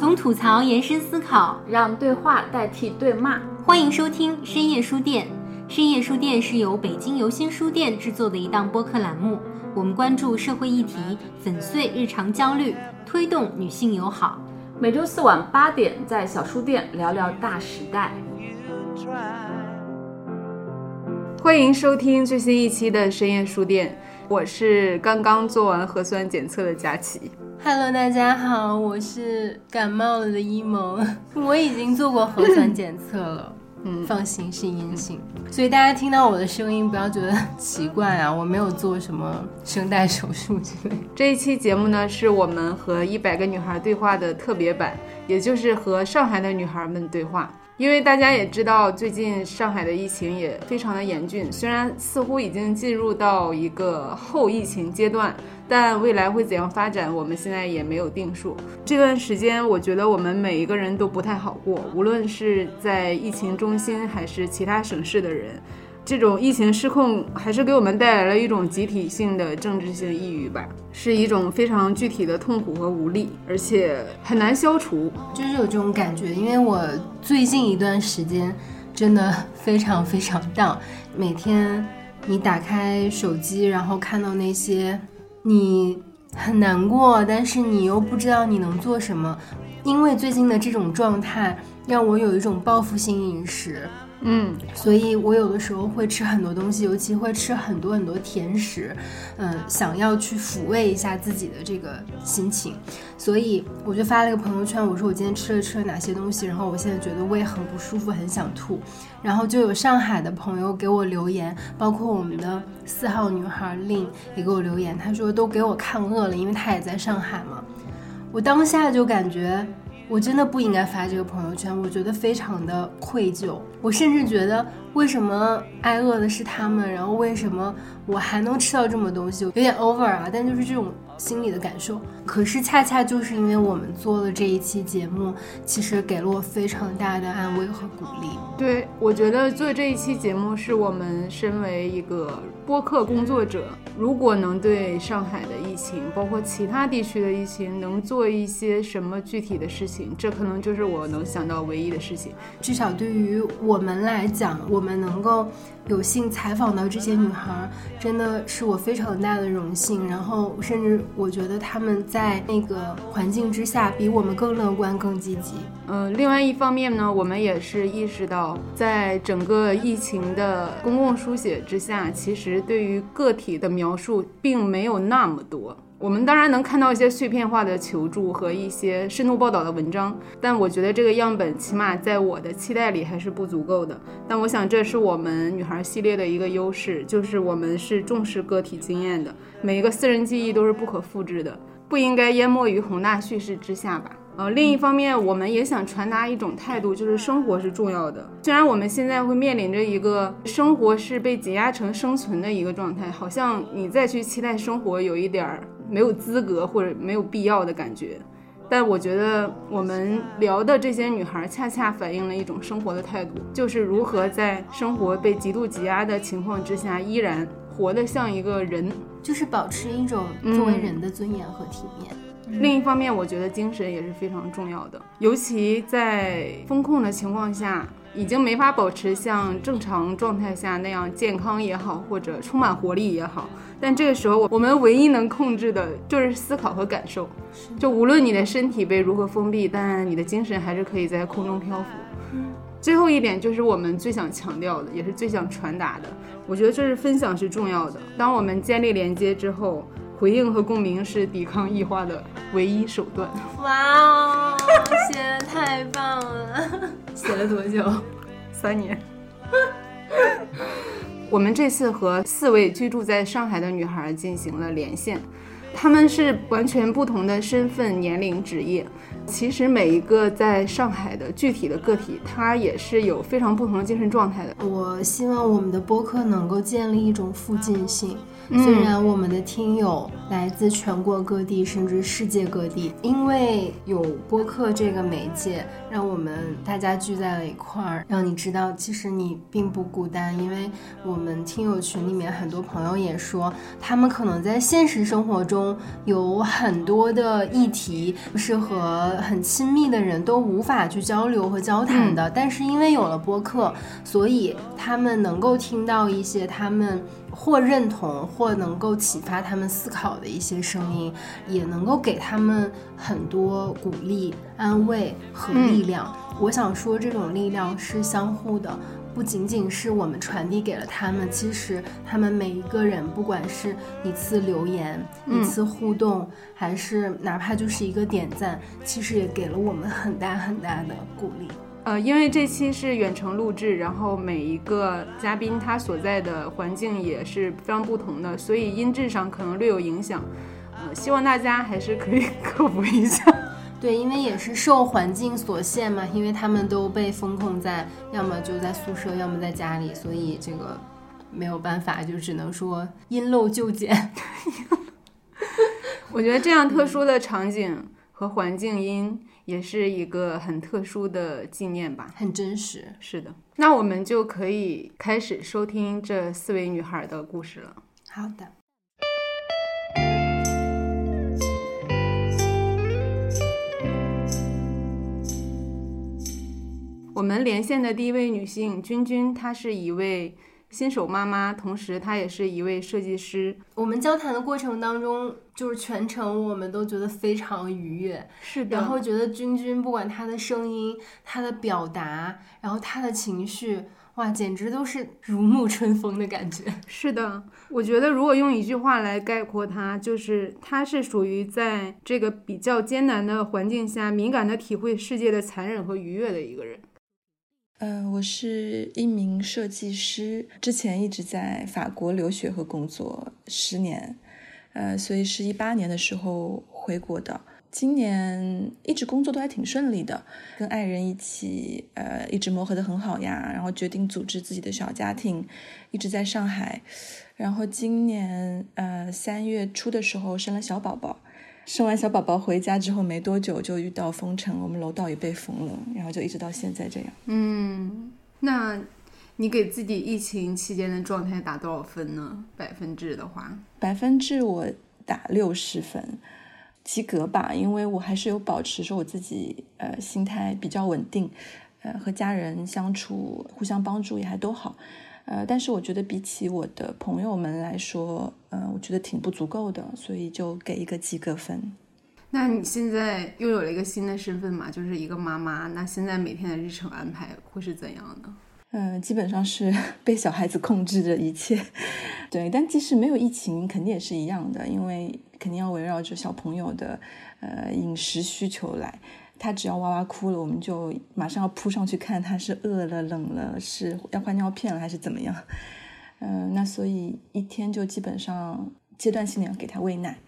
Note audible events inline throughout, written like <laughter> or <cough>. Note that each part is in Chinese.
从吐槽延伸思考，让对话代替对骂。欢迎收听深夜书店。深夜书店是由北京游心书店制作的一档播客栏目，我们关注社会议题，粉碎日常焦虑，推动女性友好。每周四晚八点，在小书店聊聊大时代。欢迎收听最新一期的深夜书店，我是刚刚做完核酸检测的佳琪。Hello，大家好，我是感冒了的一萌，我已经做过核酸检测了。嗯，放心是阴性，所以大家听到我的声音不要觉得奇怪啊，我没有做什么声带手术之类。这一期节目呢，是我们和一百个女孩对话的特别版，也就是和上海的女孩们对话。因为大家也知道，最近上海的疫情也非常的严峻，虽然似乎已经进入到一个后疫情阶段，但未来会怎样发展，我们现在也没有定数。这段时间，我觉得我们每一个人都不太好过，无论是在疫情中心还是其他省市的人。这种疫情失控，还是给我们带来了一种集体性的政治性抑郁吧，是一种非常具体的痛苦和无力，而且很难消除。就是有这种感觉，因为我最近一段时间真的非常非常 down，每天你打开手机，然后看到那些你很难过，但是你又不知道你能做什么，因为最近的这种状态让我有一种报复性饮食。嗯，所以我有的时候会吃很多东西，尤其会吃很多很多甜食，嗯，想要去抚慰一下自己的这个心情，所以我就发了一个朋友圈，我说我今天吃了吃了哪些东西，然后我现在觉得胃很不舒服，很想吐，然后就有上海的朋友给我留言，包括我们的四号女孩令也给我留言，她说都给我看饿了，因为她也在上海嘛，我当下就感觉。我真的不应该发这个朋友圈，我觉得非常的愧疚。我甚至觉得，为什么挨饿的是他们，然后为什么我还能吃到这么东西，有点 over 啊。但就是这种心理的感受。可是恰恰就是因为我们做了这一期节目，其实给了我非常大的安慰和鼓励。对，我觉得做这一期节目是我们身为一个播客工作者，如果能对上海的疫情，包括其他地区的疫情，能做一些什么具体的事情，这可能就是我能想到唯一的事情。至少对于我们来讲，我我们能够有幸采访到这些女孩，真的是我非常大的荣幸。然后，甚至我觉得她们在那个环境之下，比我们更乐观、更积极。嗯，另外一方面呢，我们也是意识到，在整个疫情的公共书写之下，其实对于个体的描述并没有那么多。我们当然能看到一些碎片化的求助和一些深度报道的文章，但我觉得这个样本起码在我的期待里还是不足够的。但我想这是我们女孩系列的一个优势，就是我们是重视个体经验的，每一个私人记忆都是不可复制的，不应该淹没于宏大叙事之下吧。呃，另一方面，我们也想传达一种态度，就是生活是重要的。虽然我们现在会面临着一个生活是被挤压成生存的一个状态，好像你再去期待生活有一点儿没有资格或者没有必要的感觉。但我觉得我们聊的这些女孩，恰恰反映了一种生活的态度，就是如何在生活被极度挤压的情况之下，依然活得像一个人，就是保持一种作为人的尊严和体面。另一方面，我觉得精神也是非常重要的，尤其在风控的情况下，已经没法保持像正常状态下那样健康也好，或者充满活力也好。但这个时候，我们唯一能控制的就是思考和感受。就无论你的身体被如何封闭，但你的精神还是可以在空中漂浮。最后一点就是我们最想强调的，也是最想传达的。我觉得这是分享是重要的。当我们建立连接之后。回应和共鸣是抵抗异化的唯一手段。哇哦，<laughs> 写的太棒了！写了多久？三年。我们这次和四位居住在上海的女孩进行了连线，她们是完全不同的身份、年龄、职业。其实每一个在上海的具体的个体，她也是有非常不同的精神状态的。我希望我们的播客能够建立一种附近性。虽然我们的听友来自全国各地，甚至世界各地，因为有播客这个媒介，让我们大家聚在了一块儿，让你知道其实你并不孤单。因为我们听友群里面很多朋友也说，他们可能在现实生活中有很多的议题是和很亲密的人都无法去交流和交谈的，但是因为有了播客，所以他们能够听到一些他们。或认同，或能够启发他们思考的一些声音，也能够给他们很多鼓励、安慰和力量。我想说，这种力量是相互的，不仅仅是我们传递给了他们，其实他们每一个人，不管是一次留言、一次互动，还是哪怕就是一个点赞，其实也给了我们很大很大的鼓励。呃，因为这期是远程录制，然后每一个嘉宾他所在的环境也是非常不同的，所以音质上可能略有影响。呃，希望大家还是可以 <laughs> 克服一下。对，因为也是受环境所限嘛，因为他们都被封控在，要么就在宿舍，要么在家里，所以这个没有办法，就只能说因陋就简。<laughs> 我觉得这样特殊的场景和环境音。也是一个很特殊的纪念吧，很真实。是的，那我们就可以开始收听这四位女孩的故事了。好的。我们连线的第一位女性君君，她是一位。新手妈妈，同时她也是一位设计师。我们交谈的过程当中，就是全程我们都觉得非常愉悦，是的。然后觉得君君不管她的声音、她的表达，然后她的情绪，哇，简直都是如沐春风的感觉。是的，我觉得如果用一句话来概括她，就是她是属于在这个比较艰难的环境下，敏感的体会世界的残忍和愉悦的一个人。嗯，我是一名设计师，之前一直在法国留学和工作十年，呃，所以是一八年的时候回国的。今年一直工作都还挺顺利的，跟爱人一起，呃，一直磨合的很好呀。然后决定组织自己的小家庭，一直在上海。然后今年呃三月初的时候生了小宝宝。生完小宝宝回家之后没多久就遇到封城，我们楼道也被封了，然后就一直到现在这样。嗯，那你给自己疫情期间的状态打多少分呢？百分制的话，百分制我打六十分，及格吧，因为我还是有保持说我自己呃心态比较稳定，呃和家人相处互相帮助也还都好。呃，但是我觉得比起我的朋友们来说，呃，我觉得挺不足够的，所以就给一个及格分。那你现在又有了一个新的身份嘛，就是一个妈妈。那现在每天的日程安排会是怎样的？嗯，基本上是 <laughs> 被小孩子控制着一切。<laughs> 对，但即使没有疫情，肯定也是一样的，因为肯定要围绕着小朋友的呃饮食需求来。他只要哇哇哭了，我们就马上要扑上去看他是饿了、冷了，是要换尿片了还是怎么样？<laughs> 嗯，那所以一天就基本上阶段性的要给他喂奶、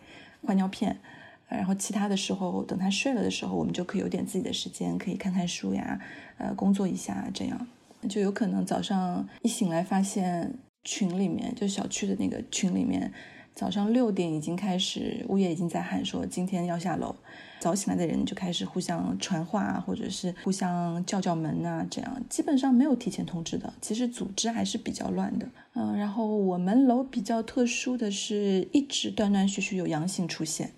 换尿片，然后其他的时候等他睡了的时候，我们就可以有点自己的时间，可以看看书呀，呃，工作一下，这样就有可能早上一醒来发现群里面就小区的那个群里面，早上六点已经开始，物业已经在喊说今天要下楼。早醒来的人就开始互相传话，或者是互相叫叫门啊，这样基本上没有提前通知的。其实组织还是比较乱的，嗯。然后我们楼比较特殊的是，一直断断续续有阳性出现，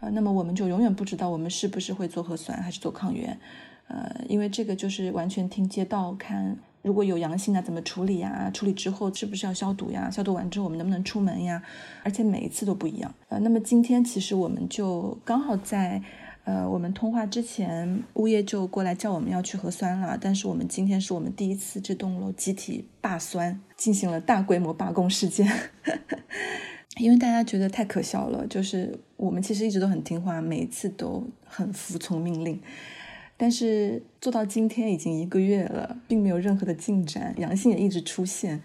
呃，那么我们就永远不知道我们是不是会做核酸还是做抗原，呃，因为这个就是完全听街道看。如果有阳性啊，怎么处理呀？处理之后是不是要消毒呀？消毒完之后我们能不能出门呀？而且每一次都不一样。呃，那么今天其实我们就刚好在，呃，我们通话之前，物业就过来叫我们要去核酸了。但是我们今天是我们第一次这栋楼集体罢酸，进行了大规模罢工事件，<laughs> 因为大家觉得太可笑了。就是我们其实一直都很听话，每一次都很服从命令。但是做到今天已经一个月了，并没有任何的进展，阳性也一直出现，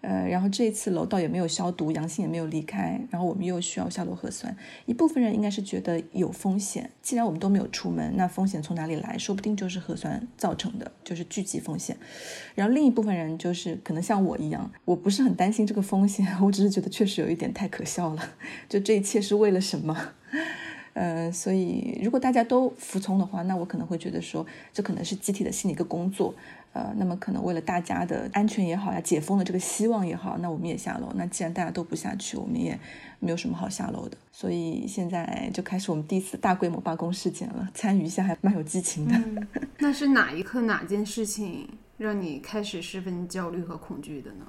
呃，然后这一次楼道也没有消毒，阳性也没有离开，然后我们又需要下楼核酸。一部分人应该是觉得有风险，既然我们都没有出门，那风险从哪里来？说不定就是核酸造成的，就是聚集风险。然后另一部分人就是可能像我一样，我不是很担心这个风险，我只是觉得确实有一点太可笑了。就这一切是为了什么？呃，所以如果大家都服从的话，那我可能会觉得说，这可能是集体的心理一个工作。呃，那么可能为了大家的安全也好呀，解封的这个希望也好，那我们也下楼。那既然大家都不下去，我们也没有什么好下楼的。所以现在就开始我们第一次大规模罢工事件了，参与一下还蛮有激情的。那是哪一刻哪件事情让你开始十分焦虑和恐惧的呢？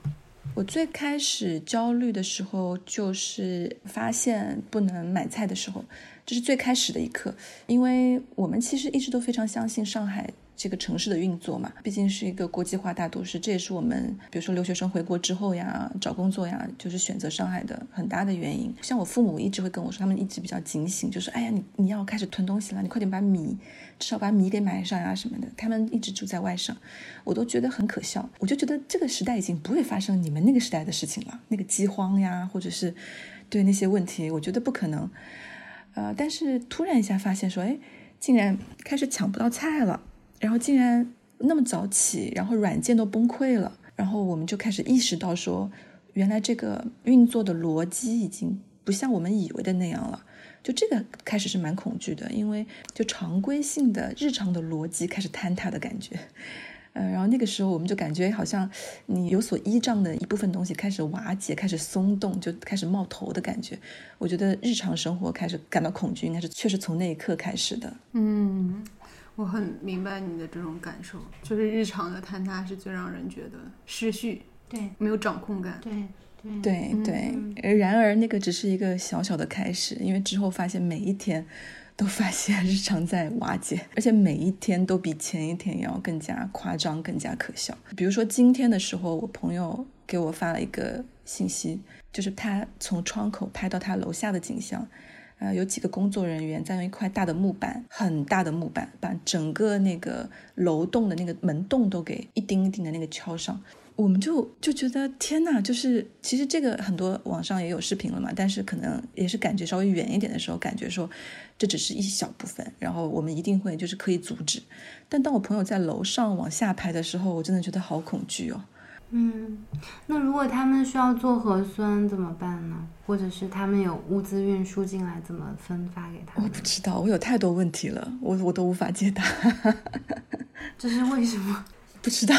我最开始焦虑的时候，就是发现不能买菜的时候，这是最开始的一刻，因为我们其实一直都非常相信上海。这个城市的运作嘛，毕竟是一个国际化大都市，这也是我们比如说留学生回国之后呀，找工作呀，就是选择上海的很大的原因。像我父母一直会跟我说，他们一直比较警醒，就是哎呀，你你要开始囤东西了，你快点把米，至少把米给买上呀什么的。他们一直住在外省，我都觉得很可笑。我就觉得这个时代已经不会发生你们那个时代的事情了，那个饥荒呀，或者是对那些问题，我觉得不可能。呃，但是突然一下发现说，哎，竟然开始抢不到菜了。然后竟然那么早起，然后软件都崩溃了，然后我们就开始意识到说，原来这个运作的逻辑已经不像我们以为的那样了。就这个开始是蛮恐惧的，因为就常规性的日常的逻辑开始坍塌的感觉。呃，然后那个时候我们就感觉好像你有所依仗的一部分东西开始瓦解，开始松动，就开始冒头的感觉。我觉得日常生活开始感到恐惧，应该是确实从那一刻开始的。嗯。我很明白你的这种感受，就是日常的坍塌是最让人觉得失序，对，没有掌控感，对对对对。然而那个只是一个小小的开始，因为之后发现每一天都发现日常在瓦解，而且每一天都比前一天要更加夸张、更加可笑。比如说今天的时候，我朋友给我发了一个信息，就是他从窗口拍到他楼下的景象。呃，有几个工作人员在用一块大的木板，很大的木板，把整个那个楼栋的那个门洞都给一钉一钉的那个敲上。我们就就觉得天呐，就是其实这个很多网上也有视频了嘛，但是可能也是感觉稍微远一点的时候，感觉说这只是一小部分，然后我们一定会就是可以阻止。但当我朋友在楼上往下拍的时候，我真的觉得好恐惧哦。嗯，那如果他们需要做核酸怎么办呢？或者是他们有物资运输进来，怎么分发给他们？我不知道，我有太多问题了，我我都无法解答。这是为什么？<laughs> 不知道。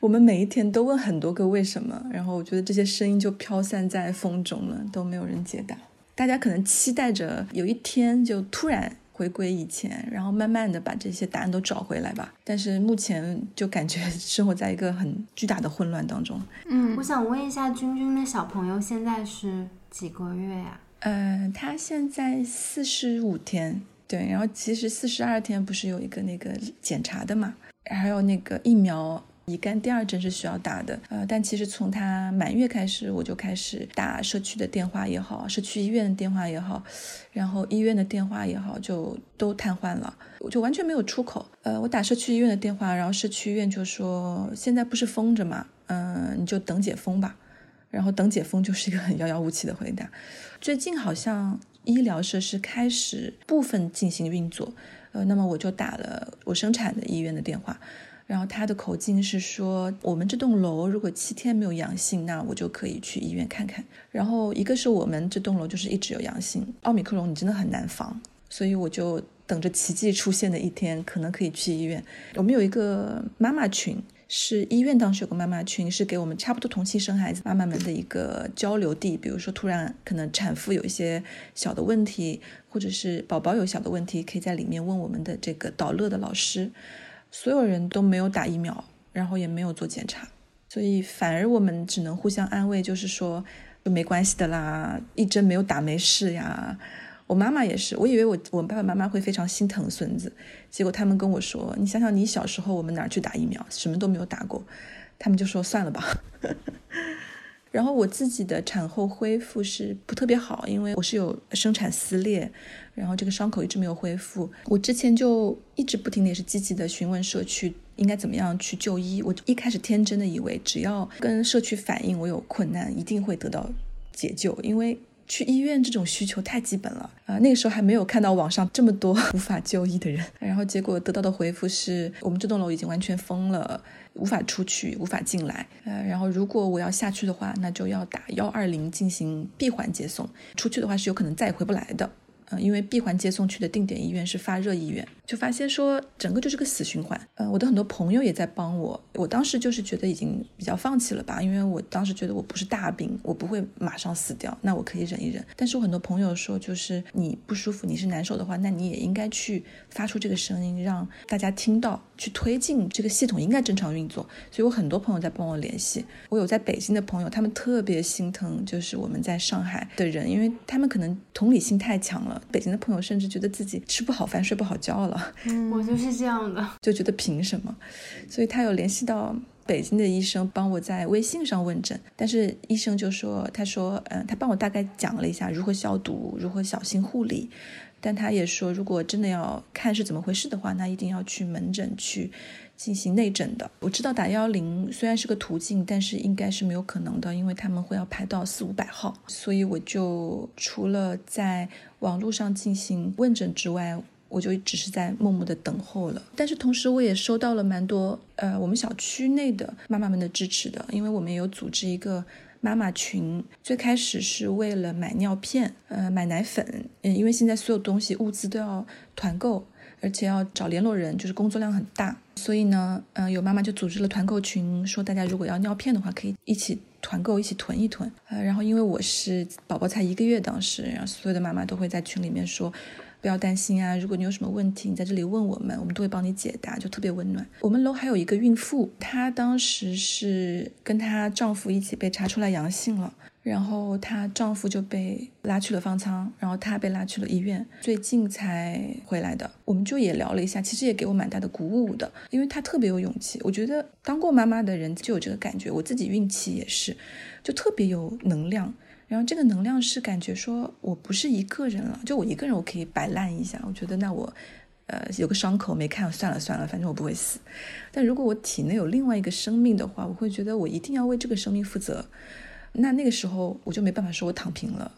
我们每一天都问很多个为什么，然后我觉得这些声音就飘散在风中了，都没有人解答。大家可能期待着有一天就突然。回归以前，然后慢慢的把这些答案都找回来吧。但是目前就感觉生活在一个很巨大的混乱当中。嗯，我想问一下，君君的小朋友现在是几个月呀？呃，他现在四十五天，对，然后其实四十二天不是有一个那个检查的嘛，还有那个疫苗。乙肝第二针是需要打的，呃，但其实从他满月开始，我就开始打社区的电话也好，社区医院的电话也好，然后医院的电话也好，就都瘫痪了，我就完全没有出口。呃，我打社区医院的电话，然后社区医院就说现在不是封着嘛，嗯，你就等解封吧。然后等解封就是一个很遥遥无期的回答。最近好像医疗设施开始部分进行运作，呃，那么我就打了我生产的医院的电话。然后他的口径是说，我们这栋楼如果七天没有阳性，那我就可以去医院看看。然后一个是我们这栋楼就是一直有阳性，奥密克戎你真的很难防，所以我就等着奇迹出现的一天，可能可以去医院。我们有一个妈妈群，是医院当时有个妈妈群，是给我们差不多同期生孩子妈妈们的一个交流地。比如说突然可能产妇有一些小的问题，或者是宝宝有小的问题，可以在里面问我们的这个导乐的老师。所有人都没有打疫苗，然后也没有做检查，所以反而我们只能互相安慰，就是说没关系的啦，一针没有打没事呀。我妈妈也是，我以为我我爸爸妈妈会非常心疼孙子，结果他们跟我说：“你想想，你小时候我们哪儿去打疫苗，什么都没有打过。”他们就说：“算了吧。<laughs> ”然后我自己的产后恢复是不特别好，因为我是有生产撕裂，然后这个伤口一直没有恢复。我之前就一直不停的也是积极的询问社区应该怎么样去就医。我一开始天真的以为只要跟社区反映我有困难，一定会得到解救，因为。去医院这种需求太基本了啊！那个时候还没有看到网上这么多 <laughs> 无法就医的人，然后结果得到的回复是我们这栋楼已经完全封了，无法出去，无法进来。呃，然后如果我要下去的话，那就要打幺二零进行闭环接送，出去的话是有可能再也回不来的。嗯，因为闭环接送去的定点医院是发热医院，就发现说整个就是个死循环。呃，我的很多朋友也在帮我，我当时就是觉得已经比较放弃了吧，因为我当时觉得我不是大病，我不会马上死掉，那我可以忍一忍。但是我很多朋友说，就是你不舒服，你是难受的话，那你也应该去发出这个声音，让大家听到，去推进这个系统应该正常运作。所以我很多朋友在帮我联系，我有在北京的朋友，他们特别心疼，就是我们在上海的人，因为他们可能同理心太强了。北京的朋友甚至觉得自己吃不好饭、睡不好觉了。嗯，我就是这样的，<laughs> 就觉得凭什么？所以他有联系到北京的医生，帮我在微信上问诊。但是医生就说，他说，嗯，他帮我大概讲了一下如何消毒、如何小心护理。但他也说，如果真的要看是怎么回事的话，那一定要去门诊去。进行内诊的，我知道打幺幺零虽然是个途径，但是应该是没有可能的，因为他们会要排到四五百号，所以我就除了在网络上进行问诊之外，我就只是在默默的等候了。但是同时我也收到了蛮多呃我们小区内的妈妈们的支持的，因为我们有组织一个妈妈群，最开始是为了买尿片，呃买奶粉，嗯因为现在所有东西物资都要团购。而且要找联络人，就是工作量很大，所以呢，嗯，有妈妈就组织了团购群，说大家如果要尿片的话，可以一起团购，一起囤一囤。呃，然后因为我是宝宝才一个月，当时，然后所有的妈妈都会在群里面说，不要担心啊，如果你有什么问题，你在这里问我们，我们都会帮你解答，就特别温暖。我们楼还有一个孕妇，她当时是跟她丈夫一起被查出来阳性了。然后她丈夫就被拉去了方舱，然后她被拉去了医院，最近才回来的。我们就也聊了一下，其实也给我蛮大的鼓舞的，因为她特别有勇气。我觉得当过妈妈的人就有这个感觉，我自己孕期也是，就特别有能量。然后这个能量是感觉说我不是一个人了，就我一个人我可以摆烂一下。我觉得那我，呃，有个伤口没看，算了算了，反正我不会死。但如果我体内有另外一个生命的话，我会觉得我一定要为这个生命负责。那那个时候我就没办法说我躺平了，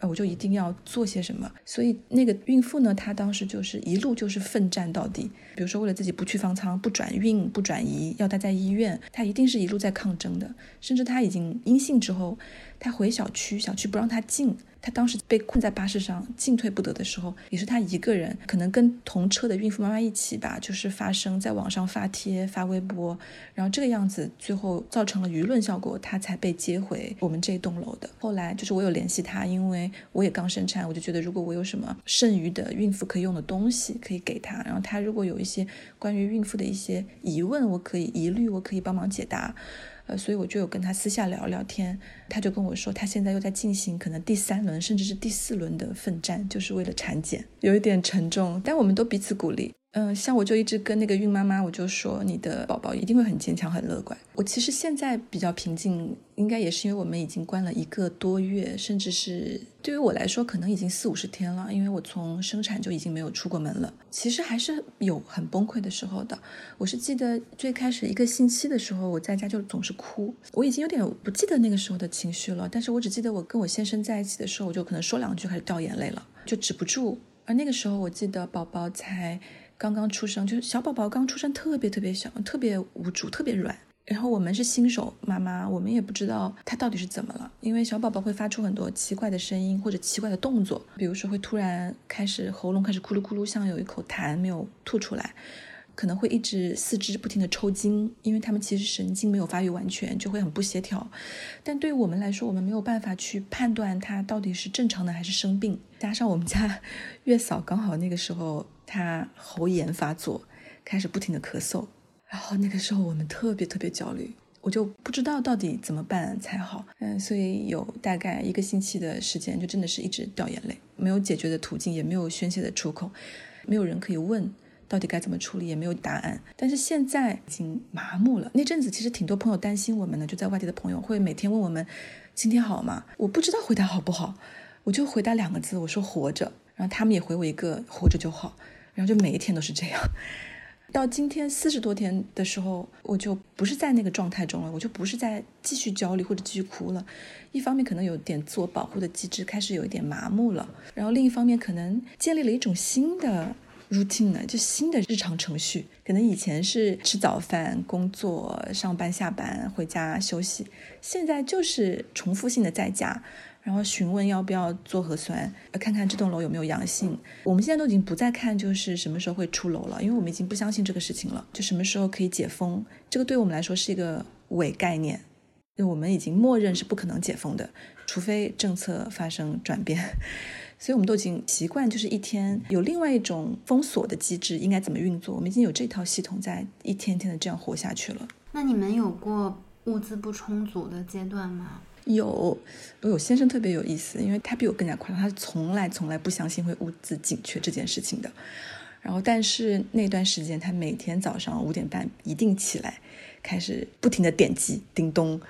呃，我就一定要做些什么。所以那个孕妇呢，她当时就是一路就是奋战到底。比如说为了自己不去方舱、不转运、不转移，要待在医院，她一定是一路在抗争的。甚至她已经阴性之后，她回小区，小区不让她进。她当时被困在巴士上，进退不得的时候，也是她一个人，可能跟同车的孕妇妈妈一起吧，就是发声，在网上发帖、发微博，然后这个样子，最后造成了舆论效果，她才被接回我们这栋楼的。后来就是我有联系她，因为我也刚生产，我就觉得如果我有什么剩余的孕妇可以用的东西，可以给她。然后她如果有一些关于孕妇的一些疑问，我可以疑虑，我可以帮忙解答。呃，所以我就有跟他私下聊聊天，他就跟我说，他现在又在进行可能第三轮甚至是第四轮的奋战，就是为了产检，有一点沉重，但我们都彼此鼓励。嗯，像我就一直跟那个孕妈妈，我就说你的宝宝一定会很坚强、很乐观。我其实现在比较平静，应该也是因为我们已经关了一个多月，甚至是对于我来说，可能已经四五十天了。因为我从生产就已经没有出过门了，其实还是有很崩溃的时候的。我是记得最开始一个星期的时候，我在家就总是哭，我已经有点不记得那个时候的情绪了。但是我只记得我跟我先生在一起的时候，我就可能说两句开始掉眼泪了，就止不住。而那个时候，我记得宝宝才。刚刚出生就是小宝宝刚出生，特别特别小，特别无助，特别软。然后我们是新手妈妈，我们也不知道他到底是怎么了，因为小宝宝会发出很多奇怪的声音或者奇怪的动作，比如说会突然开始喉咙开始咕噜咕噜，像有一口痰没有吐出来，可能会一直四肢不停的抽筋，因为他们其实神经没有发育完全，就会很不协调。但对于我们来说，我们没有办法去判断他到底是正常的还是生病。加上我们家月嫂刚好那个时候。他喉炎发作，开始不停的咳嗽，然后那个时候我们特别特别焦虑，我就不知道到底怎么办才好，嗯，所以有大概一个星期的时间，就真的是一直掉眼泪，没有解决的途径，也没有宣泄的出口，没有人可以问到底该怎么处理，也没有答案。但是现在已经麻木了。那阵子其实挺多朋友担心我们的，就在外地的朋友会每天问我们今天好吗？我不知道回答好不好，我就回答两个字，我说活着。然后他们也回我一个活着就好。然后就每一天都是这样。到今天四十多天的时候，我就不是在那个状态中了，我就不是在继续焦虑或者继续哭了。一方面可能有点自我保护的机制开始有一点麻木了，然后另一方面可能建立了一种新的 routine 呢，就新的日常程序。可能以前是吃早饭、工作、上班、下班、回家休息，现在就是重复性的在家。然后询问要不要做核酸，看看这栋楼有没有阳性。我们现在都已经不再看就是什么时候会出楼了，因为我们已经不相信这个事情了。就什么时候可以解封，这个对我们来说是一个伪概念，就我们已经默认是不可能解封的，除非政策发生转变。<laughs> 所以我们都已经习惯，就是一天有另外一种封锁的机制应该怎么运作，我们已经有这套系统在一天天的这样活下去了。那你们有过物资不充足的阶段吗？有，我有先生特别有意思，因为他比我更加夸张，他从来从来不相信会物资紧缺这件事情的。然后，但是那段时间，他每天早上五点半一定起来，开始不停的点击叮咚，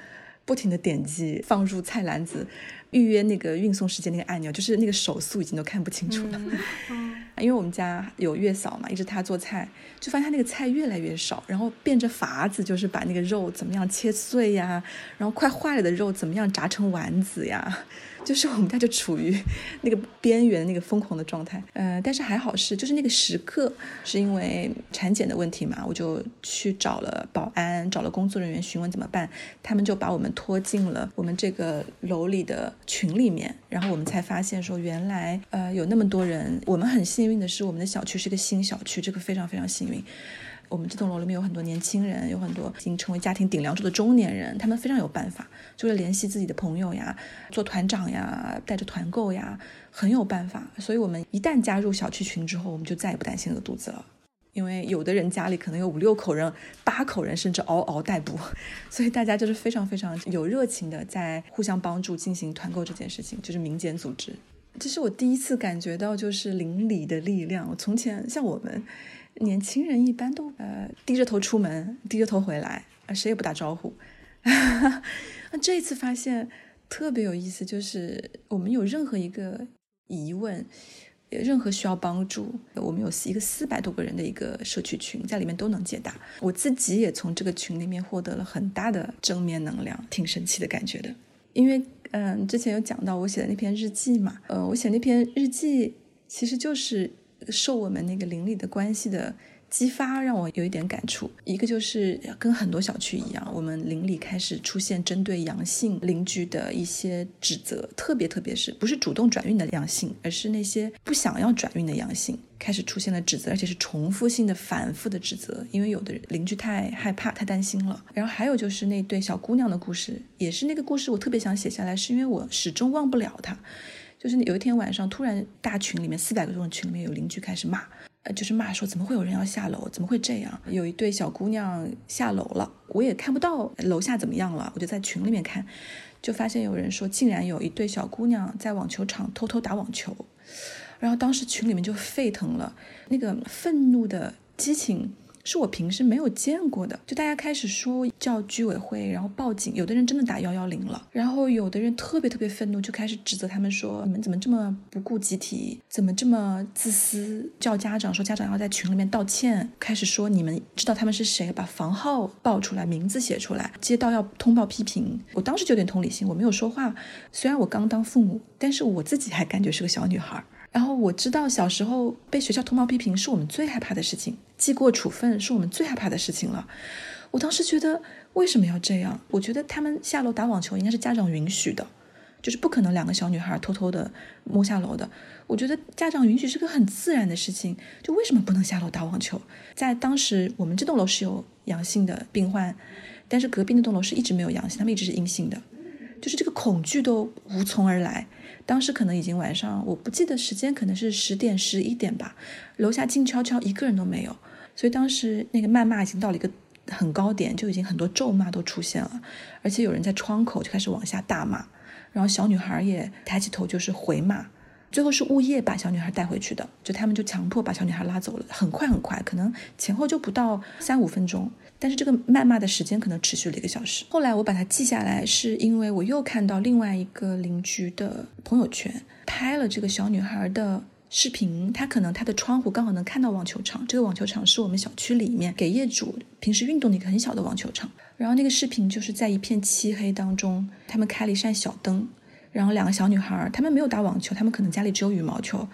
不停的点击放入菜篮子。预约那个运送时间那个按钮，就是那个手速已经都看不清楚了。<laughs> 因为我们家有月嫂嘛，一直她做菜，就发现她那个菜越来越少，然后变着法子就是把那个肉怎么样切碎呀，然后快坏了的肉怎么样炸成丸子呀。就是我们家就处于那个边缘那个疯狂的状态，呃，但是还好是就是那个时刻是因为产检的问题嘛，我就去找了保安，找了工作人员询问怎么办，他们就把我们拖进了我们这个楼里的群里面，然后我们才发现说原来呃有那么多人，我们很幸运的是我们的小区是个新小区，这个非常非常幸运。我们这栋楼里面有很多年轻人，有很多已经成为家庭顶梁柱的中年人，他们非常有办法，就是联系自己的朋友呀，做团长呀，带着团购呀，很有办法。所以，我们一旦加入小区群之后，我们就再也不担心饿肚子了，因为有的人家里可能有五六口人、八口人，甚至嗷嗷待哺，<laughs> 所以大家就是非常非常有热情的在互相帮助进行团购这件事情，就是民间组织。这是我第一次感觉到就是邻里的力量。我从前像我们。年轻人一般都呃低着头出门，低着头回来，啊谁也不打招呼。那 <laughs> 这一次发现特别有意思，就是我们有任何一个疑问，任何需要帮助，我们有一个四百多个人的一个社区群，在里面都能解答。我自己也从这个群里面获得了很大的正面能量，挺神奇的感觉的。因为嗯，之前有讲到我写的那篇日记嘛，呃，我写那篇日记其实就是。受我们那个邻里的关系的激发，让我有一点感触。一个就是跟很多小区一样，我们邻里开始出现针对阳性邻居的一些指责，特别特别是不是主动转运的阳性，而是那些不想要转运的阳性开始出现了指责，而且是重复性的、反复的指责。因为有的邻居太害怕、太担心了。然后还有就是那对小姑娘的故事，也是那个故事，我特别想写下来，是因为我始终忘不了她。就是有一天晚上，突然大群里面四百个多人群里面有邻居开始骂，呃，就是骂说怎么会有人要下楼，怎么会这样？有一对小姑娘下楼了，我也看不到楼下怎么样了，我就在群里面看，就发现有人说竟然有一对小姑娘在网球场偷偷打网球，然后当时群里面就沸腾了，那个愤怒的激情。是我平时没有见过的，就大家开始说叫居委会，然后报警，有的人真的打幺幺零了，然后有的人特别特别愤怒，就开始指责他们说你们怎么这么不顾集体，怎么这么自私，叫家长说家长要在群里面道歉，开始说你们知道他们是谁，把房号报出来，名字写出来，街道要通报批评。我当时就有点同理心，我没有说话，虽然我刚当父母，但是我自己还感觉是个小女孩。然后我知道小时候被学校通报批评是我们最害怕的事情，记过处分是我们最害怕的事情了。我当时觉得为什么要这样？我觉得他们下楼打网球应该是家长允许的，就是不可能两个小女孩偷偷的摸下楼的。我觉得家长允许是个很自然的事情，就为什么不能下楼打网球？在当时我们这栋楼是有阳性的病患，但是隔壁那栋楼是一直没有阳性，他们一直是阴性的，就是这个恐惧都无从而来。当时可能已经晚上，我不记得时间，可能是十点十一点吧。楼下静悄悄，一个人都没有。所以当时那个谩骂已经到了一个很高点，就已经很多咒骂都出现了，而且有人在窗口就开始往下大骂，然后小女孩也抬起头就是回骂，最后是物业把小女孩带回去的，就他们就强迫把小女孩拉走了，很快很快，可能前后就不到三五分钟。但是这个谩骂的时间可能持续了一个小时。后来我把它记下来，是因为我又看到另外一个邻居的朋友圈拍了这个小女孩的视频。她可能她的窗户刚好能看到网球场，这个网球场是我们小区里面给业主平时运动的一个很小的网球场。然后那个视频就是在一片漆黑当中，他们开了一扇小灯，然后两个小女孩，她们没有打网球，她们可能家里只有羽毛球，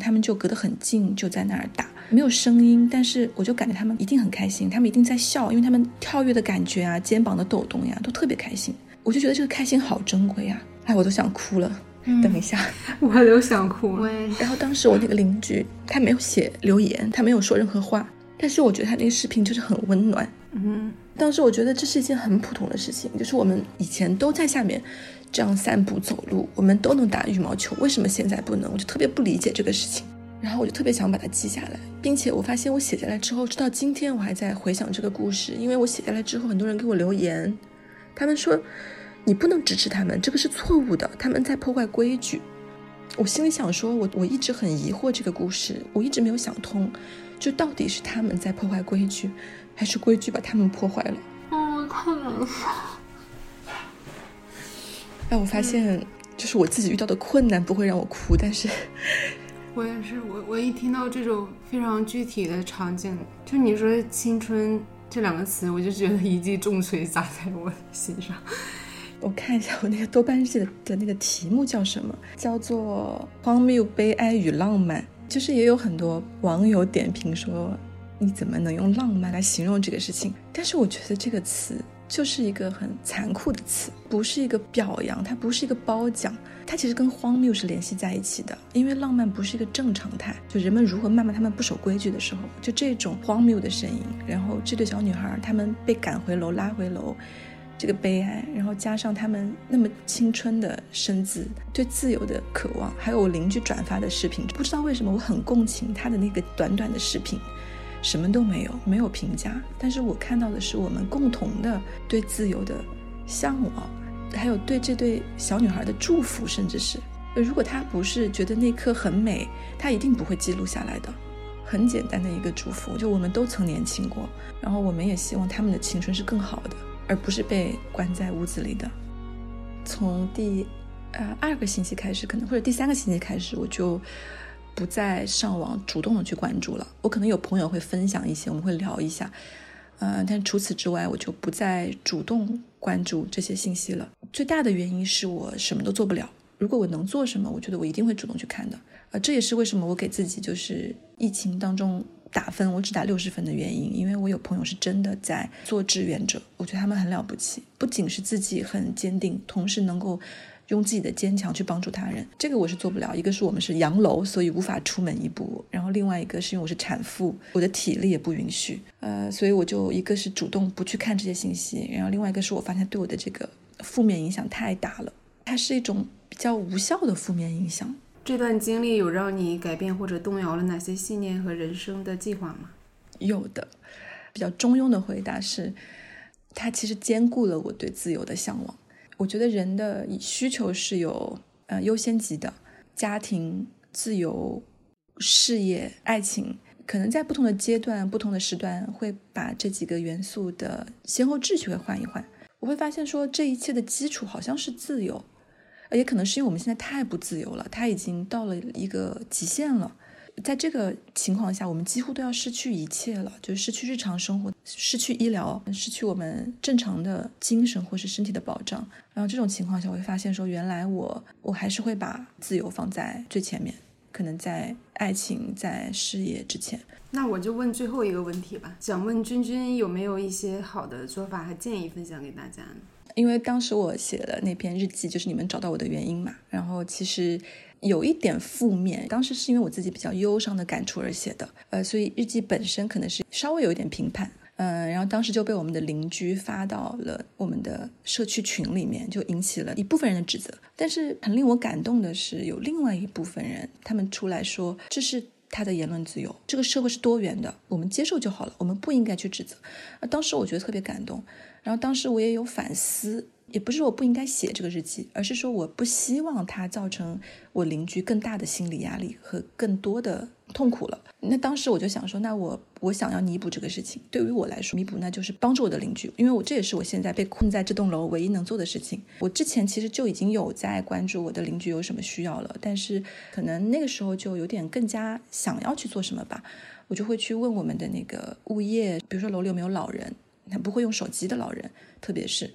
她们就隔得很近，就在那儿打。没有声音，但是我就感觉他们一定很开心，他们一定在笑，因为他们跳跃的感觉啊，肩膀的抖动呀，都特别开心。我就觉得这个开心好珍贵啊！哎，我都想哭了。等一下，<laughs> 我都想哭了。然后当时我那个邻居他没有写留言，他没有说任何话，但是我觉得他那个视频就是很温暖。嗯，当时我觉得这是一件很普通的事情，就是我们以前都在下面这样散步走路，我们都能打羽毛球，为什么现在不能？我就特别不理解这个事情。然后我就特别想把它记下来，并且我发现我写下来之后，直到今天我还在回想这个故事，因为我写下来之后，很多人给我留言，他们说你不能支持他们，这个是错误的，他们在破坏规矩。我心里想说，我我一直很疑惑这个故事，我一直没有想通，就到底是他们在破坏规矩，还是规矩把他们破坏了？哦，太难受。哎，我发现就是我自己遇到的困难不会让我哭，但是。<laughs> 我也是，我我一听到这种非常具体的场景，就你说“青春”这两个词，我就觉得一记重锤砸在我心上。我看一下我那个豆瓣日记的的那个题目叫什么？叫做《荒谬、悲哀与浪漫》。就是也有很多网友点评说，你怎么能用浪漫来形容这个事情？但是我觉得这个词。就是一个很残酷的词，不是一个表扬，它不是一个褒奖，它其实跟荒谬是联系在一起的。因为浪漫不是一个正常态，就人们如何谩骂他们不守规矩的时候，就这种荒谬的声音，然后这对小女孩她们被赶回楼拉回楼，这个悲哀，然后加上他们那么青春的身姿，对自由的渴望，还有我邻居转发的视频，不知道为什么我很共情他的那个短短的视频。什么都没有，没有评价，但是我看到的是我们共同的对自由的向往，还有对这对小女孩的祝福，甚至是，如果她不是觉得那刻很美，她一定不会记录下来的。很简单的一个祝福，就我们都曾年轻过，然后我们也希望他们的青春是更好的，而不是被关在屋子里的。从第呃二个星期开始，可能或者第三个星期开始，我就。不再上网主动的去关注了，我可能有朋友会分享一些，我们会聊一下，呃，但除此之外，我就不再主动关注这些信息了。最大的原因是我什么都做不了。如果我能做什么，我觉得我一定会主动去看的。呃，这也是为什么我给自己就是疫情当中打分，我只打六十分的原因，因为我有朋友是真的在做志愿者，我觉得他们很了不起，不仅是自己很坚定，同时能够。用自己的坚强去帮助他人，这个我是做不了。一个是我们是洋楼，所以无法出门一步；然后另外一个是因为我是产妇，我的体力也不允许。呃，所以我就一个是主动不去看这些信息，然后另外一个是我发现对我的这个负面影响太大了，它是一种比较无效的负面影响。这段经历有让你改变或者动摇了哪些信念和人生的计划吗？有的，比较中庸的回答是，它其实兼顾了我对自由的向往。我觉得人的需求是有呃优先级的，家庭、自由、事业、爱情，可能在不同的阶段、不同的时段，会把这几个元素的先后秩序会换一换。我会发现说，这一切的基础好像是自由，也可能是因为我们现在太不自由了，它已经到了一个极限了。在这个情况下，我们几乎都要失去一切了，就失去日常生活，失去医疗，失去我们正常的精神或是身体的保障。然后这种情况下，我会发现说，原来我我还是会把自由放在最前面，可能在爱情、在事业之前。那我就问最后一个问题吧，想问君君有没有一些好的做法和建议分享给大家呢？因为当时我写的那篇日记，就是你们找到我的原因嘛。然后其实。有一点负面，当时是因为我自己比较忧伤的感触而写的，呃，所以日记本身可能是稍微有一点评判，嗯，然后当时就被我们的邻居发到了我们的社区群里面，就引起了一部分人的指责。但是很令我感动的是，有另外一部分人，他们出来说这是他的言论自由，这个社会是多元的，我们接受就好了，我们不应该去指责。啊，当时我觉得特别感动，然后当时我也有反思。也不是我不应该写这个日记，而是说我不希望它造成我邻居更大的心理压力和更多的痛苦了。那当时我就想说，那我我想要弥补这个事情，对于我来说，弥补那就是帮助我的邻居，因为我这也是我现在被困在这栋楼唯一能做的事情。我之前其实就已经有在关注我的邻居有什么需要了，但是可能那个时候就有点更加想要去做什么吧，我就会去问我们的那个物业，比如说楼里有没有老人，他不会用手机的老人，特别是。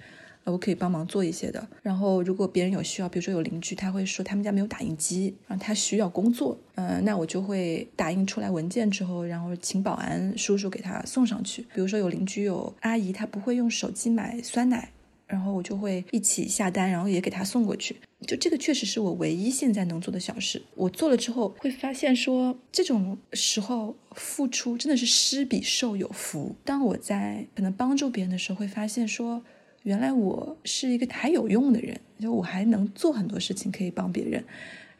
我可以帮忙做一些的。然后，如果别人有需要，比如说有邻居，他会说他们家没有打印机，然后他需要工作，嗯，那我就会打印出来文件之后，然后请保安叔叔给他送上去。比如说有邻居有阿姨，她不会用手机买酸奶，然后我就会一起下单，然后也给他送过去。就这个确实是我唯一现在能做的小事。我做了之后会发现说，这种时候付出真的是施比受有福。当我在可能帮助别人的时候，会发现说。原来我是一个还有用的人，就我还能做很多事情可以帮别人，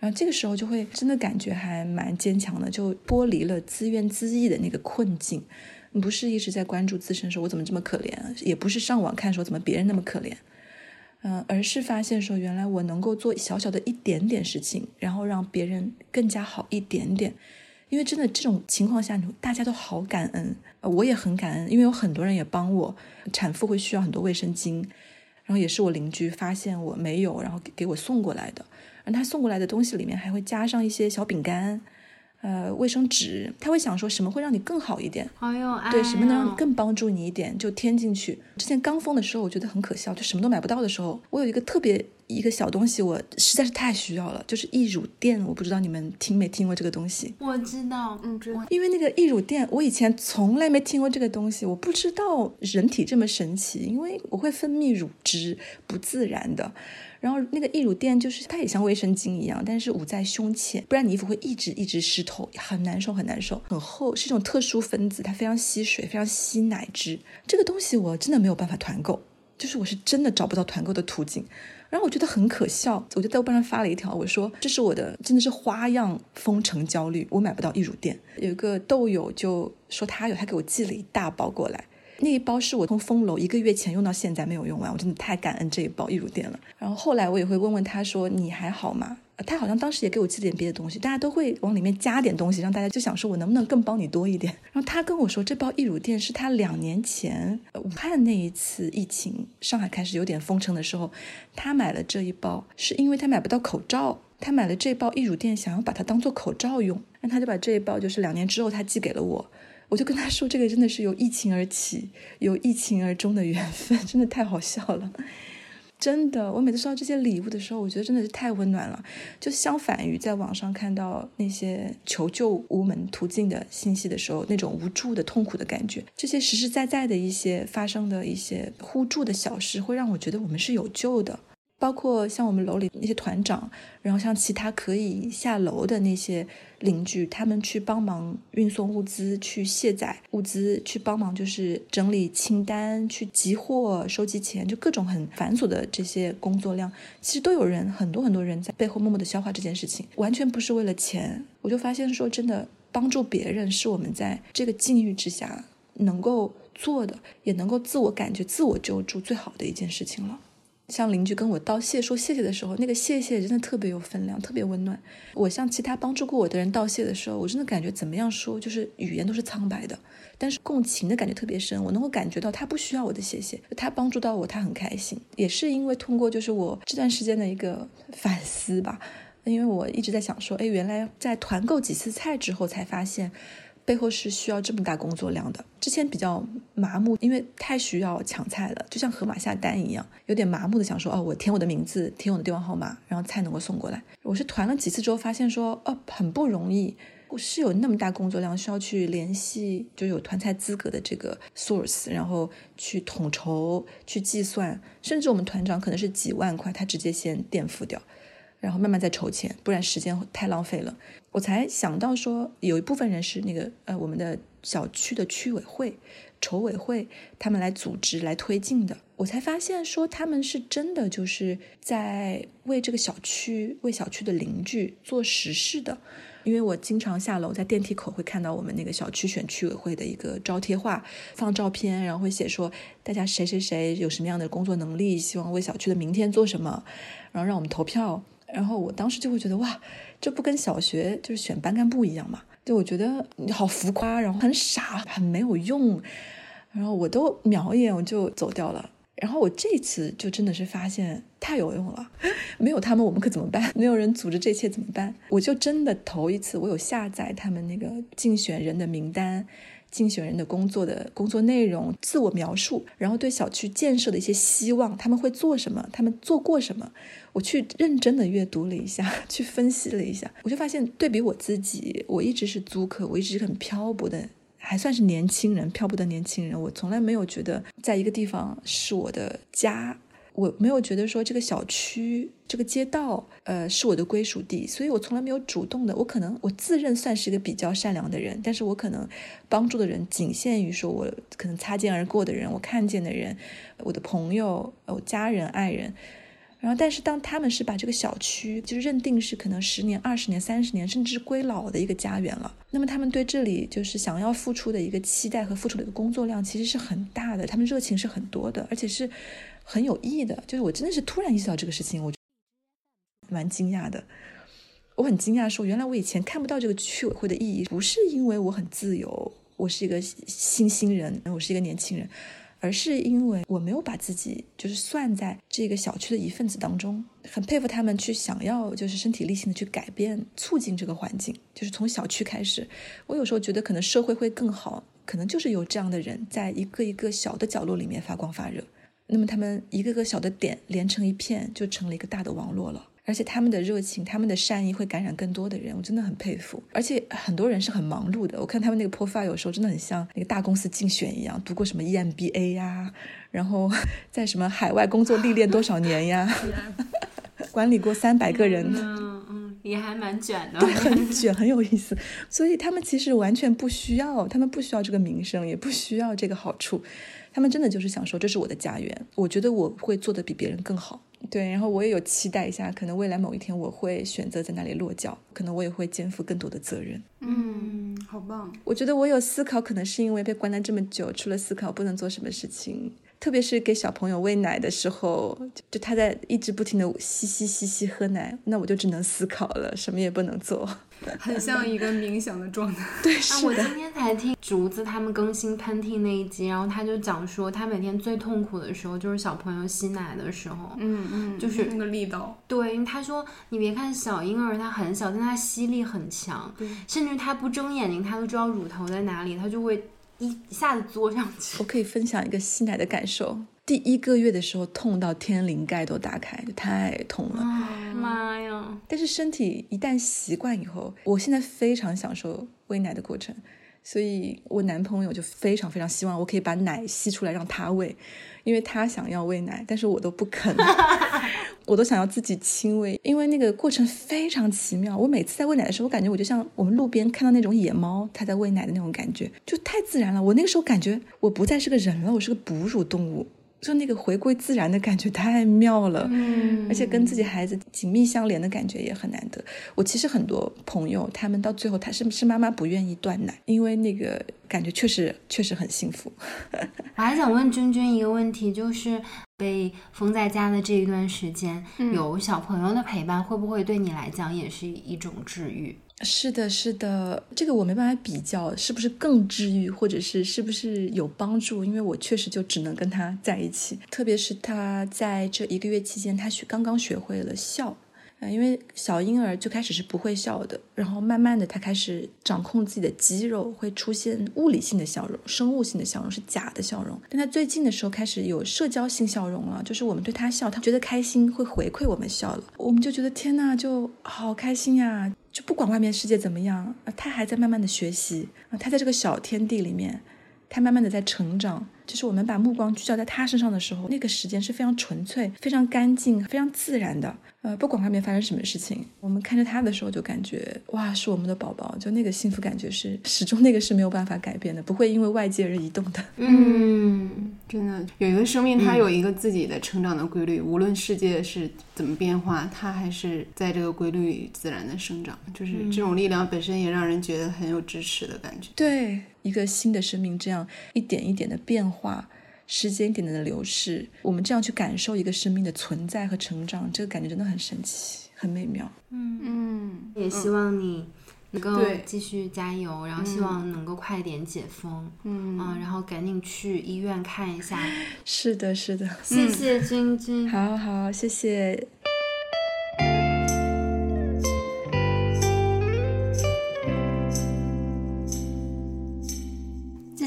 然后这个时候就会真的感觉还蛮坚强的，就剥离了自怨自艾的那个困境，不是一直在关注自身说我怎么这么可怜，也不是上网看说怎么别人那么可怜，嗯，而是发现说原来我能够做小小的一点点事情，然后让别人更加好一点点。因为真的这种情况下，大家都好感恩，我也很感恩，因为有很多人也帮我。产妇会需要很多卫生巾，然后也是我邻居发现我没有，然后给给我送过来的。然后他送过来的东西里面还会加上一些小饼干。呃，卫生纸，他会想说什么会让你更好一点？好有爱。对，什么能让你更帮助你一点，就添进去。之前刚封的时候，我觉得很可笑，就什么都买不到的时候，我有一个特别一个小东西，我实在是太需要了，就是易乳垫。我不知道你们听没听过这个东西？我知道，嗯，知道。因为那个易乳垫，我以前从来没听过这个东西，我不知道人体这么神奇，因为我会分泌乳汁，不自然的。然后那个溢乳垫就是它也像卫生巾一样，但是捂在胸前，不然你衣服会一直一直湿透，很难受很难受，很厚，是一种特殊分子，它非常吸水，非常吸奶汁。这个东西我真的没有办法团购，就是我是真的找不到团购的途径。然后我觉得很可笑，我就在豆瓣上发了一条，我说这是我的真的是花样封城焦虑，我买不到溢乳垫。有一个豆友就说他有，他给我寄了一大包过来。那一包是我从封楼一个月前用到现在没有用完，我真的太感恩这一包易乳垫了。然后后来我也会问问他说你还好吗？他好像当时也给我寄了点别的东西，大家都会往里面加点东西，让大家就想说我能不能更帮你多一点。然后他跟我说这包易乳垫是他两年前武汉那一次疫情上海开始有点封城的时候，他买了这一包，是因为他买不到口罩，他买了这包易乳垫想要把它当做口罩用，那他就把这一包就是两年之后他寄给了我。我就跟他说，这个真的是由疫情而起，由疫情而终的缘分，<laughs> 真的太好笑了。真的，我每次收到这些礼物的时候，我觉得真的是太温暖了。就相反于在网上看到那些求救无门途径的信息的时候，那种无助的痛苦的感觉，这些实实在在的一些发生的一些互助的小事，会让我觉得我们是有救的。包括像我们楼里那些团长，然后像其他可以下楼的那些邻居，他们去帮忙运送物资、去卸载物资、去帮忙就是整理清单、去集货、收集钱，就各种很繁琐的这些工作量，其实都有人很多很多人在背后默默的消化这件事情，完全不是为了钱。我就发现说，真的帮助别人是我们在这个境遇之下能够做的，也能够自我感觉、自我救助最好的一件事情了。像邻居跟我道谢说谢谢的时候，那个谢谢真的特别有分量，特别温暖。我向其他帮助过我的人道谢的时候，我真的感觉怎么样说，就是语言都是苍白的，但是共情的感觉特别深。我能够感觉到他不需要我的谢谢，他帮助到我，他很开心。也是因为通过就是我这段时间的一个反思吧，因为我一直在想说，哎，原来在团购几次菜之后才发现。背后是需要这么大工作量的。之前比较麻木，因为太需要抢菜了，就像盒马下单一样，有点麻木的想说，哦，我填我的名字，填我的电话号码，然后菜能够送过来。我是团了几次之后发现说，哦，很不容易，我是有那么大工作量，需要去联系就有团菜资格的这个 source，然后去统筹、去计算，甚至我们团长可能是几万块，他直接先垫付掉。然后慢慢再筹钱，不然时间太浪费了。我才想到说，有一部分人是那个呃，我们的小区的区委会、筹委会，他们来组织、来推进的。我才发现说，他们是真的就是在为这个小区、为小区的邻居做实事的。因为我经常下楼，在电梯口会看到我们那个小区选区委会的一个招贴画，放照片，然后会写说大家谁谁谁有什么样的工作能力，希望为小区的明天做什么，然后让我们投票。然后我当时就会觉得哇，这不跟小学就是选班干部一样嘛？就我觉得你好浮夸，然后很傻，很没有用。然后我都瞄一眼我就走掉了。然后我这次就真的是发现太有用了，<laughs> 没有他们我们可怎么办？<laughs> 没有人组织这一切怎么办？我就真的头一次，我有下载他们那个竞选人的名单、竞选人的工作的工作内容、自我描述，然后对小区建设的一些希望，他们会做什么？他们做过什么？我去认真的阅读了一下，<laughs> 去分析了一下，我就发现对比我自己，我一直是租客，我一直是很漂泊的。还算是年轻人，漂泊的年轻人。我从来没有觉得在一个地方是我的家，我没有觉得说这个小区、这个街道，呃，是我的归属地。所以我从来没有主动的。我可能我自认算是一个比较善良的人，但是我可能帮助的人仅限于说我可能擦肩而过的人，我看见的人，我的朋友、我家人、爱人。然后，但是当他们是把这个小区就是认定是可能十年、二十年、三十年，甚至归老的一个家园了，那么他们对这里就是想要付出的一个期待和付出的一个工作量其实是很大的，他们热情是很多的，而且是很有意义的。就是我真的是突然意识到这个事情，我蛮惊讶的。我很惊讶，说原来我以前看不到这个区委会的意义，不是因为我很自由，我是一个新兴人，我是一个年轻人。而是因为我没有把自己就是算在这个小区的一份子当中，很佩服他们去想要就是身体力行的去改变、促进这个环境，就是从小区开始。我有时候觉得可能社会会更好，可能就是有这样的人在一个一个小的角落里面发光发热，那么他们一个个小的点连成一片，就成了一个大的网络了。而且他们的热情、他们的善意会感染更多的人，我真的很佩服。而且很多人是很忙碌的，我看他们那个 profile 有时候真的很像那个大公司竞选一样，读过什么 EMBA 呀，然后在什么海外工作历练多少年呀，<laughs> 管理过三百个人，也还蛮卷的，对，很卷，很有意思。所以他们其实完全不需要，他们不需要这个名声，也不需要这个好处，他们真的就是想说这是我的家园，我觉得我会做的比别人更好。对，然后我也有期待一下，可能未来某一天我会选择在那里落脚，可能我也会肩负更多的责任。嗯，好棒！我觉得我有思考，可能是因为被关了这么久，除了思考不能做什么事情，特别是给小朋友喂奶的时候，就他在一直不停的吸吸吸吸喝奶，那我就只能思考了，什么也不能做。<laughs> 很像一个冥想的状态。对，啊，我今天才听竹子他们更新喷嚏那一集，然后他就讲说，他每天最痛苦的时候就是小朋友吸奶的时候。嗯嗯，就是那个力道。对，因为他说，你别看小婴儿他很小，但他吸力很强，甚至他不睁眼睛，他都知道乳头在哪里，他就会一一下子嘬上去。我可以分享一个吸奶的感受。第一个月的时候痛到天灵盖都打开，太痛了，妈呀！但是身体一旦习惯以后，我现在非常享受喂奶的过程，所以我男朋友就非常非常希望我可以把奶吸出来让他喂，因为他想要喂奶，但是我都不肯，<laughs> 我都想要自己亲喂，因为那个过程非常奇妙。我每次在喂奶的时候，我感觉我就像我们路边看到那种野猫，它在喂奶的那种感觉，就太自然了。我那个时候感觉我不再是个人了，我是个哺乳动物。就那个回归自然的感觉太妙了，嗯，而且跟自己孩子紧密相连的感觉也很难得。我其实很多朋友，他们到最后他是是妈妈不愿意断奶，因为那个感觉确实确实很幸福。<laughs> 我还想问君君一个问题，就是被封在家的这一段时间，有小朋友的陪伴，会不会对你来讲也是一种治愈？是的，是的，这个我没办法比较，是不是更治愈，或者是是不是有帮助？因为我确实就只能跟他在一起，特别是他在这一个月期间，他学刚刚学会了笑。呃，因为小婴儿就开始是不会笑的，然后慢慢的他开始掌控自己的肌肉，会出现物理性的笑容，生物性的笑容是假的笑容。但他最近的时候开始有社交性笑容了，就是我们对他笑，他觉得开心会回馈我们笑了，我们就觉得天呐，就好开心呀！就不管外面世界怎么样啊，他还在慢慢的学习啊，他在这个小天地里面，他慢慢的在成长。就是我们把目光聚焦在他身上的时候，那个时间是非常纯粹、非常干净、非常自然的。呃，不管外面发生什么事情，我们看着他的时候就感觉哇，是我们的宝宝，就那个幸福感觉是始终那个是没有办法改变的，不会因为外界而移动的。嗯，<laughs> 真的有一个生命，它有一个自己的成长的规律，无论世界是怎么变化，它还是在这个规律里自然的生长。就是这种力量本身也让人觉得很有支持的感觉。对，一个新的生命这样一点一点的变化。时间点点的流逝，我们这样去感受一个生命的存在和成长，这个感觉真的很神奇，很美妙。嗯嗯，也希望你能够继续加油，然后希望能够快点解封，嗯啊，然后赶紧去医院看一下。<laughs> 是的，是的。谢谢君君。好好，谢谢。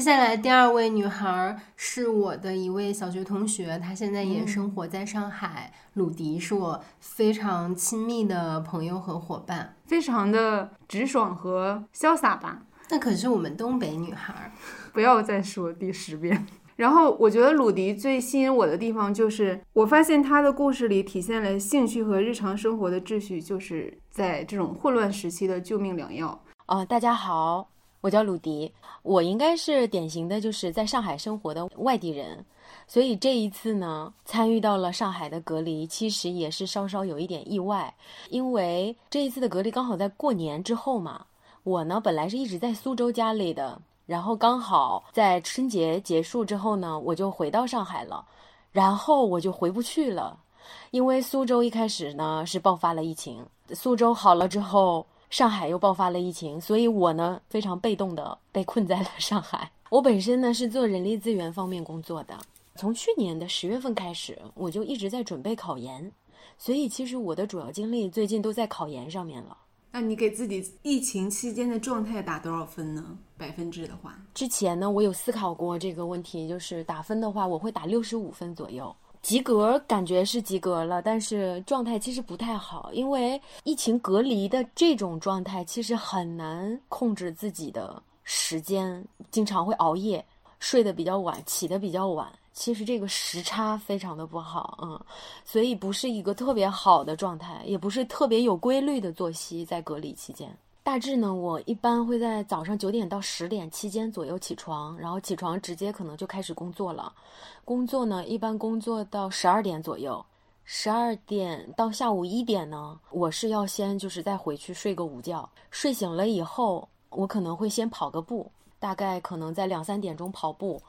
下来第二位女孩是我的一位小学同学，她现在也生活在上海。鲁迪是我非常亲密的朋友和伙伴，非常的直爽和潇洒吧。那可是我们东北女孩。不要再说第十遍。然后我觉得鲁迪最吸引我的地方就是，我发现他的故事里体现了兴趣和日常生活的秩序，就是在这种混乱时期的救命良药。呃，大家好，我叫鲁迪，我应该是典型的就是在上海生活的外地人，所以这一次呢，参与到了上海的隔离，其实也是稍稍有一点意外，因为这一次的隔离刚好在过年之后嘛。我呢，本来是一直在苏州家里的，然后刚好在春节结束之后呢，我就回到上海了，然后我就回不去了，因为苏州一开始呢是爆发了疫情，苏州好了之后。上海又爆发了疫情，所以我呢非常被动的被困在了 <laughs> 上海。我本身呢是做人力资源方面工作的，从去年的十月份开始，我就一直在准备考研，所以其实我的主要精力最近都在考研上面了。那你给自己疫情期间的状态打多少分呢？百分制的话，之前呢我有思考过这个问题，就是打分的话，我会打六十五分左右。及格感觉是及格了，但是状态其实不太好，因为疫情隔离的这种状态其实很难控制自己的时间，经常会熬夜，睡得比较晚，起得比较晚。其实这个时差非常的不好，嗯，所以不是一个特别好的状态，也不是特别有规律的作息。在隔离期间，大致呢，我一般会在早上九点到十点期间左右起床，然后起床直接可能就开始工作了。工作呢，一般工作到十二点左右，十二点到下午一点呢，我是要先就是再回去睡个午觉。睡醒了以后，我可能会先跑个步，大概可能在两三点钟跑步。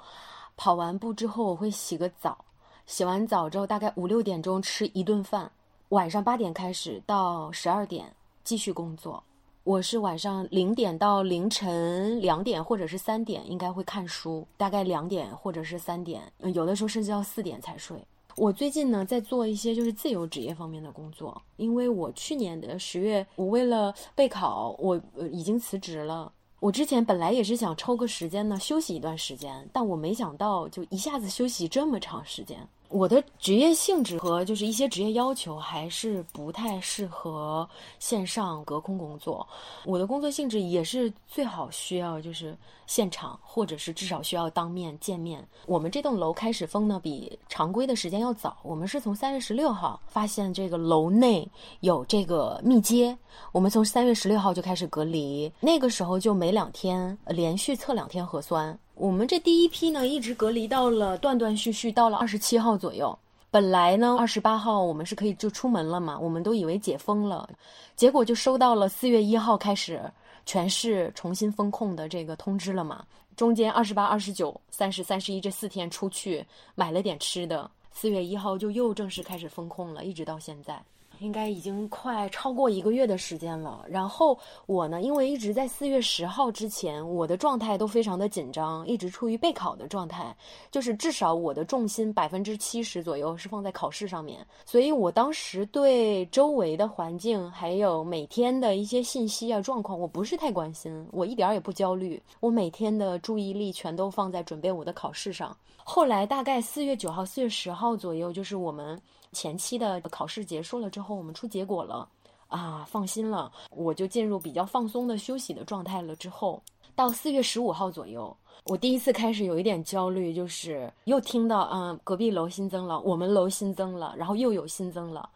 跑完步之后，我会洗个澡，洗完澡之后，大概五六点钟吃一顿饭。晚上八点开始到十二点继续工作。我是晚上零点到凌晨两点或者是三点应该会看书，大概两点或者是三点，有的时候甚至要四点才睡。我最近呢在做一些就是自由职业方面的工作，因为我去年的十月，我为了备考，我已经辞职了。我之前本来也是想抽个时间呢休息一段时间，但我没想到就一下子休息这么长时间。我的职业性质和就是一些职业要求还是不太适合线上隔空工作。我的工作性质也是最好需要就是现场，或者是至少需要当面见面。我们这栋楼开始封呢比常规的时间要早，我们是从三月十六号发现这个楼内有这个密接，我们从三月十六号就开始隔离，那个时候就每两天连续测两天核酸。我们这第一批呢，一直隔离到了断断续续，到了二十七号左右。本来呢，二十八号我们是可以就出门了嘛，我们都以为解封了，结果就收到了四月一号开始全市重新封控的这个通知了嘛。中间二十八、二十九、三十、三十一这四天出去买了点吃的，四月一号就又正式开始封控了，一直到现在。应该已经快超过一个月的时间了。然后我呢，因为一直在四月十号之前，我的状态都非常的紧张，一直处于备考的状态，就是至少我的重心百分之七十左右是放在考试上面。所以我当时对周围的环境还有每天的一些信息啊状况，我不是太关心，我一点儿也不焦虑。我每天的注意力全都放在准备我的考试上。后来大概四月九号、四月十号左右，就是我们。前期的考试结束了之后，我们出结果了，啊，放心了，我就进入比较放松的休息的状态了。之后到四月十五号左右，我第一次开始有一点焦虑，就是又听到嗯隔壁楼新增了，我们楼新增了，然后又有新增了，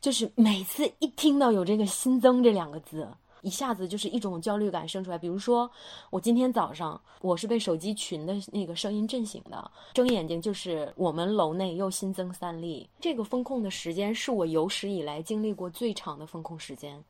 就是每次一听到有这个新增这两个字。一下子就是一种焦虑感生出来。比如说，我今天早上我是被手机群的那个声音震醒的，睁眼睛就是我们楼内又新增三例。这个风控的时间是我有史以来经历过最长的风控时间，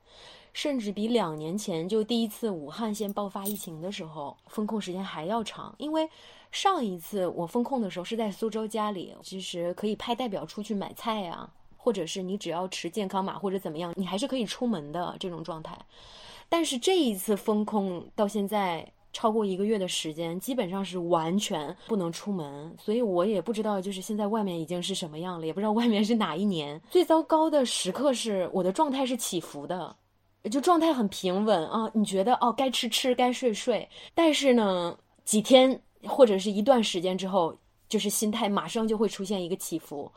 甚至比两年前就第一次武汉先爆发疫情的时候风控时间还要长。因为上一次我风控的时候是在苏州家里，其实可以派代表出去买菜呀，或者是你只要持健康码或者怎么样，你还是可以出门的这种状态。但是这一次封控到现在超过一个月的时间，基本上是完全不能出门，所以我也不知道就是现在外面已经是什么样了，也不知道外面是哪一年。最糟糕的时刻是我的状态是起伏的，就状态很平稳啊，你觉得哦该吃吃该睡睡，但是呢几天或者是一段时间之后。就是心态马上就会出现一个起伏，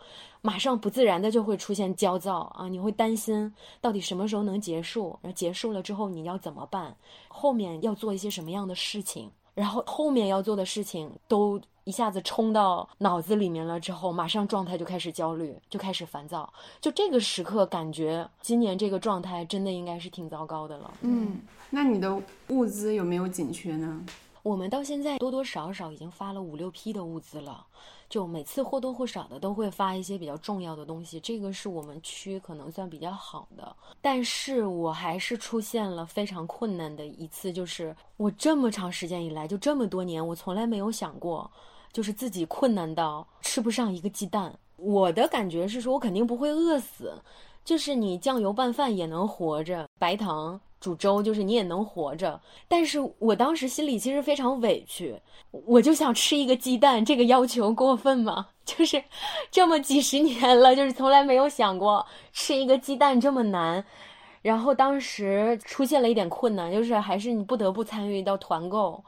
马上不自然的就会出现焦躁啊！你会担心到底什么时候能结束，然后结束了之后你要怎么办？后面要做一些什么样的事情？然后后面要做的事情都一下子冲到脑子里面了之后，马上状态就开始焦虑，就开始烦躁。就这个时刻，感觉今年这个状态真的应该是挺糟糕的了。嗯，那你的物资有没有紧缺呢？我们到现在多多少少已经发了五六批的物资了，就每次或多或少的都会发一些比较重要的东西，这个是我们区可能算比较好的。但是我还是出现了非常困难的一次，就是我这么长时间以来，就这么多年，我从来没有想过，就是自己困难到吃不上一个鸡蛋。我的感觉是说，我肯定不会饿死，就是你酱油拌饭也能活着，白糖。煮粥就是你也能活着，但是我当时心里其实非常委屈，我就想吃一个鸡蛋，这个要求过分吗？<laughs> 就是这么几十年了，就是从来没有想过吃一个鸡蛋这么难。然后当时出现了一点困难，就是还是你不得不参与到团购，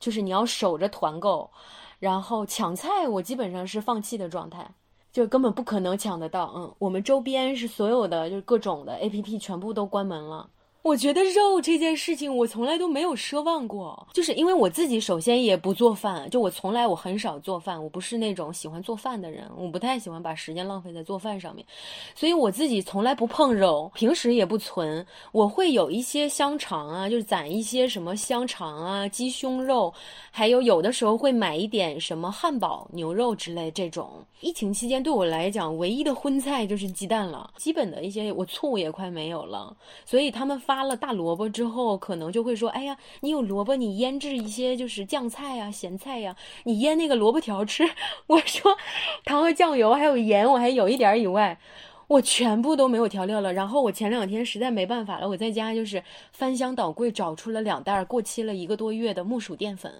就是你要守着团购，然后抢菜我基本上是放弃的状态，就根本不可能抢得到。嗯，我们周边是所有的就是各种的 A P P 全部都关门了。我觉得肉这件事情，我从来都没有奢望过，就是因为我自己首先也不做饭，就我从来我很少做饭，我不是那种喜欢做饭的人，我不太喜欢把时间浪费在做饭上面，所以我自己从来不碰肉，平时也不存。我会有一些香肠啊，就是攒一些什么香肠啊、鸡胸肉，还有有的时候会买一点什么汉堡牛肉之类这种。疫情期间对我来讲，唯一的荤菜就是鸡蛋了，基本的一些我醋也快没有了，所以他们发。发了大萝卜之后，可能就会说：“哎呀，你有萝卜，你腌制一些就是酱菜呀、咸菜呀，你腌那个萝卜条吃。<laughs> ”我说：“糖和酱油还有盐，我还有一点以外，我全部都没有调料了。”然后我前两天实在没办法了，我在家就是翻箱倒柜找出了两袋过期了一个多月的木薯淀粉，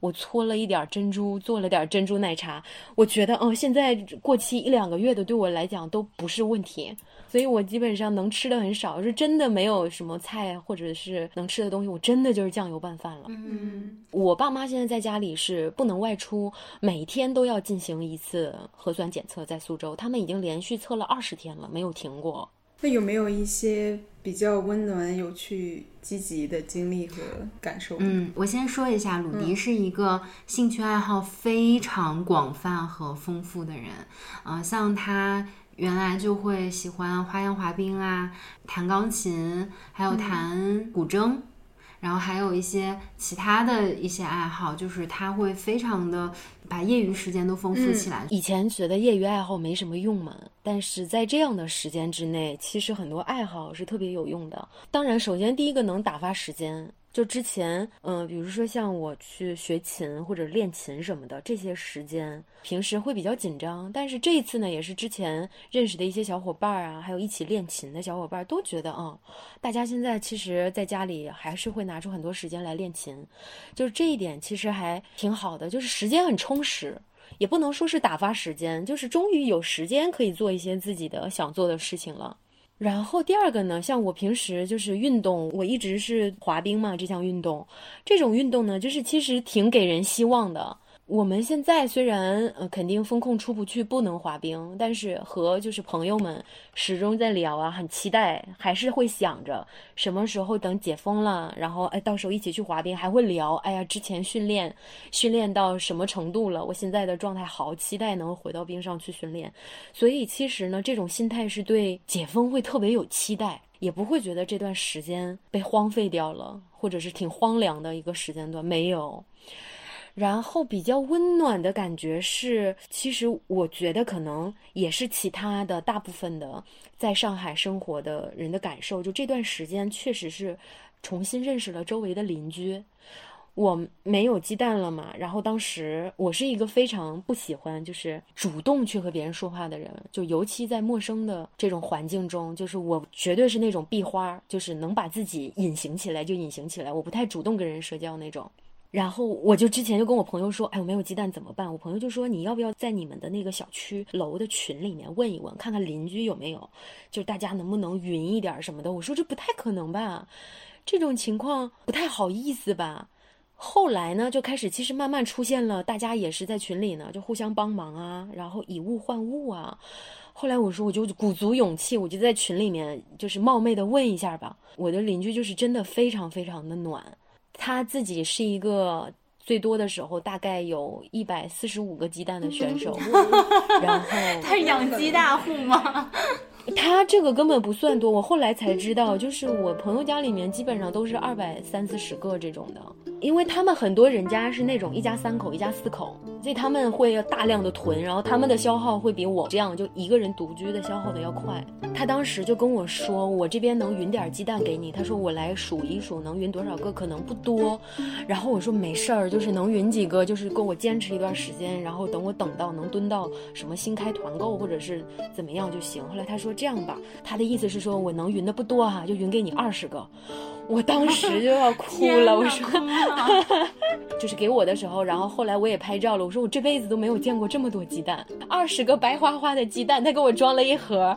我搓了一点珍珠，做了点珍珠奶茶。我觉得，哦，现在过期一两个月的对我来讲都不是问题。所以我基本上能吃的很少，是真的没有什么菜或者是能吃的东西，我真的就是酱油拌饭了。嗯，我爸妈现在在家里是不能外出，每天都要进行一次核酸检测，在苏州，他们已经连续测了二十天了，没有停过。那有没有一些比较温暖、有趣、积极的经历和感受？嗯，我先说一下，鲁迪是一个兴趣爱好非常广泛和丰富的人。啊，像他。原来就会喜欢花样滑冰啊，弹钢琴，还有弹古筝，然后还有一些其他的一些爱好，就是他会非常的把业余时间都丰富起来。以前觉得业余爱好没什么用嘛，但是在这样的时间之内，其实很多爱好是特别有用的。当然，首先第一个能打发时间。就之前，嗯，比如说像我去学琴或者练琴什么的，这些时间平时会比较紧张。但是这一次呢，也是之前认识的一些小伙伴啊，还有一起练琴的小伙伴都觉得，嗯，大家现在其实在家里还是会拿出很多时间来练琴，就是这一点其实还挺好的，就是时间很充实，也不能说是打发时间，就是终于有时间可以做一些自己的想做的事情了。然后第二个呢，像我平时就是运动，我一直是滑冰嘛，这项运动，这种运动呢，就是其实挺给人希望的。我们现在虽然呃肯定风控出不去，不能滑冰，但是和就是朋友们始终在聊啊，很期待，还是会想着什么时候等解封了，然后哎到时候一起去滑冰，还会聊，哎呀之前训练训练到什么程度了，我现在的状态好，期待能回到冰上去训练，所以其实呢，这种心态是对解封会特别有期待，也不会觉得这段时间被荒废掉了，或者是挺荒凉的一个时间段，没有。然后比较温暖的感觉是，其实我觉得可能也是其他的大部分的在上海生活的人的感受。就这段时间，确实是重新认识了周围的邻居。我没有鸡蛋了嘛，然后当时我是一个非常不喜欢就是主动去和别人说话的人，就尤其在陌生的这种环境中，就是我绝对是那种闭花，就是能把自己隐形起来就隐形起来，我不太主动跟人社交那种。然后我就之前就跟我朋友说，哎，我没有鸡蛋怎么办？我朋友就说，你要不要在你们的那个小区楼的群里面问一问，看看邻居有没有，就是大家能不能匀一点什么的。我说这不太可能吧，这种情况不太好意思吧。后来呢，就开始其实慢慢出现了，大家也是在群里呢，就互相帮忙啊，然后以物换物啊。后来我说，我就鼓足勇气，我就在群里面就是冒昧的问一下吧。我的邻居就是真的非常非常的暖。他自己是一个最多的时候大概有一百四十五个鸡蛋的选手，<laughs> 然后他养鸡大户吗？他这个根本不算多，我后来才知道，就是我朋友家里面基本上都是二百三四十个这种的，因为他们很多人家是那种一家三口、一家四口，所以他们会要大量的囤，然后他们的消耗会比我这样就一个人独居的消耗的要快。他当时就跟我说，我这边能匀点鸡蛋给你，他说我来数一数能匀多少个，可能不多。然后我说没事儿，就是能匀几个，就是够我坚持一段时间，然后等我等到能蹲到什么新开团购或者是怎么样就行。后来他说。这样吧，他的意思是说我能匀的不多哈，就匀给你二十个。<laughs> 我当时就要哭了，<laughs> 我说，<laughs> 就是给我的时候，然后后来我也拍照了，我说我这辈子都没有见过这么多鸡蛋，二十个白花花的鸡蛋，他给我装了一盒。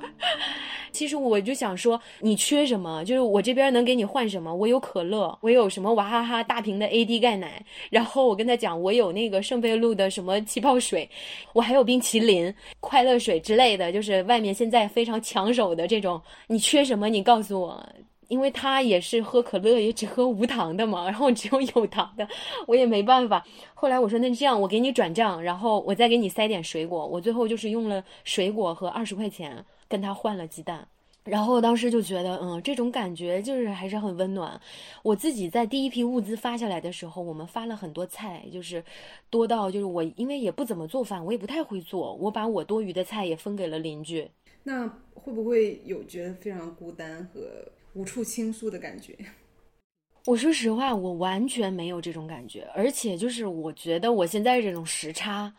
其实我就想说，你缺什么？就是我这边能给你换什么？我有可乐，我有什么娃哈哈大瓶的 AD 钙奶，然后我跟他讲，我有那个圣贝露的什么气泡水，我还有冰淇淋、快乐水之类的，就是外面现在非常抢手的这种。你缺什么？你告诉我，因为他也是喝可乐，也只喝无糖的嘛，然后只有有糖的，我也没办法。后来我说，那这样我给你转账，然后我再给你塞点水果。我最后就是用了水果和二十块钱。跟他换了鸡蛋，然后当时就觉得，嗯，这种感觉就是还是很温暖。我自己在第一批物资发下来的时候，我们发了很多菜，就是多到就是我因为也不怎么做饭，我也不太会做，我把我多余的菜也分给了邻居。那会不会有觉得非常孤单和无处倾诉的感觉？<laughs> 我说实话，我完全没有这种感觉，而且就是我觉得我现在这种时差。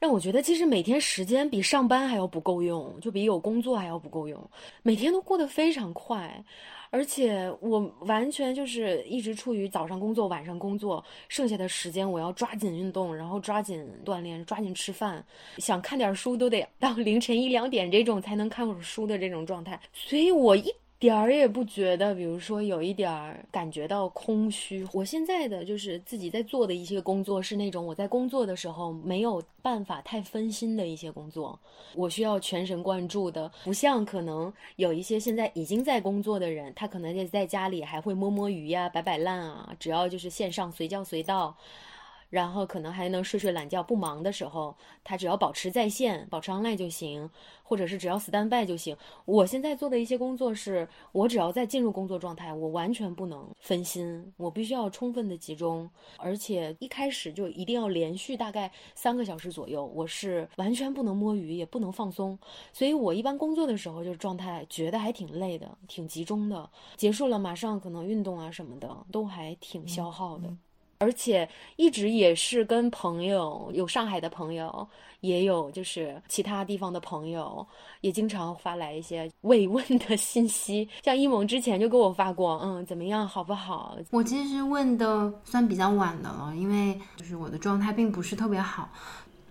让我觉得，其实每天时间比上班还要不够用，就比有工作还要不够用。每天都过得非常快，而且我完全就是一直处于早上工作、晚上工作，剩下的时间我要抓紧运动，然后抓紧锻炼，抓紧吃饭。想看点书都得到 <laughs> 凌晨一两点这种才能看会儿书的这种状态，所以我一。点儿也不觉得，比如说有一点儿感觉到空虚。我现在的就是自己在做的一些工作，是那种我在工作的时候没有办法太分心的一些工作，我需要全神贯注的，不像可能有一些现在已经在工作的人，他可能就在家里还会摸摸鱼呀、摆摆烂啊，只要就是线上随叫随到。然后可能还能睡睡懒觉，不忙的时候，他只要保持在线，保持 online 就行，或者是只要 stand by 就行。我现在做的一些工作是，我只要在进入工作状态，我完全不能分心，我必须要充分的集中，而且一开始就一定要连续大概三个小时左右，我是完全不能摸鱼，也不能放松。所以我一般工作的时候就是状态，觉得还挺累的，挺集中的。结束了马上可能运动啊什么的，都还挺消耗的。而且一直也是跟朋友，有上海的朋友，也有就是其他地方的朋友，也经常发来一些慰问的信息。像一萌之前就给我发过，嗯，怎么样，好不好？我其实问的算比较晚的了，因为就是我的状态并不是特别好。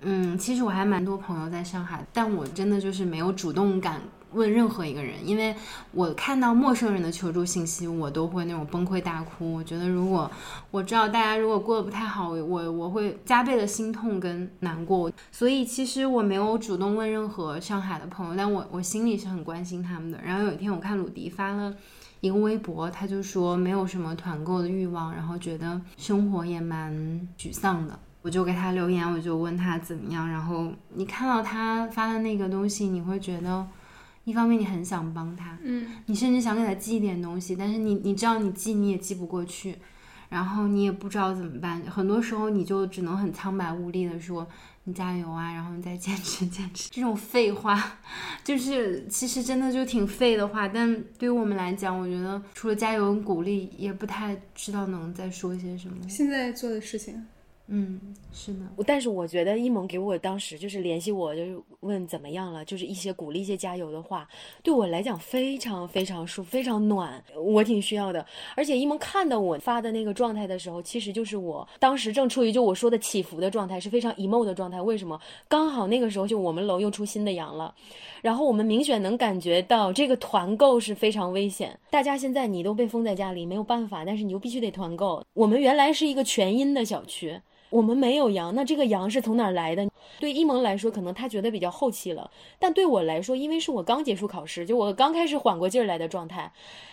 嗯，其实我还蛮多朋友在上海，但我真的就是没有主动敢问任何一个人，因为我看到陌生人的求助信息，我都会那种崩溃大哭。我觉得如果我知道大家如果过得不太好，我我会加倍的心痛跟难过。所以其实我没有主动问任何上海的朋友，但我我心里是很关心他们的。然后有一天我看鲁迪发了一个微博，他就说没有什么团购的欲望，然后觉得生活也蛮沮丧的。我就给他留言，我就问他怎么样。然后你看到他发的那个东西，你会觉得。一方面你很想帮他，嗯，你甚至想给他寄一点东西，但是你你知道你寄你也寄不过去，然后你也不知道怎么办，很多时候你就只能很苍白无力的说你加油啊，然后你再坚持 <laughs> 坚持，这种废话，就是其实真的就挺废的话，但对于我们来讲，我觉得除了加油鼓励，也不太知道能再说些什么。现在做的事情。嗯，是的，但是我觉得一萌给我当时就是联系我，就是问怎么样了，就是一些鼓励、一些加油的话，对我来讲非常非常舒服，非常暖，我挺需要的。而且一萌看到我发的那个状态的时候，其实就是我当时正处于就我说的起伏的状态，是非常 emo 的状态。为什么？刚好那个时候就我们楼又出新的阳了，然后我们明显能感觉到这个团购是非常危险。大家现在你都被封在家里，没有办法，但是你又必须得团购。我们原来是一个全阴的小区。我们没有阳，那这个阳是从哪来的？对一萌来说，可能他觉得比较后期了，但对我来说，因为是我刚结束考试，就我刚开始缓过劲儿来的状态。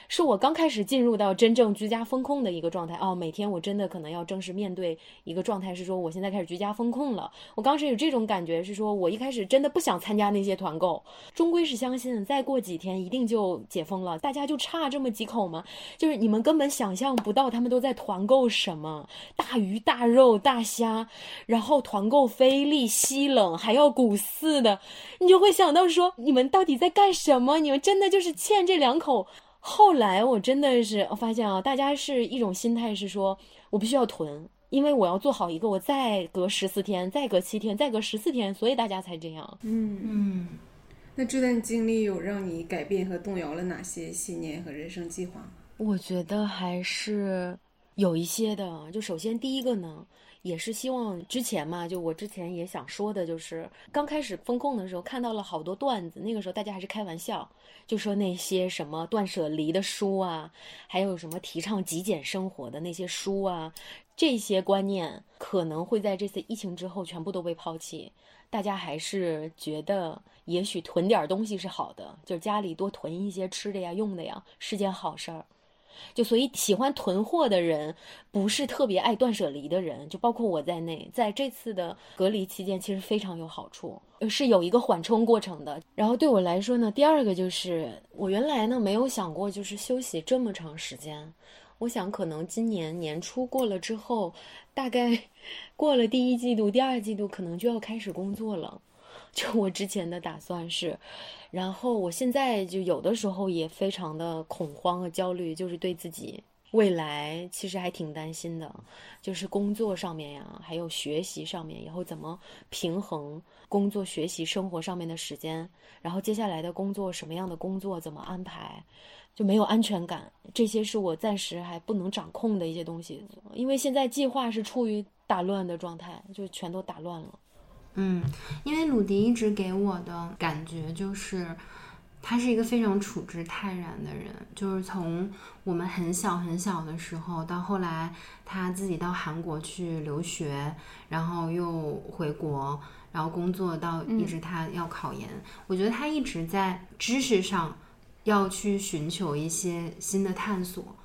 是我刚开始进入到真正居家风控的一个状态哦，每天我真的可能要正式面对一个状态，是说我现在开始居家风控了。我刚开始有这种感觉，是说我一开始真的不想参加那些团购，终归是相信再过几天一定就解封了，大家就差这么几口吗？就是你们根本想象不到他们都在团购什么大鱼大肉大虾，然后团购菲力西冷还要股四的，你就会想到说你们到底在干什么？你们真的就是欠这两口。后来我真的是我发现啊，大家是一种心态，是说我必须要囤，因为我要做好一个，我再隔十四天，再隔七天，再隔十四天，所以大家才这样。嗯嗯，那这段经历有让你改变和动摇了哪些信念和人生计划吗？我觉得还是有一些的。就首先第一个呢。也是希望之前嘛，就我之前也想说的，就是刚开始风控的时候看到了好多段子，那个时候大家还是开玩笑，就说那些什么断舍离的书啊，还有什么提倡极简生活的那些书啊，这些观念可能会在这次疫情之后全部都被抛弃，大家还是觉得也许囤点东西是好的，就是家里多囤一些吃的呀、用的呀，是件好事儿。就所以喜欢囤货的人，不是特别爱断舍离的人，就包括我在内，在这次的隔离期间，其实非常有好处，是有一个缓冲过程的。然后对我来说呢，第二个就是我原来呢没有想过就是休息这么长时间，我想可能今年年初过了之后，大概 <laughs> 过了第一季度、第二季度，可能就要开始工作了。就我之前的打算是，然后我现在就有的时候也非常的恐慌和焦虑，就是对自己未来其实还挺担心的，就是工作上面呀，还有学习上面，以后怎么平衡工作、学习、生活上面的时间，然后接下来的工作什么样的工作怎么安排，就没有安全感，这些是我暂时还不能掌控的一些东西，因为现在计划是处于打乱的状态，就全都打乱了。嗯，因为鲁迪一直给我的感觉就是，他是一个非常处之泰然的人。就是从我们很小很小的时候，到后来他自己到韩国去留学，然后又回国，然后工作，到一直他要考研，我觉得他一直在知识上要去寻求一些新的探索。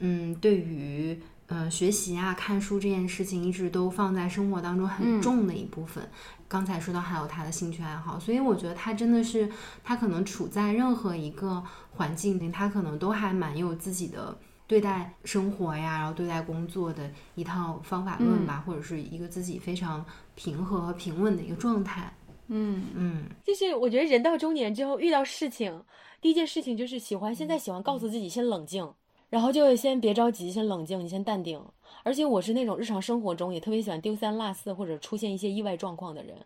嗯，对于。呃，学习啊，看书这件事情一直都放在生活当中很重的一部分。刚才说到还有他的兴趣爱好，所以我觉得他真的是，他可能处在任何一个环境里，他可能都还蛮有自己的对待生活呀，然后对待工作的一套方法论吧，或者是一个自己非常平和和平稳的一个状态。嗯嗯，就是我觉得人到中年之后遇到事情，第一件事情就是喜欢，现在喜欢告诉自己先冷静。然后就先别着急，先冷静，你先淡定。而且我是那种日常生活中也特别喜欢丢三落四或者出现一些意外状况的人。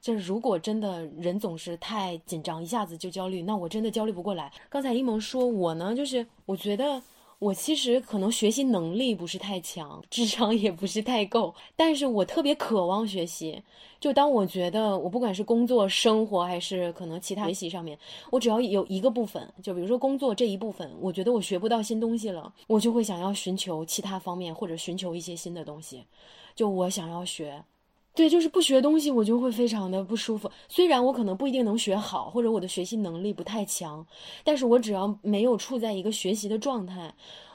就是如果真的人总是太紧张，一下子就焦虑，那我真的焦虑不过来。刚才一萌说，我呢就是我觉得我其实可能学习能力不是太强，智商也不是太够，但是我特别渴望学习。就当我觉得我不管是工作、生活还是可能其他学习上面，我只要有一个部分，就比如说工作这一部分，我觉得我学不到新东西了，我就会想要寻求其他方面或者寻求一些新的东西。就我想要学，对，就是不学东西我就会非常的不舒服。虽然我可能不一定能学好，或者我的学习能力不太强，但是我只要没有处在一个学习的状态。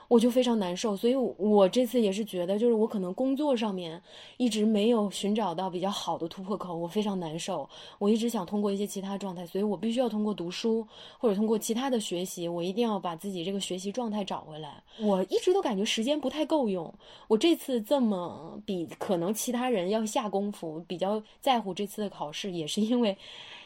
我就非常难受，所以我这次也是觉得，就是我可能工作上面一直没有寻找到比较好的突破口，我非常难受。我一直想通过一些其他状态，所以我必须要通过读书或者通过其他的学习，我一定要把自己这个学习状态找回来。我一直都感觉时间不太够用，我这次这么比可能其他人要下功夫，比较在乎这次的考试，也是因为，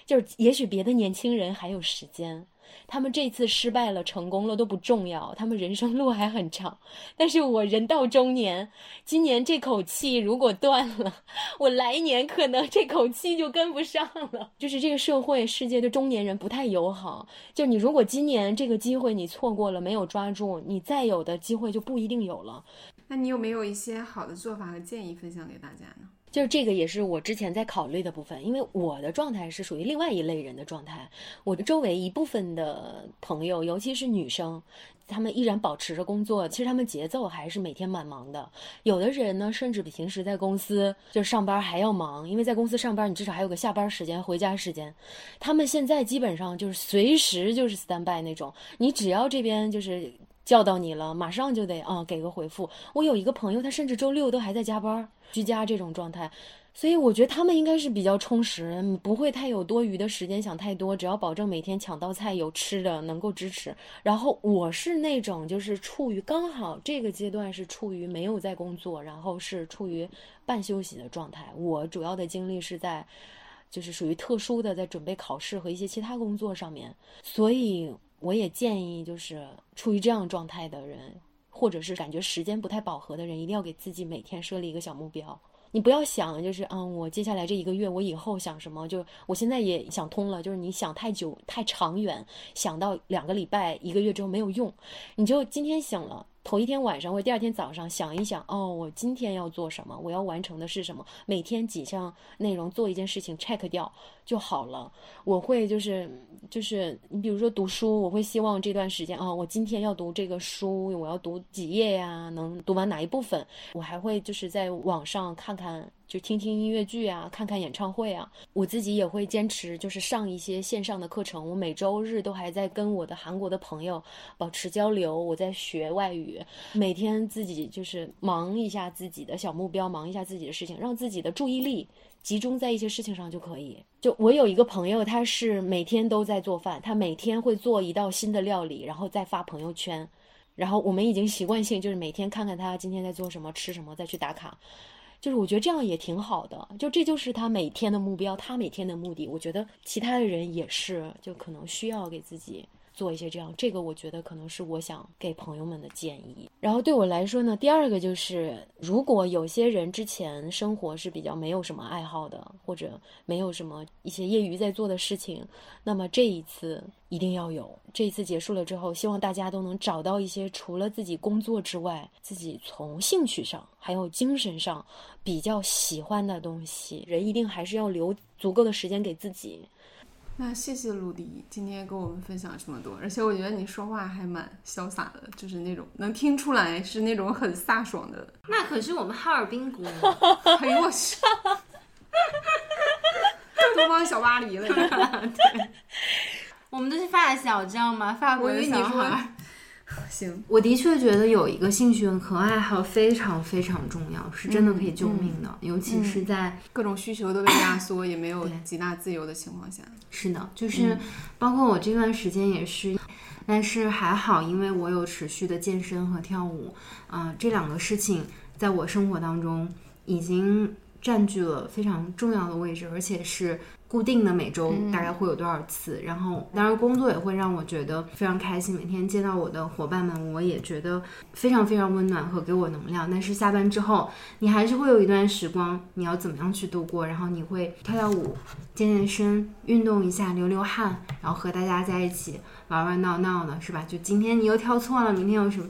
就是也许别的年轻人还有时间。他们这次失败了，成功了都不重要，他们人生路还很长。但是我人到中年，今年这口气如果断了，我来年可能这口气就跟不上了。就是这个社会世界对中年人不太友好。就你如果今年这个机会你错过了，没有抓住，你再有的机会就不一定有了。那你有没有一些好的做法和建议分享给大家呢？就是这个也是我之前在考虑的部分，因为我的状态是属于另外一类人的状态。我的周围一部分的朋友，尤其是女生，她们依然保持着工作，其实她们节奏还是每天蛮忙的。有的人呢，甚至比平时在公司就上班还要忙，因为在公司上班，你至少还有个下班时间、回家时间。他们现在基本上就是随时就是 stand by 那种，你只要这边就是叫到你了，马上就得啊给个回复。我有一个朋友，他甚至周六都还在加班。居家这种状态，所以我觉得他们应该是比较充实，不会太有多余的时间想太多，只要保证每天抢到菜有吃的能够支持。然后我是那种就是处于刚好这个阶段是处于没有在工作，然后是处于半休息的状态。我主要的精力是在就是属于特殊的在准备考试和一些其他工作上面，所以我也建议就是处于这样状态的人。或者是感觉时间不太饱和的人，一定要给自己每天设立一个小目标。你不要想，就是嗯，我接下来这一个月，我以后想什么？就我现在也想通了，就是你想太久、太长远，想到两个礼拜、一个月之后没有用，你就今天醒了。头一天晚上或第二天早上想一想，哦，我今天要做什么？我要完成的是什么？每天几项内容做一件事情，check 掉就好了。我会就是就是你比如说读书，我会希望这段时间啊，我今天要读这个书，我要读几页呀？能读完哪一部分？我还会就是在网上看看。就听听音乐剧啊，看看演唱会啊。我自己也会坚持，就是上一些线上的课程。我每周日都还在跟我的韩国的朋友保持交流。我在学外语，每天自己就是忙一下自己的小目标，忙一下自己的事情，让自己的注意力集中在一些事情上就可以。就我有一个朋友，他是每天都在做饭，他每天会做一道新的料理，然后再发朋友圈。然后我们已经习惯性就是每天看看他今天在做什么，吃什么，再去打卡。就是我觉得这样也挺好的，就这就是他每天的目标，他每天的目的。我觉得其他的人也是，就可能需要给自己。做一些这样，这个我觉得可能是我想给朋友们的建议。然后对我来说呢，第二个就是，如果有些人之前生活是比较没有什么爱好的，或者没有什么一些业余在做的事情，那么这一次一定要有。这一次结束了之后，希望大家都能找到一些除了自己工作之外，自己从兴趣上还有精神上比较喜欢的东西。人一定还是要留足够的时间给自己。那谢谢鲁迪今天跟我们分享这么多，而且我觉得你说话还蛮潇洒的，就是那种能听出来是那种很飒爽的。那可是我们哈尔滨姑娘，<laughs> 哎呦我去，东方小巴黎了，<laughs> 对，我们都是发小，知道吗？法国的小孩。<laughs> 行，我的确觉得有一个兴趣和爱好非常非常重要，是真的可以救命的，尤其是在各种需求都被压缩，也没有极大自由的情况下。是的，就是包括我这段时间也是，但是还好，因为我有持续的健身和跳舞，啊，这两个事情在我生活当中已经占据了非常重要的位置，而且是。固定的每周大概会有多少次？然后，当然工作也会让我觉得非常开心。每天见到我的伙伴们，我也觉得非常非常温暖和给我能量。但是下班之后，你还是会有一段时光，你要怎么样去度过？然后你会跳跳舞、健健身、运动一下、流流汗，然后和大家在一起玩玩闹闹的，是吧？就今天你又跳错了，明天有什么？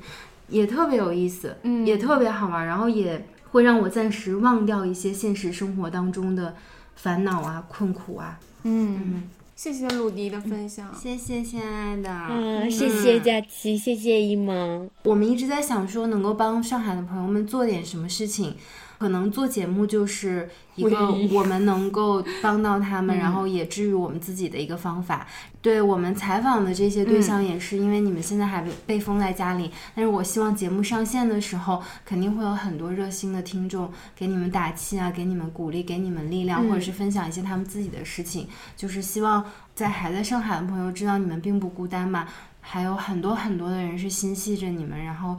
也特别有意思，嗯也特别好玩，然后也会让我暂时忘掉一些现实生活当中的烦恼啊、困苦啊。嗯，谢谢鲁迪的分享。谢谢，亲爱的。嗯，谢谢佳琪，谢谢一萌。我们一直在想说，能够帮上海的朋友们做点什么事情。可能做节目就是一个我们能够帮到他们，<laughs> 然后也治愈我们自己的一个方法。对我们采访的这些对象，也是因为你们现在还被被封在家里，但是我希望节目上线的时候，肯定会有很多热心的听众给你们打气啊，给你们鼓励，给你们力量，或者是分享一些他们自己的事情。就是希望在还在上海的朋友知道你们并不孤单嘛，还有很多很多的人是心系着你们，然后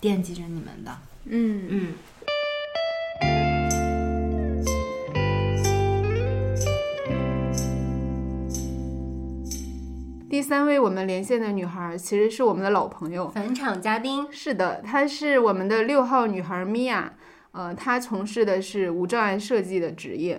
惦记着你们的。嗯嗯。第三位我们连线的女孩其实是我们的老朋友，返场嘉宾是的，她是我们的六号女孩米娅，呃，她从事的是无障碍设计的职业。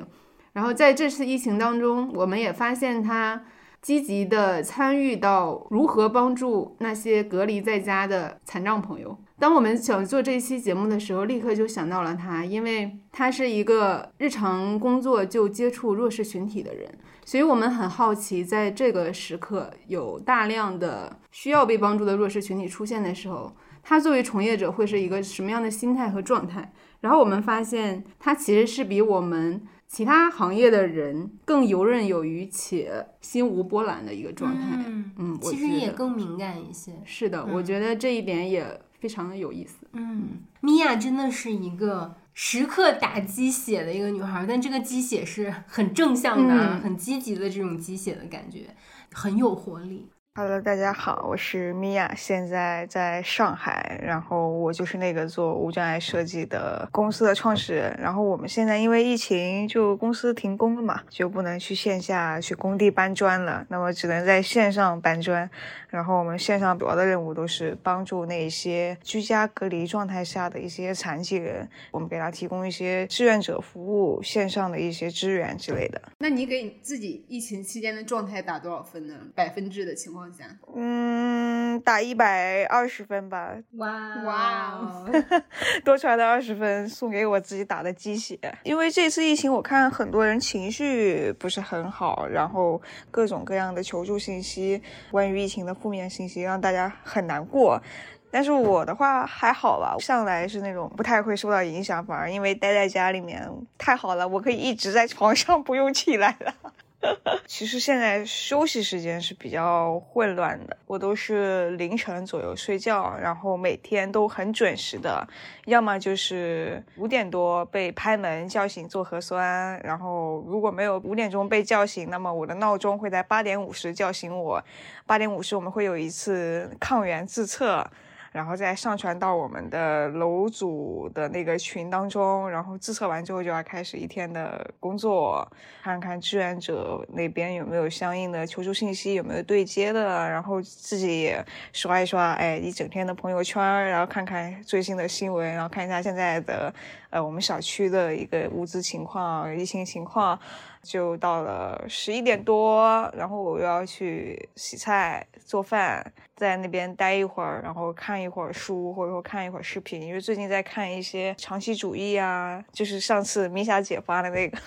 然后在这次疫情当中，我们也发现她积极的参与到如何帮助那些隔离在家的残障朋友。当我们想做这期节目的时候，立刻就想到了她，因为她是一个日常工作就接触弱势群体的人。所以我们很好奇，在这个时刻有大量的需要被帮助的弱势群体出现的时候，他作为从业者会是一个什么样的心态和状态？然后我们发现，他其实是比我们其他行业的人更游刃有余且心无波澜的一个状态。嗯嗯，我其实也更敏感一些。是的，我觉得这一点也非常的有意思。嗯，米娅真的是一个时刻打鸡血的一个女孩，但这个鸡血是很正向的、嗯很积极的这种鸡血的感觉，很有活力。Hello，大家好，我是米娅，现在在上海，然后我就是那个做无障碍设计的公司的创始人。然后我们现在因为疫情，就公司停工了嘛，就不能去线下去工地搬砖了，那么只能在线上搬砖。然后我们线上主要的任务都是帮助那些居家隔离状态下的一些残疾人，我们给他提供一些志愿者服务、线上的一些支援之类的。那你给你自己疫情期间的状态打多少分呢？百分制的情况下？嗯，打一百二十分吧，哇哇哦！<laughs> 多出来的二十分送给我自己打的鸡血。因为这次疫情，我看很多人情绪不是很好，然后各种各样的求助信息，关于疫情的负面信息，让大家很难过。但是我的话还好吧，上来是那种不太会受到影响，反而因为待在家里面太好了，我可以一直在床上 <laughs> 不用起来了。<laughs> 其实现在休息时间是比较混乱的，我都是凌晨左右睡觉，然后每天都很准时的，要么就是五点多被拍门叫醒做核酸，然后如果没有五点钟被叫醒，那么我的闹钟会在八点五十叫醒我，八点五十我们会有一次抗原自测。然后再上传到我们的楼主的那个群当中，然后自测完之后就要开始一天的工作，看看志愿者那边有没有相应的求助信息，有没有对接的，然后自己也刷一刷，哎，一整天的朋友圈，然后看看最新的新闻，然后看一下现在的呃我们小区的一个物资情况、疫情情况。就到了十一点多，然后我又要去洗菜、做饭，在那边待一会儿，然后看一会儿书，或者说看一会儿视频，因为最近在看一些长期主义啊，就是上次米霞姐发的那个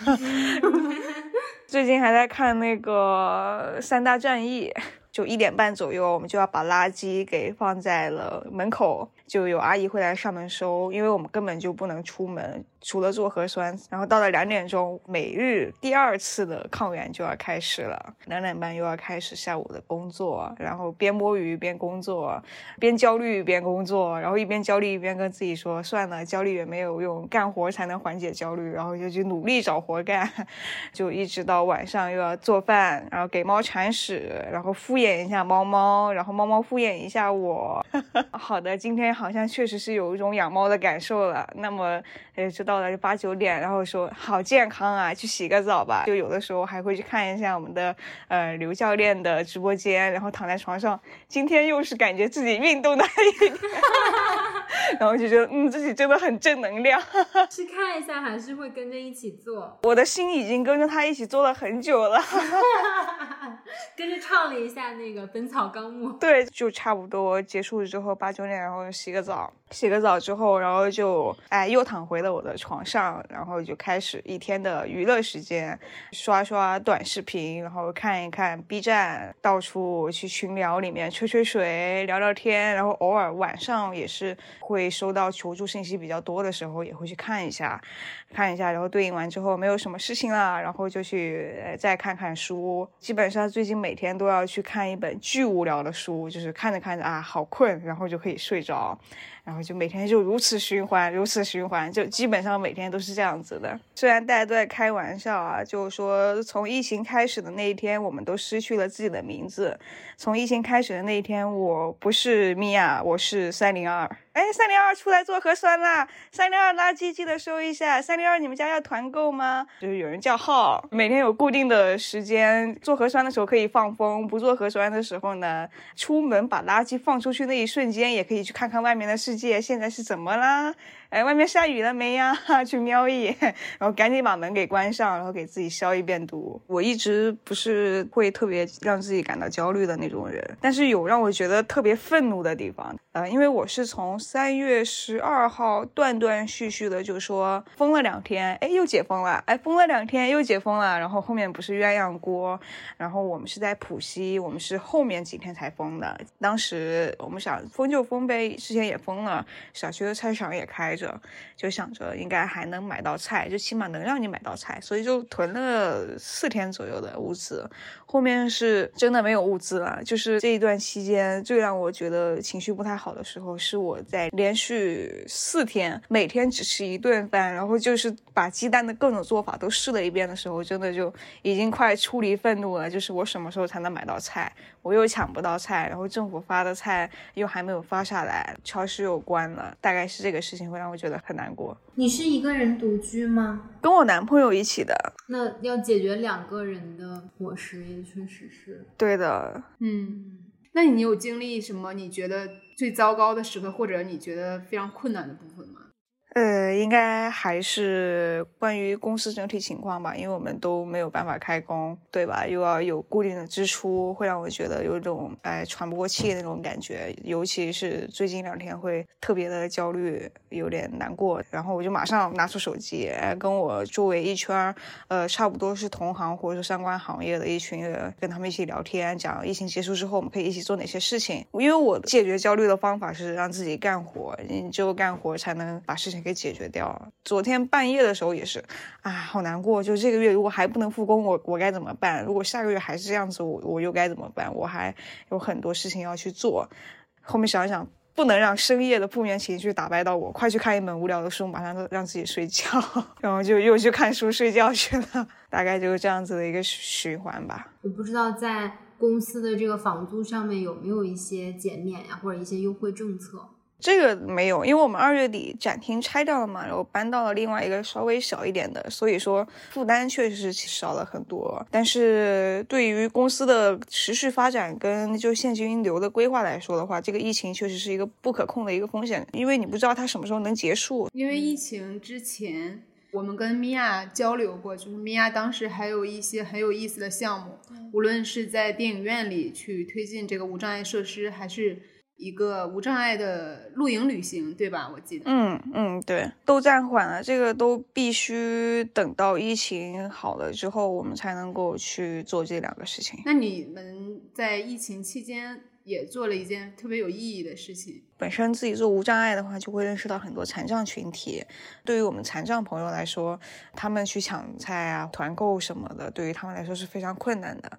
<laughs> <laughs> 最近还在看那个三大战役。<laughs> 就一点半左右，我们就要把垃圾给放在了门口，就有阿姨会来上门收，因为我们根本就不能出门，除了做核酸。然后到了两点钟，每日第二次的抗原就要开始了，两点半又要开始下午的工作，然后边摸鱼边工作，边焦虑边工作，然后一边焦虑一边跟自己说，算了，焦虑也没有用，干活才能缓解焦虑，然后就去努力找活干，<laughs> 就一直到晚上又要做饭，然后给猫铲屎，然后敷衍一下猫猫，然后猫猫敷衍一下我。<laughs> 好的，今天好像确实是有一种养猫的感受了。那么，呃，就到了八九点，然后说好健康啊，去洗个澡吧。就有的时候还会去看一下我们的呃刘教练的直播间，然后躺在床上，今天又是感觉自己运动的一天。<laughs> <laughs> 然后就觉得嗯自己真的很正能量。<laughs> 是看一下还是会跟着一起做？我的心已经跟着他一起做了很久了。跟着唱了一下那个《本草纲目》。对，就差不多结束之后八九点，然后洗个澡，洗个澡之后，然后就哎又躺回了我的床上，然后就开始一天的娱乐时间，刷刷短视频，然后看一看 B 站，到处去群聊里面吹吹水、聊聊天，然后偶尔晚上也是会收到求助信息比较多的时候，也会去看一下，看一下，然后对应完之后没有什么事情了，然后就去再看看书。基本上最近每天都要去看一本巨无聊的书，就是看着看着啊好困，然后就可以睡着。然后就每天就如此循环，如此循环，就基本上每天都是这样子的。虽然大家都在开玩笑啊，就是说从疫情开始的那一天，我们都失去了自己的名字。从疫情开始的那一天，我不是米娅，我是三零二。哎，三零二出来做核酸啦！三零二垃圾记得收一下。三零二，你们家要团购吗？就是有人叫号，每天有固定的时间，做核酸的时候可以放风，不做核酸的时候呢，出门把垃圾放出去那一瞬间，也可以去看看外面的世界现在是怎么啦。哎，外面下雨了没呀？<laughs> 去瞄一眼，然后赶紧把门给关上，然后给自己消一遍毒。我一直不是会特别让自己感到焦虑的那种人，但是有让我觉得特别愤怒的地方。呃，因为我是从三月十二号断断续续的就说封了两天，哎，又解封了，哎，封了两天又解封了，然后后面不是鸳鸯锅，然后我们是在浦西，我们是后面几天才封的。当时我们想封就封呗，之前也封了，小区的菜市场也开着，就想着应该还能买到菜，就起码能让你买到菜，所以就囤了四天左右的物资。后面是真的没有物资了，就是这一段期间最让我觉得情绪不太。好的时候是我在连续四天每天只吃一顿饭，然后就是把鸡蛋的各种做法都试了一遍的时候，真的就已经快出离愤怒了。就是我什么时候才能买到菜？我又抢不到菜，然后政府发的菜又还没有发下来，超市又关了，大概是这个事情会让我觉得很难过。你是一个人独居吗？跟我男朋友一起的。那要解决两个人的伙食也确实是对的。嗯，那你有经历什么？你觉得？最糟糕的时刻，或者你觉得非常困难的部分吗？呃，应该还是关于公司整体情况吧，因为我们都没有办法开工，对吧？又要有固定的支出，会让我觉得有一种哎喘不过气那种感觉。尤其是最近两天会特别的焦虑，有点难过。然后我就马上拿出手机，跟我周围一圈呃差不多是同行或者是相关行业的一群人，跟他们一起聊天，讲疫情结束之后我们可以一起做哪些事情。因为我解决焦虑的方法是让自己干活，你只有干活才能把事情。给解决掉。昨天半夜的时候也是，啊，好难过。就这个月如果还不能复工，我我该怎么办？如果下个月还是这样子，我我又该怎么办？我还有很多事情要去做。后面想想，不能让深夜的负面情绪打败到我，快去看一本无聊的书，马上让自己睡觉，<laughs> 然后就又去看书睡觉去了。大概就是这样子的一个循环吧。我不知道在公司的这个房租上面有没有一些减免呀，或者一些优惠政策。这个没有，因为我们二月底展厅拆掉了嘛，然后搬到了另外一个稍微小一点的，所以说负担确实是少了很多。但是对于公司的持续发展跟就现金流的规划来说的话，这个疫情确实是一个不可控的一个风险，因为你不知道它什么时候能结束。因为疫情之前，我们跟米娅交流过，就是米娅当时还有一些很有意思的项目，无论是在电影院里去推进这个无障碍设施，还是。一个无障碍的露营旅行，对吧？我记得。嗯嗯，对，都暂缓了，这个都必须等到疫情好了之后，我们才能够去做这两个事情。那你们在疫情期间也做了一件特别有意义的事情。本身自己做无障碍的话，就会认识到很多残障群体。对于我们残障朋友来说，他们去抢菜啊、团购什么的，对于他们来说是非常困难的。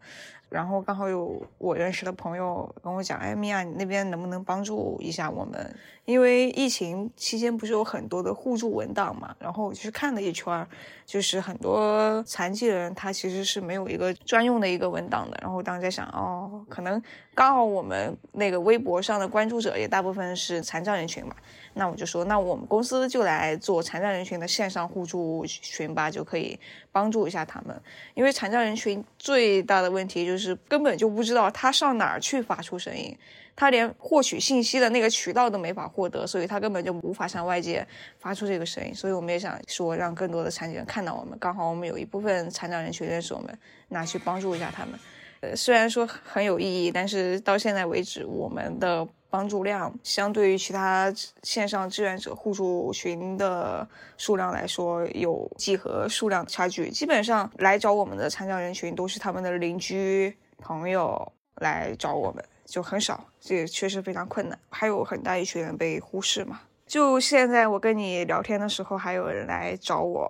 然后刚好有我认识的朋友跟我讲：“哎，米娅，你那边能不能帮助一下我们？因为疫情期间不是有很多的互助文档嘛？然后我去看了一圈，就是很多残疾人他其实是没有一个专用的一个文档的。然后我当时在想，哦，可能刚好我们那个微博上的关注者也大部分。”是残障人群嘛，那我就说，那我们公司就来做残障人群的线上互助群吧，就可以帮助一下他们。因为残障人群最大的问题就是根本就不知道他上哪儿去发出声音，他连获取信息的那个渠道都没法获得，所以他根本就无法向外界发出这个声音。所以我们也想说，让更多的残疾人看到我们，刚好我们有一部分残障人群认识我们，那去帮助一下他们。呃，虽然说很有意义，但是到现在为止，我们的帮助量相对于其他线上志愿者互助群的数量来说，有几何数量差距。基本上来找我们的残障人群都是他们的邻居朋友来找我们，就很少，这也确实非常困难。还有很大一群人被忽视嘛。就现在我跟你聊天的时候，还有人来找我。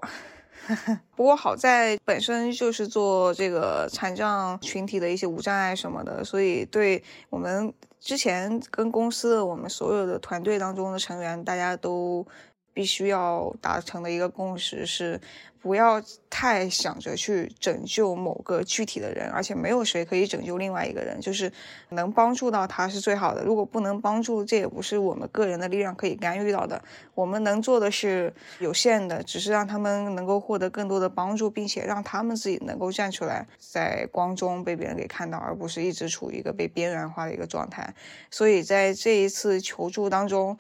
<laughs> 不过好在本身就是做这个残障群体的一些无障碍什么的，所以对我们之前跟公司我们所有的团队当中的成员，大家都必须要达成的一个共识是。不要太想着去拯救某个具体的人，而且没有谁可以拯救另外一个人，就是能帮助到他是最好的。如果不能帮助，这也不是我们个人的力量可以干预到的。我们能做的是有限的，只是让他们能够获得更多的帮助，并且让他们自己能够站出来，在光中被别人给看到，而不是一直处于一个被边缘化的一个状态。所以在这一次求助当中，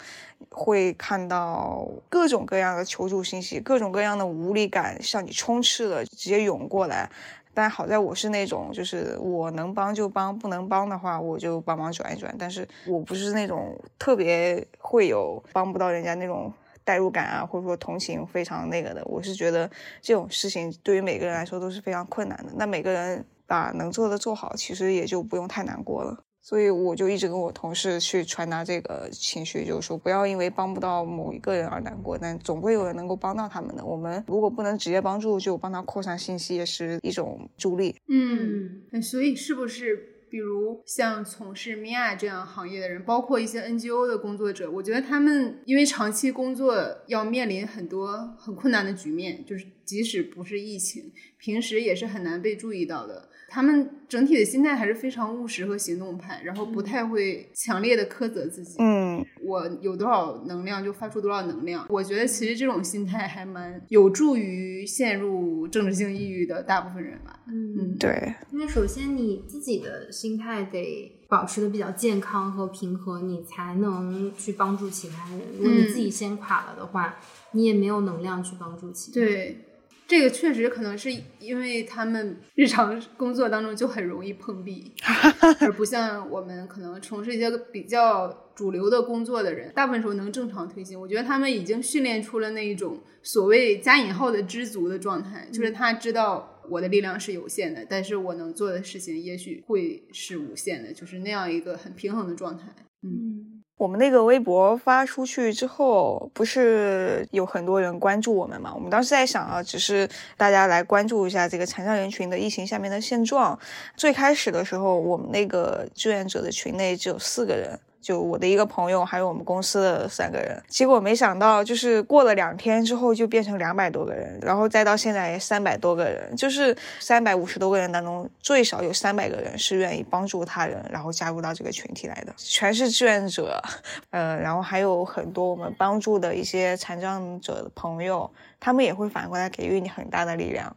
会看到各种各样的求助信息，各种各样的无力感。向你充斥了，直接涌过来。但好在我是那种，就是我能帮就帮，不能帮的话我就帮忙转一转。但是我不是那种特别会有帮不到人家那种代入感啊，或者说同情非常那个的。我是觉得这种事情对于每个人来说都是非常困难的。那每个人把能做的做好，其实也就不用太难过了。所以我就一直跟我同事去传达这个情绪，就是说不要因为帮不到某一个人而难过，但总会有人能够帮到他们的。我们如果不能直接帮助，就帮他扩散信息，也是一种助力。嗯，所以是不是？比如像从事 MIA 这样行业的人，包括一些 NGO 的工作者，我觉得他们因为长期工作要面临很多很困难的局面，就是即使不是疫情，平时也是很难被注意到的。他们整体的心态还是非常务实和行动派，然后不太会强烈的苛责自己。嗯，我有多少能量就发出多少能量。我觉得其实这种心态还蛮有助于陷入政治性抑郁的大部分人吧。嗯，对，因为首先你自己的心态得保持的比较健康和平和，你才能去帮助其他人。如果你自己先垮了的话，你也没有能量去帮助其他人。对。这个确实可能是因为他们日常工作当中就很容易碰壁，<laughs> 而不像我们可能从事一些比较主流的工作的人，大部分时候能正常推进。我觉得他们已经训练出了那一种所谓加引号的知足的状态，就是他知道我的力量是有限的，但是我能做的事情也许会是无限的，就是那样一个很平衡的状态。嗯。我们那个微博发出去之后，不是有很多人关注我们嘛？我们当时在想啊，只是大家来关注一下这个残障人群的疫情下面的现状。最开始的时候，我们那个志愿者的群内只有四个人。就我的一个朋友，还有我们公司的三个人，结果没想到，就是过了两天之后就变成两百多个人，然后再到现在三百多个人，就是三百五十多个人当中，最少有三百个人是愿意帮助他人，然后加入到这个群体来的，全是志愿者，呃，然后还有很多我们帮助的一些残障者的朋友，他们也会反过来给予你很大的力量。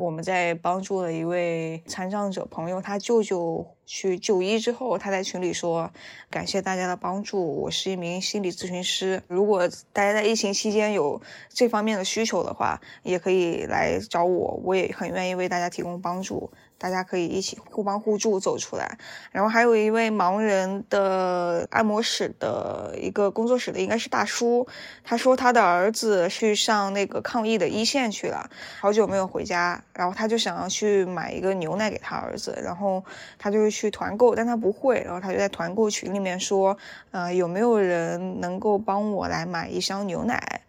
我们在帮助了一位残障者朋友，他舅舅去就医之后，他在群里说：“感谢大家的帮助，我是一名心理咨询师。如果大家在疫情期间有这方面的需求的话，也可以来找我，我也很愿意为大家提供帮助。”大家可以一起互帮互助走出来，然后还有一位盲人的按摩室的一个工作室的应该是大叔，他说他的儿子去上那个抗疫的一线去了，好久没有回家，然后他就想要去买一个牛奶给他儿子，然后他就去团购，但他不会，然后他就在团购群里面说，呃，有没有人能够帮我来买一箱牛奶？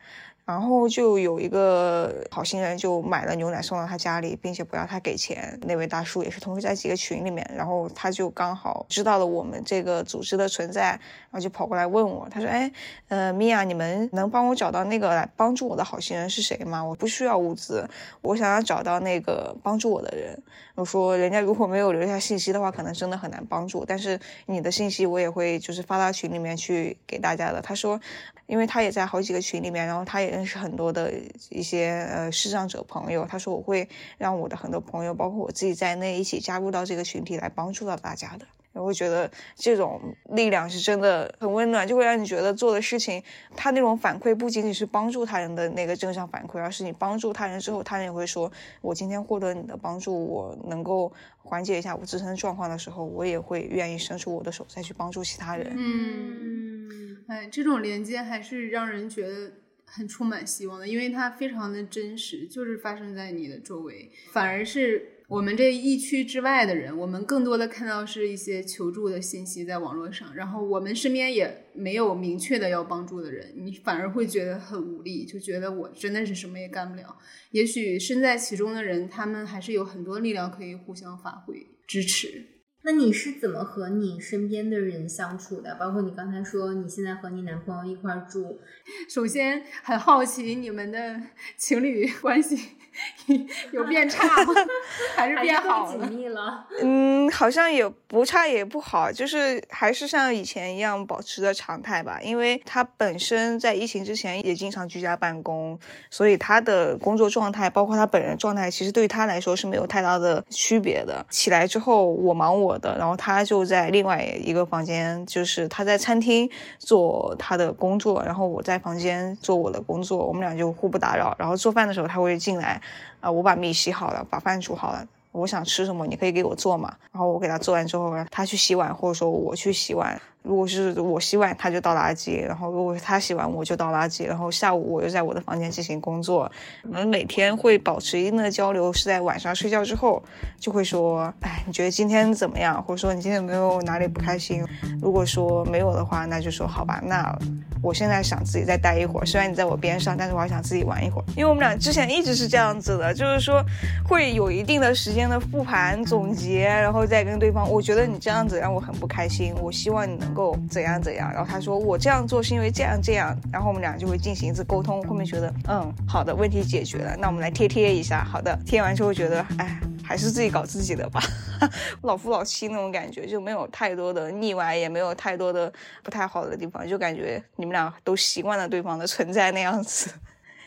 然后就有一个好心人就买了牛奶送到他家里，并且不要他给钱。那位大叔也是同时在几个群里面，然后他就刚好知道了我们这个组织的存在，然后就跑过来问我，他说：“哎，呃，米娅，你们能帮我找到那个来帮助我的好心人是谁吗？我不需要物资，我想要找到那个帮助我的人。”我说：“人家如果没有留下信息的话，可能真的很难帮助。但是你的信息我也会就是发到群里面去给大家的。”他说。因为他也在好几个群里面，然后他也认识很多的一些呃视障者朋友。他说我会让我的很多朋友，包括我自己在内，一起加入到这个群体来帮助到大家的。我会觉得这种力量是真的很温暖，就会让你觉得做的事情，他那种反馈不仅仅是帮助他人的那个正向反馈，而是你帮助他人之后，他人也会说，我今天获得你的帮助，我能够缓解一下我自身状况的时候，我也会愿意伸出我的手再去帮助其他人。嗯。哎，这种连接还是让人觉得很充满希望的，因为它非常的真实，就是发生在你的周围。反而是我们这一区之外的人，我们更多的看到是一些求助的信息在网络上，然后我们身边也没有明确的要帮助的人，你反而会觉得很无力，就觉得我真的是什么也干不了。也许身在其中的人，他们还是有很多力量可以互相发挥支持。那你是怎么和你身边的人相处的？包括你刚才说你现在和你男朋友一块住，首先很好奇你们的情侣关系。<laughs> 有变差吗？<laughs> 还是变好紧密了？<laughs> 嗯，好像也不差也不好，就是还是像以前一样保持着常态吧。因为他本身在疫情之前也经常居家办公，所以他的工作状态，包括他本人状态，其实对于他来说是没有太大的区别的。起来之后，我忙我的，然后他就在另外一个房间，就是他在餐厅做他的工作，然后我在房间做我的工作，我们俩就互不打扰。然后做饭的时候，他会进来。啊，我把米洗好了，把饭煮好了。我想吃什么，你可以给我做嘛。然后我给他做完之后，他去洗碗，或者说我去洗碗。如果是我洗碗，他就倒垃圾；然后如果是他洗碗，我就倒垃圾。然后下午我又在我的房间进行工作。我们每天会保持一定的交流，是在晚上睡觉之后，就会说：“哎，你觉得今天怎么样？”或者说你今天有没有哪里不开心？如果说没有的话，那就说好吧。那我现在想自己再待一会儿，虽然你在我边上，但是我还想自己玩一会儿。因为我们俩之前一直是这样子的，就是说会有一定的时间的复盘总结，然后再跟对方，我觉得你这样子让我很不开心，我希望你能。够怎样怎样，然后他说我这样做是因为这样这样，然后我们俩就会进行一次沟通。后面觉得嗯好的，问题解决了，那我们来贴贴一下。好的，贴完之后觉得哎还是自己搞自己的吧，<laughs> 老夫老妻那种感觉就没有太多的腻歪，也没有太多的不太好的地方，就感觉你们俩都习惯了对方的存在那样子，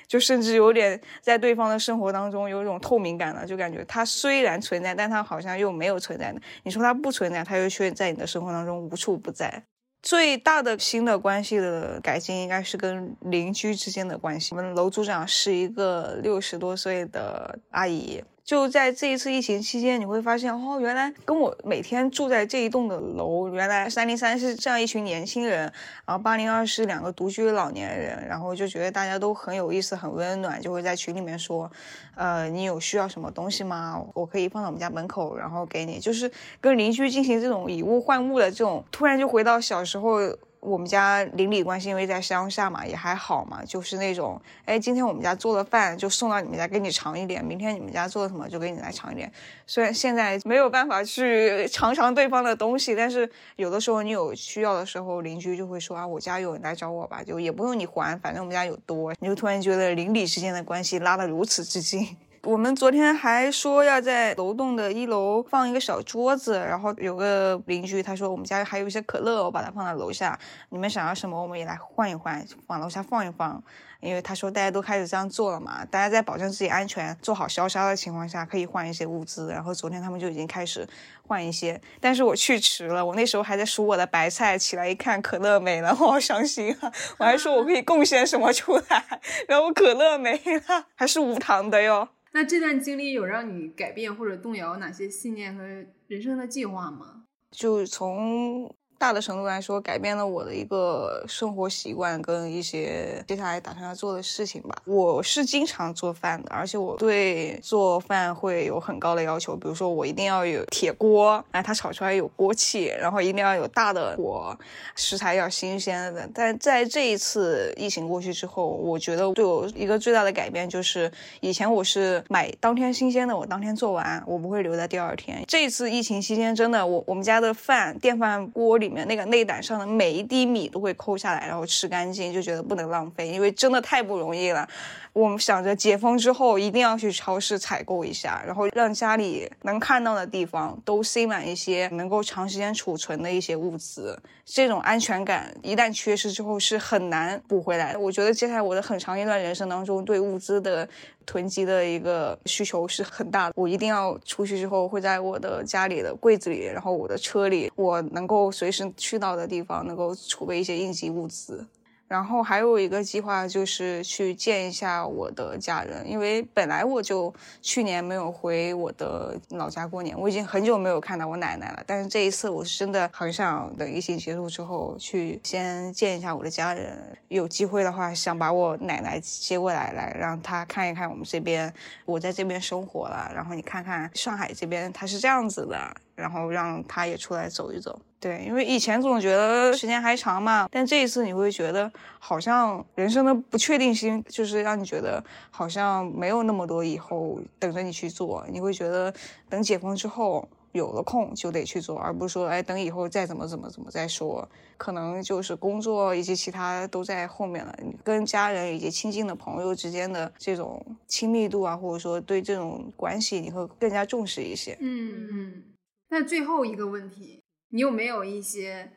就甚至有点在对方的生活当中有一种透明感了，就感觉他虽然存在，但他好像又没有存在的。你说他不存在，他又却在你的生活当中无处不在。最大的新的关系的改进，应该是跟邻居之间的关系。我们楼组长是一个六十多岁的阿姨。就在这一次疫情期间，你会发现哦，原来跟我每天住在这一栋的楼，原来三零三是这样一群年轻人，然后八零二是两个独居的老年人，然后就觉得大家都很有意思，很温暖，就会在群里面说，呃，你有需要什么东西吗？我可以放到我们家门口，然后给你，就是跟邻居进行这种以物换物的这种，突然就回到小时候。我们家邻里关系因为在乡下嘛，也还好嘛，就是那种，哎，今天我们家做的饭就送到你们家给你尝一点，明天你们家做的什么就给你来尝一点。虽然现在没有办法去尝尝对方的东西，但是有的时候你有需要的时候，邻居就会说啊，我家有人，来找我吧，就也不用你还，反正我们家有多，你就突然觉得邻里之间的关系拉得如此之近。我们昨天还说要在楼栋的一楼放一个小桌子，然后有个邻居他说我们家还有一些可乐，我把它放在楼下，你们想要什么我们也来换一换，往楼下放一放。因为他说大家都开始这样做了嘛，大家在保证自己安全、做好消杀的情况下，可以换一些物资。然后昨天他们就已经开始换一些，但是我去迟了，我那时候还在数我的白菜，起来一看可乐没了，<laughs> 我好伤心啊！我还说我可以贡献什么出来，<laughs> 然后可乐没了，还是无糖的哟。那这段经历有让你改变或者动摇哪些信念和人生的计划吗？就从大的程度来说，改变了我的一个生活习惯跟一些接下来打算要做的事情吧。我是经常做饭的，而且我对做饭会有很高的要求，比如说我一定要有铁锅，哎，它炒出来有锅气，然后一定要有大的火，食材要新鲜的。但在这一次疫情过去之后，我觉得对我一个最大的改变就是，以前我是买当天新鲜的，我当天做完，我不会留在第二天。这次疫情期间，真的，我我们家的饭电饭锅里里面那个内胆上的每一滴米都会抠下来，然后吃干净，就觉得不能浪费，因为真的太不容易了。我们想着解封之后一定要去超市采购一下，然后让家里能看到的地方都塞满一些能够长时间储存的一些物资。这种安全感一旦缺失之后是很难补回来的。我觉得接下来我的很长一段人生当中对物资的囤积的一个需求是很大的。我一定要出去之后会在我的家里的柜子里，然后我的车里，我能够随时去到的地方能够储备一些应急物资。然后还有一个计划就是去见一下我的家人，因为本来我就去年没有回我的老家过年，我已经很久没有看到我奶奶了。但是这一次我是真的很想等疫情结束之后去先见一下我的家人，有机会的话想把我奶奶接过来，来让她看一看我们这边，我在这边生活了，然后你看看上海这边它是这样子的。然后让他也出来走一走，对，因为以前总觉得时间还长嘛，但这一次你会觉得好像人生的不确定性就是让你觉得好像没有那么多以后等着你去做，你会觉得等解封之后有了空就得去做，而不是说哎等以后再怎么怎么怎么再说，可能就是工作以及其他都在后面了，跟家人以及亲近的朋友之间的这种亲密度啊，或者说对这种关系你会更加重视一些，嗯嗯。那最后一个问题，你有没有一些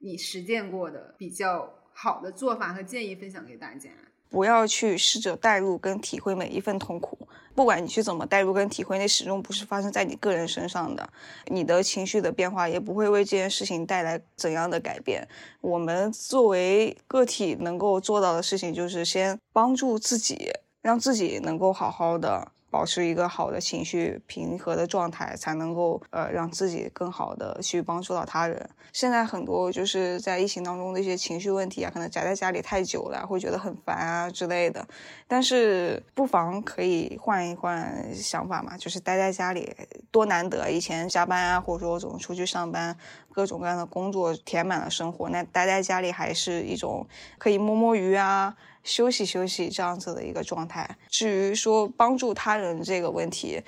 你实践过的比较好的做法和建议分享给大家？不要去试着代入跟体会每一份痛苦，不管你去怎么代入跟体会，那始终不是发生在你个人身上的，你的情绪的变化也不会为这件事情带来怎样的改变。我们作为个体能够做到的事情，就是先帮助自己，让自己能够好好的。保持一个好的情绪平和的状态，才能够呃让自己更好的去帮助到他人。现在很多就是在疫情当中的一些情绪问题啊，可能宅在家里太久了，会觉得很烦啊之类的。但是不妨可以换一换想法嘛，就是待在家里多难得。以前加班啊，或者说总出去上班，各种各样的工作填满了生活，那待在家里还是一种可以摸摸鱼啊。休息休息这样子的一个状态。至于说帮助他人这个问题，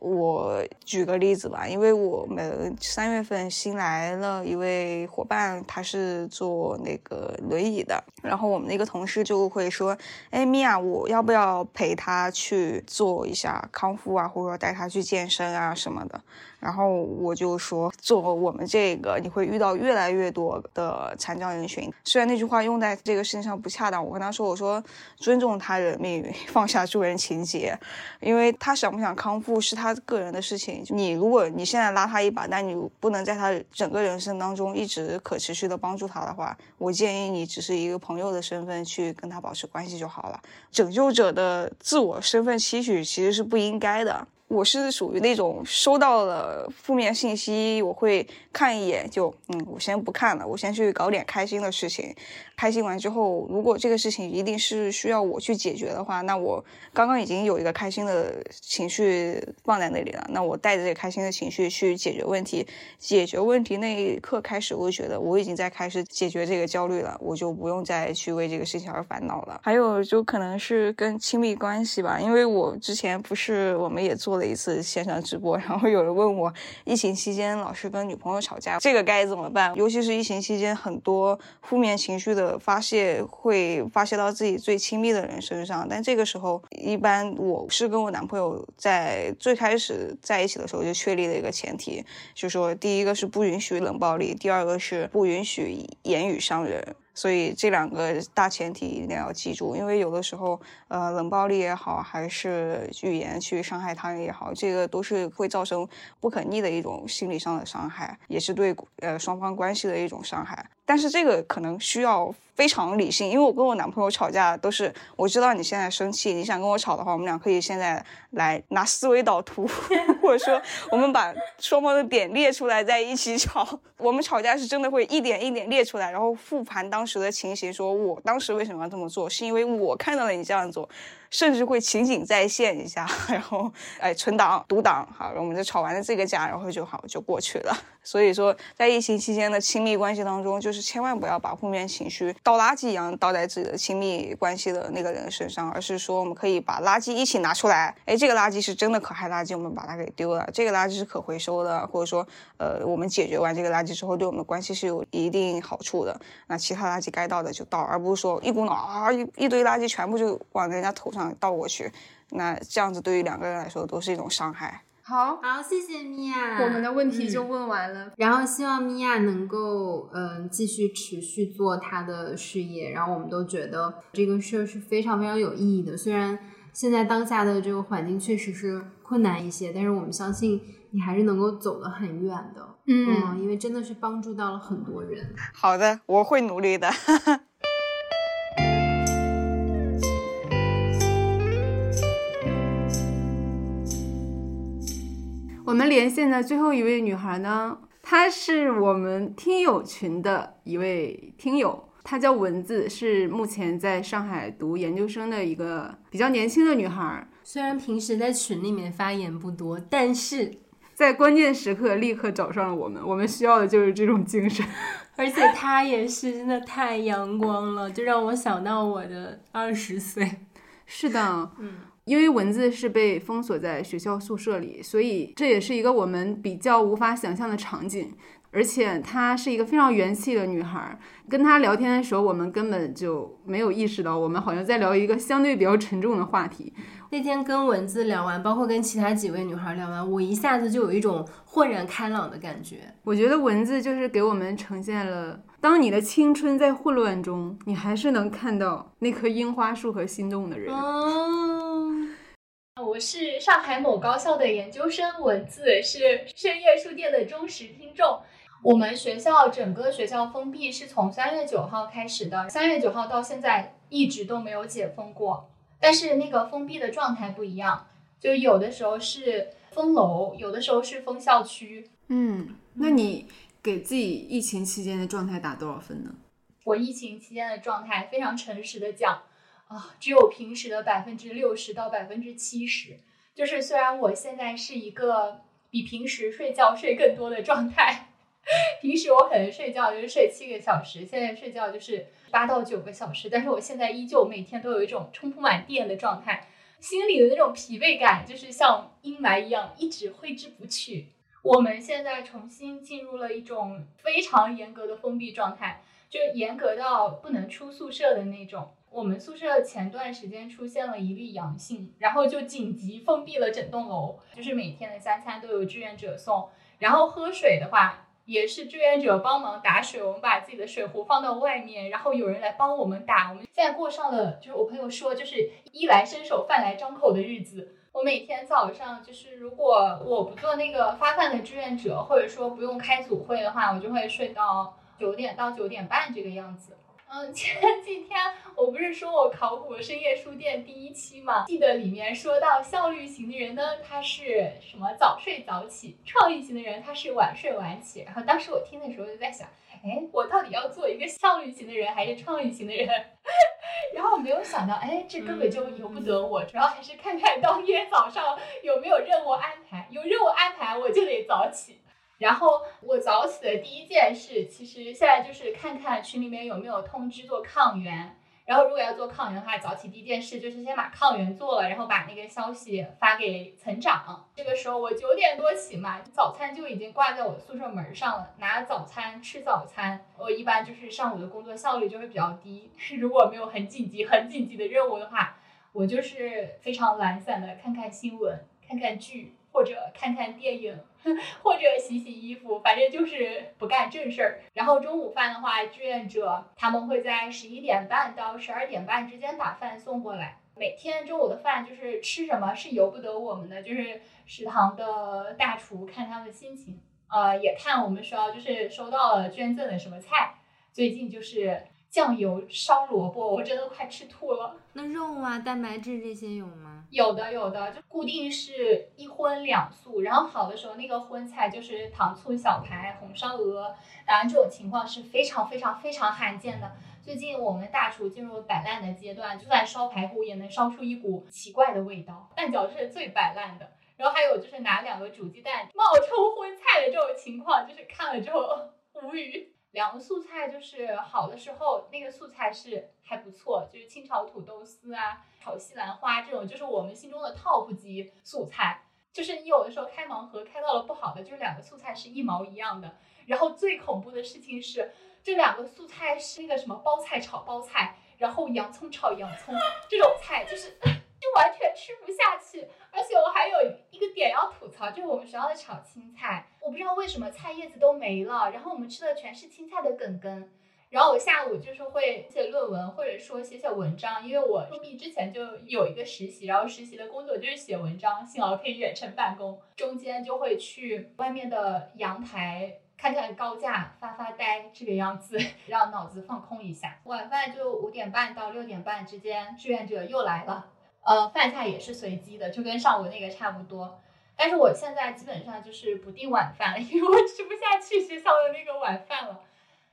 我举个例子吧，因为我们三月份新来了一位伙伴，他是坐那个轮椅的，然后我们那个同事就会说：“哎，米娅，我要不要陪他去做一下康复啊，或者说带他去健身啊什么的？”然后我就说，做我们这个，你会遇到越来越多的残障人群。虽然那句话用在这个事情上不恰当，我跟他说，我说尊重他人命运，<laughs> 放下助人情节，因为他想不想康复是他个人的事情。你如果你现在拉他一把，但你不能在他整个人生当中一直可持续的帮助他的话，我建议你只是一个朋友的身份去跟他保持关系就好了。拯救者的自我身份期许其实是不应该的。我是属于那种收到了负面信息，我会看一眼就，嗯，我先不看了，我先去搞点开心的事情。开心完之后，如果这个事情一定是需要我去解决的话，那我刚刚已经有一个开心的情绪放在那里了，那我带着这个开心的情绪去解决问题。解决问题那一刻开始，我就觉得我已经在开始解决这个焦虑了，我就不用再去为这个事情而烦恼了。还有就可能是跟亲密关系吧，因为我之前不是我们也做了一次线上直播，然后有人问我，疫情期间老是跟女朋友吵架，这个该怎么办？尤其是疫情期间，很多负面情绪的。发泄会发泄到自己最亲密的人身上，但这个时候，一般我是跟我男朋友在最开始在一起的时候就确立了一个前提，就说第一个是不允许冷暴力，第二个是不允许言语伤人。所以这两个大前提一定要记住，因为有的时候，呃，冷暴力也好，还是语言去伤害他人也好，这个都是会造成不可逆的一种心理上的伤害，也是对呃双方关系的一种伤害。但是这个可能需要非常理性，因为我跟我男朋友吵架都是我知道你现在生气，你想跟我吵的话，我们俩可以现在来拿思维导图，<laughs> 或者说我们把双方的点列出来在一起吵。我们吵架是真的会一点一点列出来，然后复盘当时的情形，说我当时为什么要这么做，是因为我看到了你这样做。甚至会情景再现一下，<laughs> 然后哎存档读档，好，我们就吵完了这个架，然后就好就过去了。<laughs> 所以说，在疫情期间的亲密关系当中，就是千万不要把负面情绪倒垃圾一样倒在自己的亲密关系的那个人身上，而是说我们可以把垃圾一起拿出来。哎，这个垃圾是真的可害垃圾，我们把它给丢了；这个垃圾是可回收的，或者说呃我们解决完这个垃圾之后，对我们的关系是有一定好处的。那其他垃圾该倒的就倒，而不是说一股脑啊一一堆垃圾全部就往人家头上倒过去。那这样子对于两个人来说都是一种伤害。好，好，谢谢米娅，我们的问题就问完了。然后希望米娅能够嗯继续持续做她的事业，然后我们都觉得这个事儿是非常非常有意义的。虽然现在当下的这个环境确实是困难一些，但是我们相信你还是能够走得很远的。嗯，因为真的是帮助到了很多人。好的，我会努力的。<laughs> 我们连线的最后一位女孩呢，她是我们听友群的一位听友，她叫文字，是目前在上海读研究生的一个比较年轻的女孩。虽然平时在群里面发言不多，但是在关键时刻立刻找上了我们。我们需要的就是这种精神，<laughs> 而且她也是真的太阳光了，就让我想到我的二十岁。是的，嗯。因为文字是被封锁在学校宿舍里，所以这也是一个我们比较无法想象的场景。而且她是一个非常元气的女孩，跟她聊天的时候，我们根本就没有意识到，我们好像在聊一个相对比较沉重的话题。那天跟文字聊完，包括跟其他几位女孩聊完，我一下子就有一种豁然开朗的感觉。我觉得文字就是给我们呈现了，当你的青春在混乱中，你还是能看到那棵樱花树和心动的人。哦我是上海某高校的研究生，文字是深夜书店的忠实听众。我们学校整个学校封闭是从三月九号开始的，三月九号到现在一直都没有解封过。但是那个封闭的状态不一样，就有的时候是封楼，有的时候是封校区。嗯，那你给自己疫情期间的状态打多少分呢？我疫情期间的状态非常诚实的讲。啊，只有平时的百分之六十到百分之七十，就是虽然我现在是一个比平时睡觉睡更多的状态，平时我可能睡觉就是睡七个小时，现在睡觉就是八到九个小时，但是我现在依旧每天都有一种充不满电的状态，心里的那种疲惫感就是像阴霾一样一直挥之不去。我们现在重新进入了一种非常严格的封闭状态，就严格到不能出宿舍的那种。我们宿舍前段时间出现了一例阳性，然后就紧急封闭了整栋楼，就是每天的三餐都有志愿者送，然后喝水的话也是志愿者帮忙打水，我们把自己的水壶放到外面，然后有人来帮我们打。我们现在过上了，就是我朋友说，就是衣来伸手、饭来张口的日子。我每天早上就是，如果我不做那个发饭的志愿者，或者说不用开组会的话，我就会睡到九点到九点半这个样子。嗯，<laughs> 前几天我不是说我考古深夜书店第一期嘛？记得里面说到效率型的人呢，他是什么早睡早起；创意型的人他是晚睡晚起。然后当时我听的时候就在想，哎，我到底要做一个效率型的人还是创意型的人？<laughs> 然后我没有想到，哎，这根本就由不得我，主要还是看看当天早上有没有任务安排，有任务安排我就得早起。然后我早起的第一件事，其实现在就是看看群里面有没有通知做抗原。然后如果要做抗原的话，早起第一件事就是先把抗原做了，然后把那个消息发给层长。这个时候我九点多起嘛，早餐就已经挂在我宿舍门上了，拿早餐吃早餐。我一般就是上午的工作效率就会比较低，<laughs> 如果没有很紧急、很紧急的任务的话，我就是非常懒散的看看新闻、看看剧或者看看电影。<laughs> 或者洗洗衣服，反正就是不干正事儿。然后中午饭的话，志愿者他们会在十一点半到十二点半之间把饭送过来。每天中午的饭就是吃什么是由不得我们的，就是食堂的大厨看他们的心情，呃，也看我们学校就是收到了捐赠的什么菜。最近就是酱油烧萝卜，我真的快吃吐了。那肉啊、蛋白质这些有吗？有的有的，就固定是一荤两素，然后好的时候那个荤菜就是糖醋小排、红烧鹅，当然这种情况是非常非常非常罕见的。最近我们大厨进入摆烂的阶段，就算烧排骨也能烧出一股奇怪的味道，蛋饺是最摆烂的。然后还有就是拿两个煮鸡蛋冒充荤菜的这种情况，就是看了之后 <laughs> 无语。两个素菜就是好的时候，那个素菜是还不错，就是清炒土豆丝啊、炒西兰花这种，就是我们心中的 top 级素菜。就是你有的时候开盲盒开到了不好的，就是两个素菜是一毛一样的。然后最恐怖的事情是，这两个素菜是那个什么包菜炒包菜，然后洋葱炒洋葱这种菜，就是 <laughs> 就完全吃不下去。而且我还有一个点要吐槽，就是我们学校的炒青菜，我不知道为什么菜叶子都没了，然后我们吃的全是青菜的梗根。然后我下午就是会写论文，或者说写写文章，因为我封闭之前就有一个实习，然后实习的工作就是写文章，幸好可以远程办公，中间就会去外面的阳台看看高架，发发呆，这个样子让脑子放空一下。晚饭就五点半到六点半之间，志愿者又来了。呃，饭菜也是随机的，就跟上午那个差不多。但是我现在基本上就是不订晚饭了，<laughs> 因为我吃不下去学校的那个晚饭了。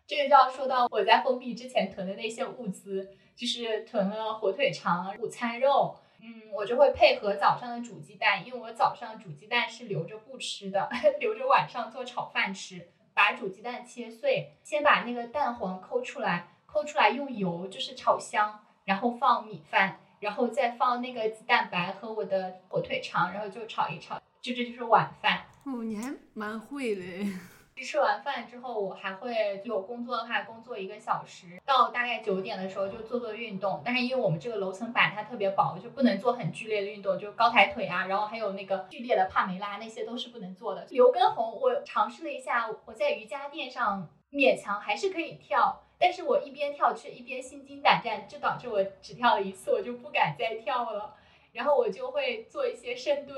这个就要说到我在封闭之前囤的那些物资，就是囤了火腿肠、午餐肉。嗯，我就会配合早上的煮鸡蛋，因为我早上煮鸡蛋是留着不吃的，<laughs> 留着晚上做炒饭吃。把煮鸡蛋切碎，先把那个蛋黄抠出来，抠出来用油就是炒香，然后放米饭。然后再放那个鸡蛋白和我的火腿肠，然后就炒一炒，就这就是晚饭。哦，你还蛮会的。<laughs> 吃完饭之后，我还会有工作的话，工作一个小时，到大概九点的时候就做做运动。但是因为我们这个楼层板它特别薄，就不能做很剧烈的运动，就高抬腿啊，然后还有那个剧烈的帕梅拉那些都是不能做的。刘畊宏，我尝试了一下，我在瑜伽垫上勉强还是可以跳。但是我一边跳却一边心惊胆战，就导致我只跳了一次，我就不敢再跳了。然后我就会做一些深蹲，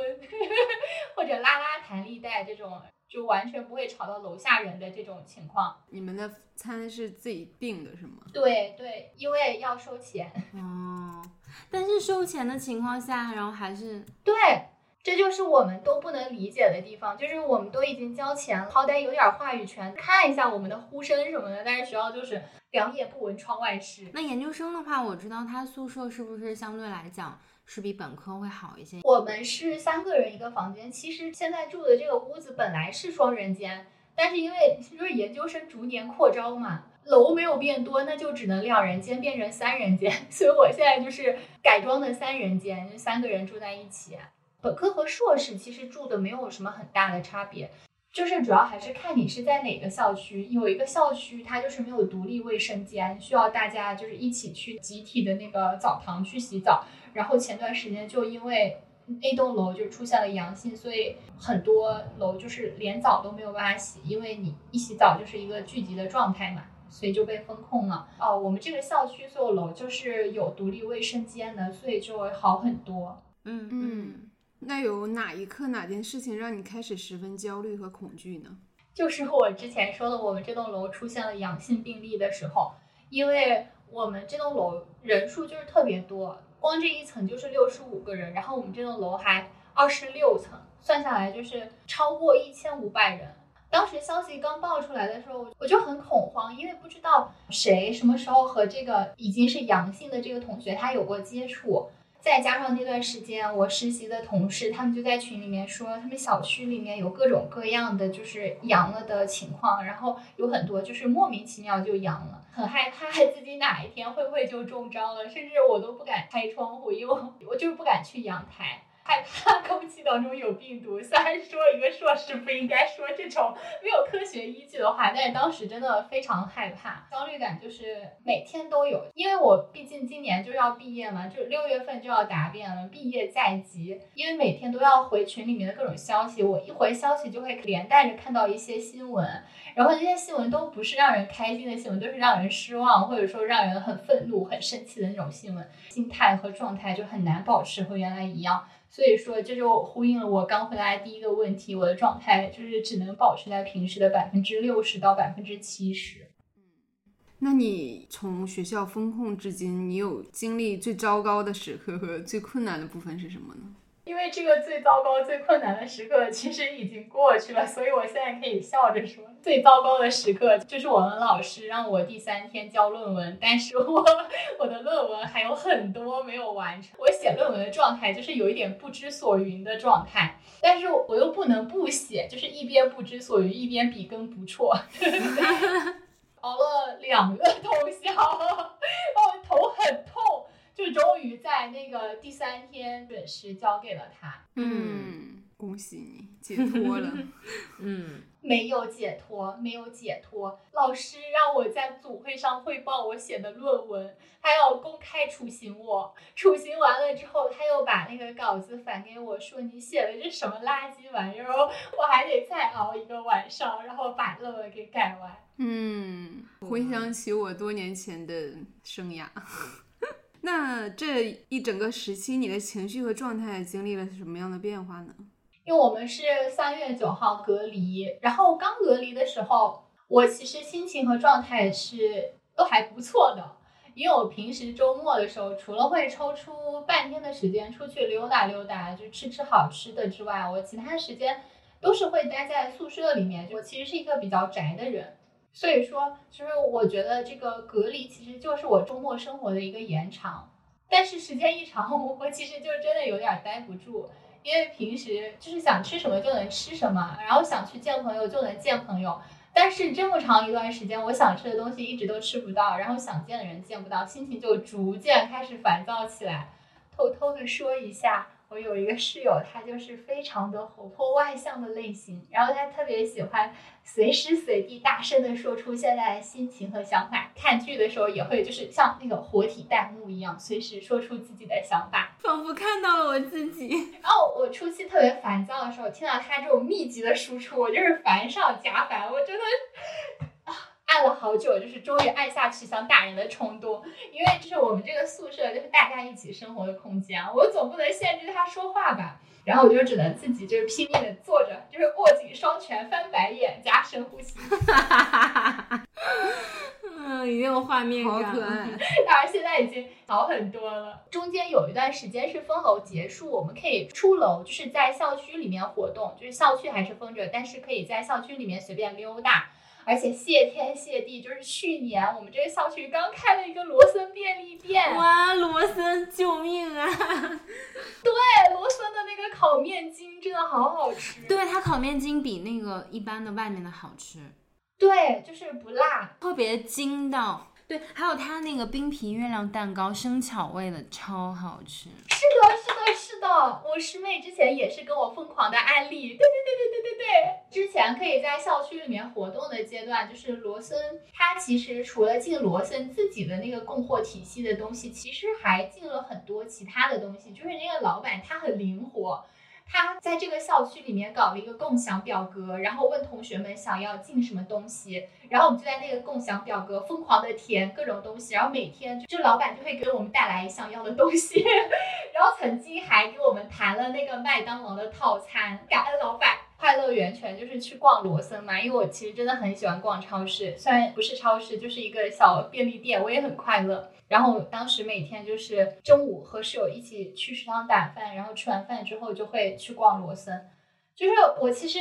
或者拉拉弹力带这种，就完全不会吵到楼下人的这种情况。你们的餐是自己订的是吗？对对，因为要收钱。<laughs> 哦，但是收钱的情况下，然后还是对。这就是我们都不能理解的地方，就是我们都已经交钱了，好歹有点话语权，看一下我们的呼声什么的。但是学校就是两眼不闻窗外事。那研究生的话，我知道他宿舍是不是相对来讲是比本科会好一些？我们是三个人一个房间，其实现在住的这个屋子本来是双人间，但是因为就是研究生逐年扩招嘛，楼没有变多，那就只能两人间变成三人间，<laughs> 所以我现在就是改装的三人间，三个人住在一起。本科和硕士其实住的没有什么很大的差别，就是主要还是看你是在哪个校区。有一个校区它就是没有独立卫生间，需要大家就是一起去集体的那个澡堂去洗澡。然后前段时间就因为那栋楼就出现了阳性，所以很多楼就是连澡都没有办法洗，因为你一洗澡就是一个聚集的状态嘛，所以就被封控了。哦，我们这个校区所有楼就是有独立卫生间的，所以就会好很多。嗯嗯。那有哪一刻哪件事情让你开始十分焦虑和恐惧呢？就是我之前说的，我们这栋楼出现了阳性病例的时候，因为我们这栋楼人数就是特别多，光这一层就是六十五个人，然后我们这栋楼还二十六层，算下来就是超过一千五百人。当时消息刚爆出来的时候，我就很恐慌，因为不知道谁什么时候和这个已经是阳性的这个同学他有过接触。再加上那段时间，我实习的同事他们就在群里面说，他们小区里面有各种各样的就是阳了的情况，然后有很多就是莫名其妙就阳了，很害怕自己哪一天会不会就中招了，甚至我都不敢开窗户，因为我就是不敢去阳台。害怕空气当中有病毒，虽然说一个硕士不应该说这种没有科学依据的话，但是当时真的非常害怕，焦虑感就是每天都有。因为我毕竟今年就要毕业嘛，就六月份就要答辩了，毕业在即。因为每天都要回群里面的各种消息，我一回消息就会连带着看到一些新闻，然后这些新闻都不是让人开心的新闻，都是让人失望或者说让人很愤怒、很生气的那种新闻，心态和状态就很难保持和原来一样。所以说，这就呼应了我刚回来第一个问题，我的状态就是只能保持在平时的百分之六十到百分之七十。那你从学校封控至今，你有经历最糟糕的时刻和最困难的部分是什么呢？因为这个最糟糕、最困难的时刻其实已经过去了，所以我现在可以笑着说，最糟糕的时刻就是我们老师让我第三天交论文，但是我我的论文还有很多没有完成。我写论文的状态就是有一点不知所云的状态，但是我又不能不写，就是一边不知所云，一边笔耕不辍。<laughs> 熬了两个通宵，<laughs> 哦，头很痛。就终于在那个第三天准时交给了他。嗯，恭喜你解脱了。<laughs> <laughs> 嗯，没有解脱，没有解脱。老师让我在组会上汇报我写的论文，他要公开处刑我。处刑完了之后，他又把那个稿子返给我说：“你写的这什么垃圾玩意儿？”我还得再熬一个晚上，然后把论文给改完。嗯，回想起我多年前的生涯。那这一整个时期，你的情绪和状态经历了什么样的变化呢？因为我们是三月九号隔离，然后刚隔离的时候，我其实心情和状态是都还不错的。因为我平时周末的时候，除了会抽出半天的时间出去溜达溜达，就吃吃好吃的之外，我其他时间都是会待在宿舍里面。我其实是一个比较宅的人。所以说，其实我觉得这个隔离其实就是我周末生活的一个延长，但是时间一长，我其实就真的有点待不住，因为平时就是想吃什么就能吃什么，然后想去见朋友就能见朋友，但是这么长一段时间，我想吃的东西一直都吃不到，然后想见的人见不到，心情就逐渐开始烦躁起来。偷偷的说一下。我有一个室友，他就是非常的活泼外向的类型，然后他特别喜欢随时随地大声的说出现在的心情和想法。看剧的时候也会就是像那个活体弹幕一样，随时说出自己的想法，仿佛看到了我自己。<laughs> 然后我初期特别烦躁的时候，听到他这种密集的输出，我就是烦上加烦，我真的。按了好久，就是终于按下去想打人的冲动，因为就是我们这个宿舍就是大家一起生活的空间，我总不能限制他说话吧，然后我就只能自己就是拼命的坐着，就是握紧双拳翻白眼加深呼吸。嗯，已经有画面感，好可爱。当然现在已经好很多了。中间有一段时间是封楼结束，我们可以出楼，就是在校区里面活动，就是校区还是封着，但是可以在校区里面随便溜达。而且谢天谢地，就是去年我们这个校区刚开了一个罗森便利店。哇，罗森，救命啊！对，罗森的那个烤面筋真的好好吃。对，它烤面筋比那个一般的外面的好吃。对，就是不辣，特别筋道。对，还有它那个冰皮月亮蛋糕，生巧味的，超好吃。是的，是的，是的，我师妹之前也是跟我疯狂的安利。对对对对对对对。之前可以在校区里面活动的阶段，就是罗森，它其实除了进罗森自己的那个供货体系的东西，其实还进了很多其他的东西。就是那个老板他很灵活。他在这个校区里面搞了一个共享表格，然后问同学们想要进什么东西，然后我们就在那个共享表格疯狂的填各种东西，然后每天就老板就会给我们带来想要的东西，<laughs> 然后曾经还给我们谈了那个麦当劳的套餐，感恩老板。快乐源泉就是去逛罗森嘛，因为我其实真的很喜欢逛超市，虽然不是超市，就是一个小便利店，我也很快乐。然后当时每天就是中午和室友一起去食堂打饭，然后吃完饭之后就会去逛罗森。就是我其实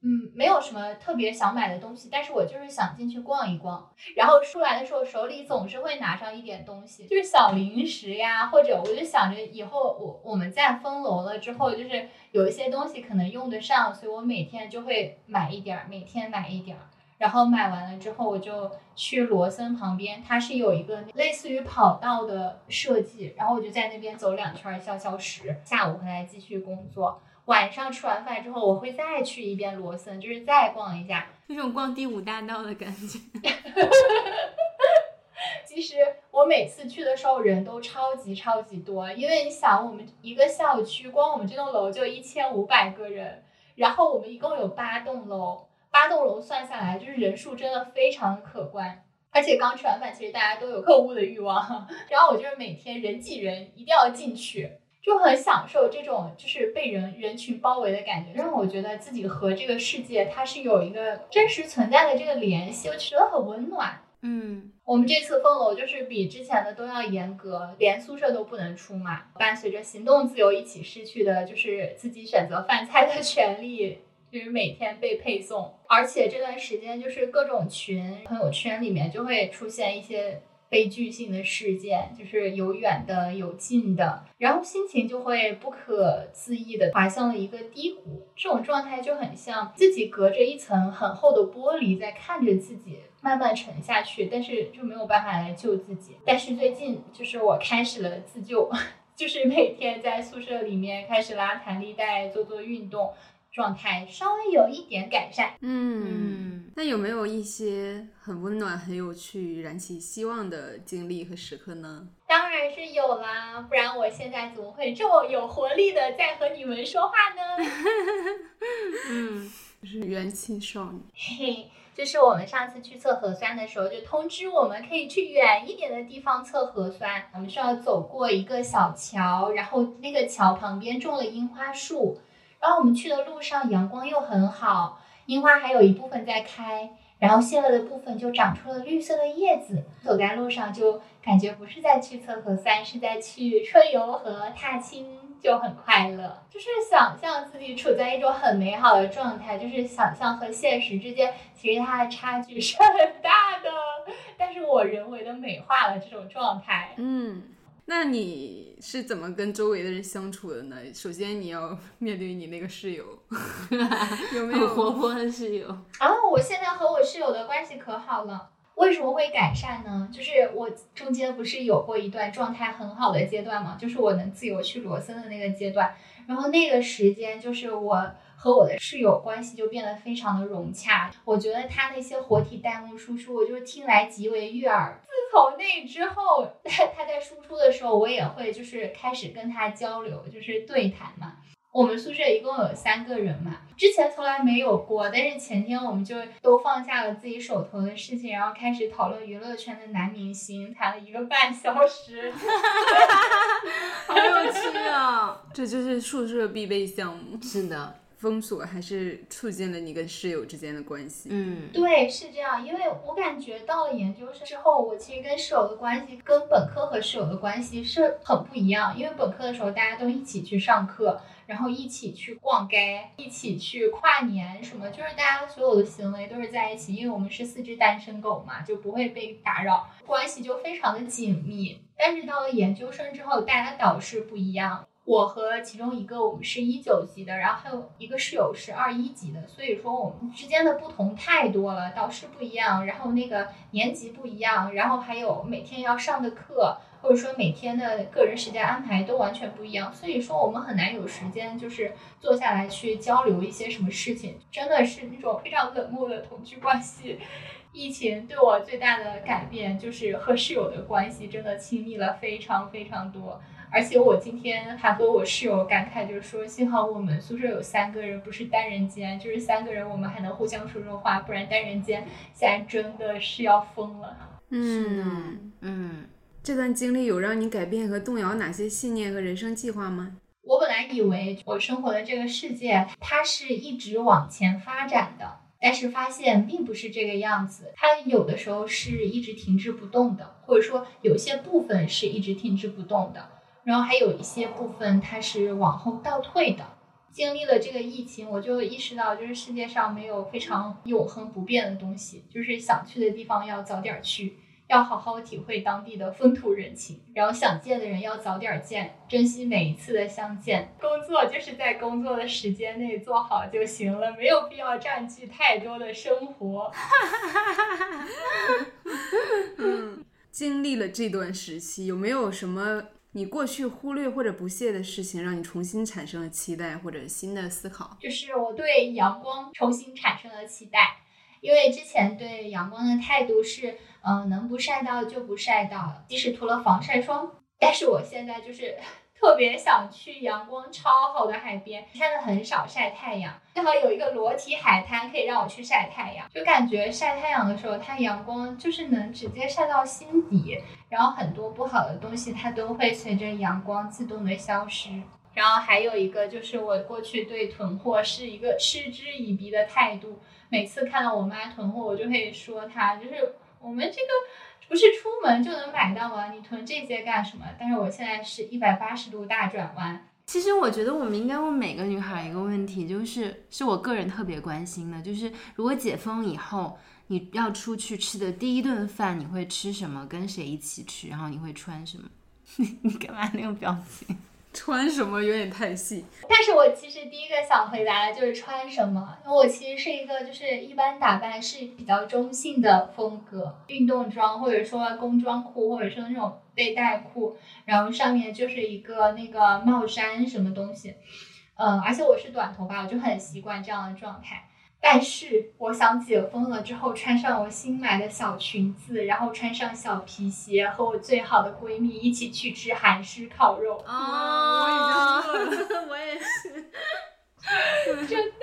嗯没有什么特别想买的东西，但是我就是想进去逛一逛。然后出来的时候手里总是会拿上一点东西，就是小零食呀，或者我就想着以后我我们在封楼了之后，就是有一些东西可能用得上，所以我每天就会买一点儿，每天买一点儿。然后买完了之后，我就去罗森旁边，它是有一个类似于跑道的设计，然后我就在那边走两圈消消食。下午回来继续工作，晚上吃完饭之后，我会再去一遍罗森，就是再逛一下，那种逛第五大道的感觉。<laughs> 其实我每次去的时候人都超级超级多，因为你想，我们一个校区，光我们这栋楼就一千五百个人，然后我们一共有八栋楼。八栋楼算下来，就是人数真的非常可观，而且刚吃完饭，其实大家都有购物的欲望。<laughs> 然后我就是每天人挤人，一定要进去，就很享受这种就是被人人群包围的感觉，让我觉得自己和这个世界它是有一个真实存在的这个联系，我觉得很温暖。嗯我们这次封楼就是比之前的都要严格，连宿舍都不能出嘛。伴随着行动自由一起失去的，就是自己选择饭菜的权利，就是每天被配送。而且这段时间就是各种群、朋友圈里面就会出现一些悲剧性的事件，就是有远的有近的，然后心情就会不可自抑的滑向了一个低谷。这种状态就很像自己隔着一层很厚的玻璃在看着自己慢慢沉下去，但是就没有办法来救自己。但是最近就是我开始了自救，<laughs> 就是每天在宿舍里面开始拉弹力带，做做运动。状态稍微有一点改善，嗯，嗯，那有没有一些很温暖、很有趣、燃起希望的经历和时刻呢？当然是有啦，不然我现在怎么会这么有活力的在和你们说话呢？<laughs> 嗯，<laughs> 就是元气少女。嘿嘿，就是我们上次去测核酸的时候，就通知我们可以去远一点的地方测核酸。我们是要走过一个小桥，然后那个桥旁边种了樱花树。然后我们去的路上阳光又很好，樱花还有一部分在开，然后谢了的部分就长出了绿色的叶子。走在路上就感觉不是在去测核酸，是在去春游和踏青，就很快乐。就是想象自己处在一种很美好的状态，就是想象和现实之间其实它的差距是很大的，但是我人为的美化了这种状态。嗯，那你是怎么跟周围的人相处的呢？首先你要 <laughs> 面对你那个室友，<laughs> 有没有活泼的室友，然后我现在和我室友的关系可好了。为什么会改善呢？就是我中间不是有过一段状态很好的阶段嘛，就是我能自由去罗森的那个阶段。然后那个时间，就是我和我的室友关系就变得非常的融洽。我觉得他那些活体弹幕输出，我就听来极为悦耳。自从那之后，他在输出的时候，我也会就是开始跟他交流，就是对谈嘛。我们宿舍一共有三个人嘛，之前从来没有过，但是前天我们就都放下了自己手头的事情，然后开始讨论娱乐圈的男明星，谈了一个半小时。<laughs> 好有趣啊！这就是宿舍必备项目。是的，封锁还是促进了你跟室友之间的关系。嗯，对，是这样，因为我感觉到了研究生之后，我其实跟室友的关系跟本科和室友的关系是很不一样。因为本科的时候大家都一起去上课，然后一起去逛街，一起去跨年什么，就是大家所有的行为都是在一起。因为我们是四只单身狗嘛，就不会被打扰，关系就非常的紧密。但是到了研究生之后，大家导师不一样。我和其中一个我们是一九级的，然后还有一个室友是二一级的，所以说我们之间的不同太多了，导师不一样，然后那个年级不一样，然后还有每天要上的课，或者说每天的个人时间安排都完全不一样，所以说我们很难有时间就是坐下来去交流一些什么事情，真的是那种非常冷漠的同居关系。疫情对我最大的改变就是和室友的关系真的亲密了非常非常多。而且我今天还和我室友感慨，就是说，幸好我们宿舍有三个人，不是单人间，就是三个人我们还能互相说说话，不然单人间现在真的是要疯了。嗯，嗯，这段经历有让你改变和动摇哪些信念和人生计划吗？我本来以为我生活的这个世界，它是一直往前发展的，但是发现并不是这个样子。它有的时候是一直停滞不动的，或者说有些部分是一直停滞不动的。然后还有一些部分它是往后倒退的。经历了这个疫情，我就意识到，就是世界上没有非常永恒不变的东西，就是想去的地方要早点去，要好好体会当地的风土人情，然后想见的人要早点见，珍惜每一次的相见。工作就是在工作的时间内做好就行了，没有必要占据太多的生活。嗯，<laughs> 经历了这段时期，有没有什么你过去忽略或者不屑的事情，让你重新产生了期待或者新的思考？就是我对阳光重新产生了期待，因为之前对阳光的态度是，嗯、能不晒到就不晒到，即使涂了防晒霜，但是我现在就是特别想去阳光超好的海边，现在很少晒太阳，正好有一个裸体海滩可以让我去晒太阳，就感觉晒太阳的时候，它阳光就是能直接晒到心底，然后很多不好的东西它都会随着阳光自动的消失。然后还有一个就是我过去对囤货是一个嗤之以鼻的态度，每次看到我妈囤货，我就会说她，就是我们这个不是出门就能买到吗？你囤这些干什么？但是我现在是一百八十度大转弯。其实我觉得我们应该问每个女孩一个问题，就是是我个人特别关心的，就是如果解封以后，你要出去吃的第一顿饭，你会吃什么？跟谁一起吃？然后你会穿什么？你 <laughs> 你干嘛那个表情？穿什么有点太细。但是我其实第一个想回答的就是穿什么，因为我其实是一个就是一般打扮是比较中性的风格，运动装或者说工装裤，或者说那种背带裤，然后上面就是一个那个帽衫什么东西，嗯，而且我是短头发，我就很习惯这样的状态。但是我想解封了之后，穿上我新买的小裙子，然后穿上小皮鞋，和我最好的闺蜜一起去吃韩式烤肉。哦，我也是，<laughs> 真的。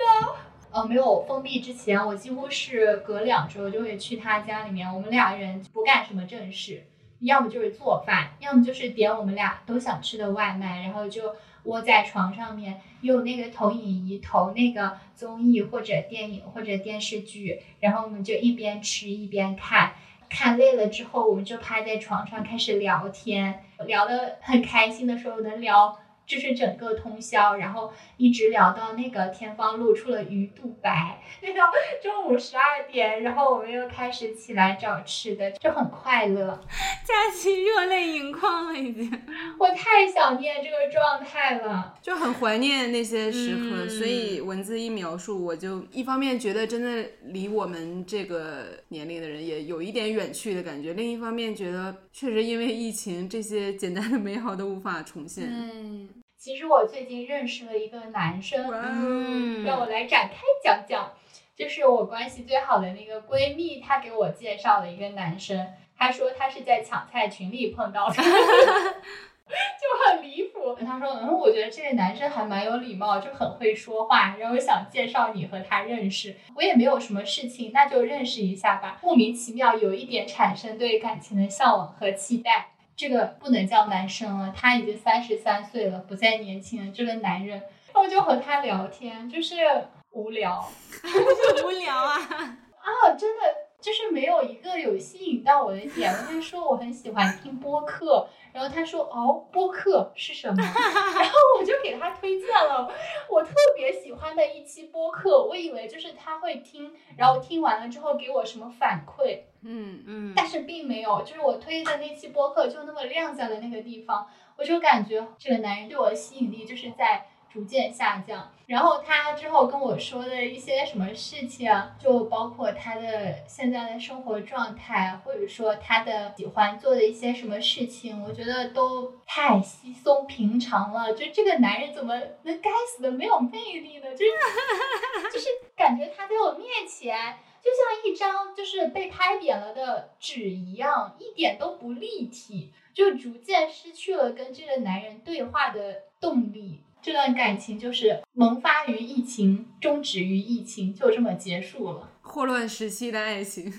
呃，没有封闭之前，我几乎是隔两周就会去他家里面。我们俩人不干什么正事，要么就是做饭，要么就是点我们俩都想吃的外卖，然后就窝在床上面，用那个投影仪投那个综艺或者电影或者电视剧，然后我们就一边吃一边看。看累了之后，我们就趴在床上开始聊天，聊得很开心的时候能聊。就是整个通宵，然后一直聊到那个天方露出了鱼肚白，聊到中午十二点，然后我们又开始起来找吃的，就很快乐。佳琪热泪盈眶了，已经。我太想念这个状态了，就很怀念那些时刻。嗯所以文字一描述，我就一方面觉得真的离我们这个年龄的人也有一点远去的感觉，另一方面觉得确实因为疫情，这些简单的美好都无法重现。对，其实我最近认识了一个男生，嗯，让我来展开讲讲。就是我关系最好的那个闺蜜，她给我介绍了一个男生，她说她是在抢菜群里碰到的，<laughs> 就很离谱。她说，嗯，我觉得这个男生还蛮有礼貌，就很会说话，然后想介绍你和他认识。我也没有什么事情，那就认识一下吧。莫名其妙有一点产生对感情的向往和期待。这个不能叫男生了，他已经三十三岁了，不再年轻了。这个男人，然后就和他聊天，就是无聊。<laughs> 无聊啊。啊，真的就是没有一个有吸引到我的点。我就说我很喜欢听播客，然后他说哦，播客是什么？<laughs> 然后我就给他推荐了我特别喜欢的一期播客。我以为就是他会听，然后听完了之后给我什么反馈，嗯，嗯，但是并没有。就是我推的那期播客就那么晾在了那个地方，我就感觉这个男人对我的吸引力就是在。逐渐下降，然后他之后跟我说的一些什么事情啊，就包括他的现在的生活状态，或者说他的喜欢做的一些什么事情，我觉得都太稀松平常了。就这个男人怎么能该死的没有魅力呢？就是就是感觉他在我面前就像一张就是被拍扁了的纸一样，一点都不立体，就逐渐失去了跟这个男人对话的动力。这段感情就是萌发于疫情，终止于疫情，就这么结束了。霍乱时期的爱情。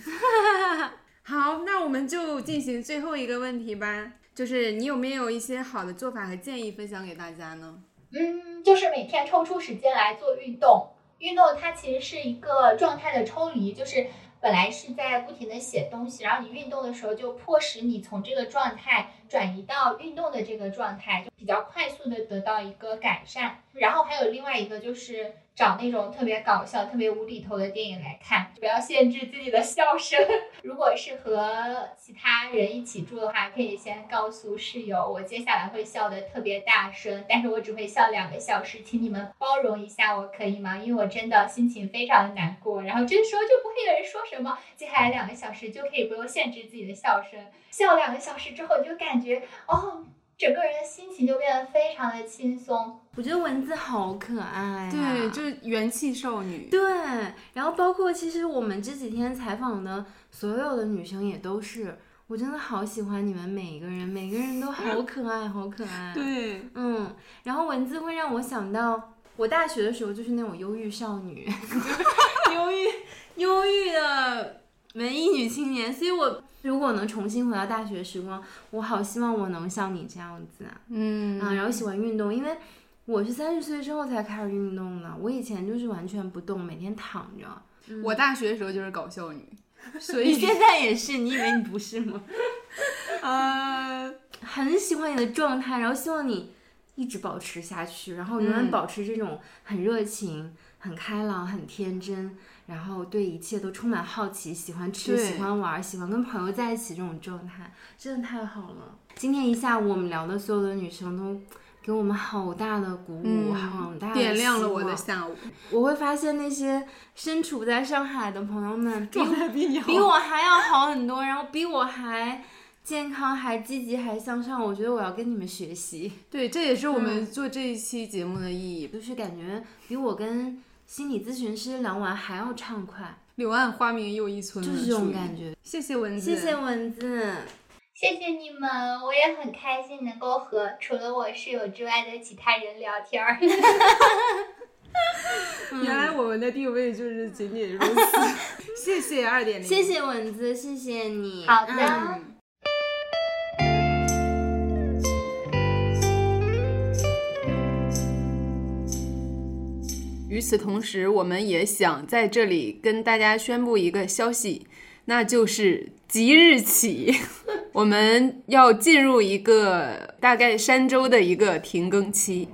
<laughs> 好，那我们就进行最后一个问题吧，就是你有没有一些好的做法和建议分享给大家呢？嗯，就是每天抽出时间来做运动。运动它其实是一个状态的抽离，就是本来是在不停的写东西，然后你运动的时候就迫使你从这个状态转移到运动的这个状态，就比较快速的得到一个改善。然后还有另外一个就是找那种特别搞笑、特别无厘头的电影来看，不要限制自己的笑声。<laughs> 如果是和其他人一起住的话，可以先告诉室友，我接下来会笑得特别大声，但是我只会笑两个小时，请你们包容一下我可以吗？因为我真的心情非常的难过，然后这时候就不会有人说什么，接下来两个小时就可以不用限制自己的笑声，笑两个小时之后，你就感觉哦。整个人的心情就变得非常的轻松，我觉得蚊子好可爱、啊，对，就是元气少女。对，然后包括其实我们这几天采访的所有的女生也都是，我真的好喜欢你们每一个人，每个人都好可爱，好可爱。对，嗯，然后文字会让我想到我大学的时候就是那种忧郁少女，<laughs> 忧郁忧郁的文艺女青年，所以我如果能重新回到大学时光，我好希望我能像你这样子啊，嗯啊，然后喜欢运动，因为我是三十岁之后才开始运动的，我以前就是完全不动，每天躺着。我大学的时候就是搞笑女，所你以现在也是，你以为你不是吗？<laughs> 呃，<laughs> 很喜欢你的状态，然后希望你一直保持下去，然后永远嗯保持这种很热情、很开朗、很天真，然后对一切都充满好奇，喜欢吃、喜欢玩、喜欢跟朋友在一起这种状态，真的太好了。今天一下午我们聊的所有的女生都。给我们好大的鼓舞，好大的嗯点亮了我的下午，我会发现那些身处在上海的朋友们，<laughs> 状态比你好比我还要好很多，然后比我还健康、还积极、还向上。我觉得我要跟你们学习，对，这也是我们做这一期节目的意义。就是感觉比我跟心理咨询师聊完还要畅快，柳暗花明又一村，就是这种感。觉。谢谢蚊子，谢谢蚊子，谢谢你们，我也很开心能够和除了我室友之外的其他人聊天儿。<laughs> 原来我们的定位就是仅仅如此。<laughs> 谢谢二点零，谢谢蚊子，谢谢你。好的嗯与此同时，我们也想在这里跟大家宣布一个消息，那就是即日起，<laughs> 我们要进入一个大概三周的一个停更期。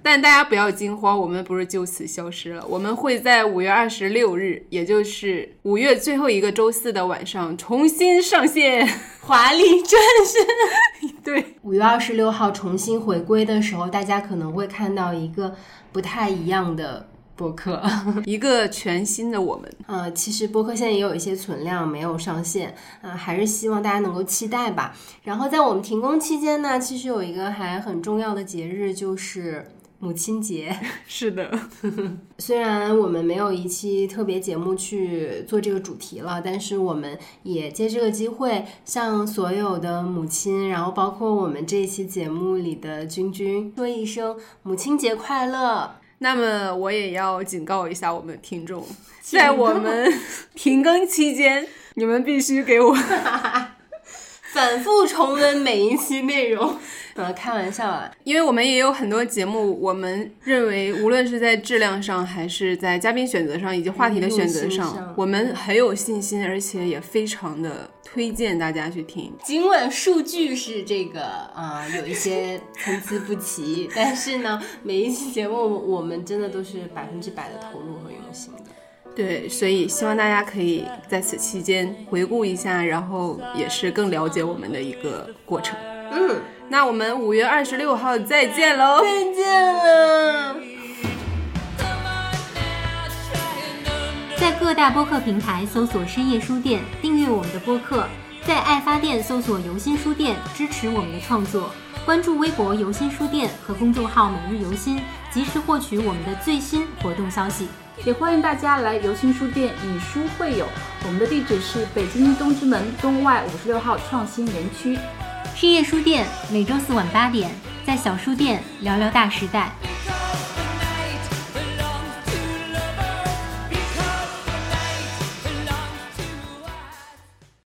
但大家不要惊慌，我们不是就此消失了，我们会在五月二十六日，也就是五月最后一个周四的晚上重新上线。<laughs> 华丽转身。对，五月二十六号重新回归的时候，大家可能会看到一个不太一样的播客。<laughs> 一个全新的我们。呃，其实播客现在也有一些存量没有上线，呃，还是希望大家能够期待吧。然后在我们停工期间呢，其实有一个还很重要的节日，就是母亲节。<laughs> 是的，<laughs> 虽然我们没有一期特别节目去做这个主题了，但是我们也借这个机会向所有的母亲，然后包括我们这一期节目里的君君说一声母亲节快乐。那么我也要警告一下我们的听众，<laughs> 在我们停更期间，你们必须给我反复重温每一期内容，呃，开玩笑啊，因为我们也有很多节目，我们认为无论是在质量上，还是在嘉宾选择上，以及话题的选择上上，我们很有信心，而且也非常的推荐大家去听。尽管数据是这个啊、有一些参差不齐，但是呢，每一期节目我们真的都是百分之百的投入和用心的。对，所以希望大家可以在此期间回顾一下，然后也是更了解我们的一个过程。嗯，那我们五月二十六号再见喽！再见了。在各大播客平台搜索“深夜书店”，订阅我们的播客；在爱发电搜索“游心书店”，支持我们的创作。关注微博“游心书店”和公众号“每日游心”，及时获取我们的最新活动消息。也欢迎大家来游心书店以书会友，我们的地址是北京东直门东外五十六号创新园区。深夜书店每周四晚八点在小书店聊聊大时代。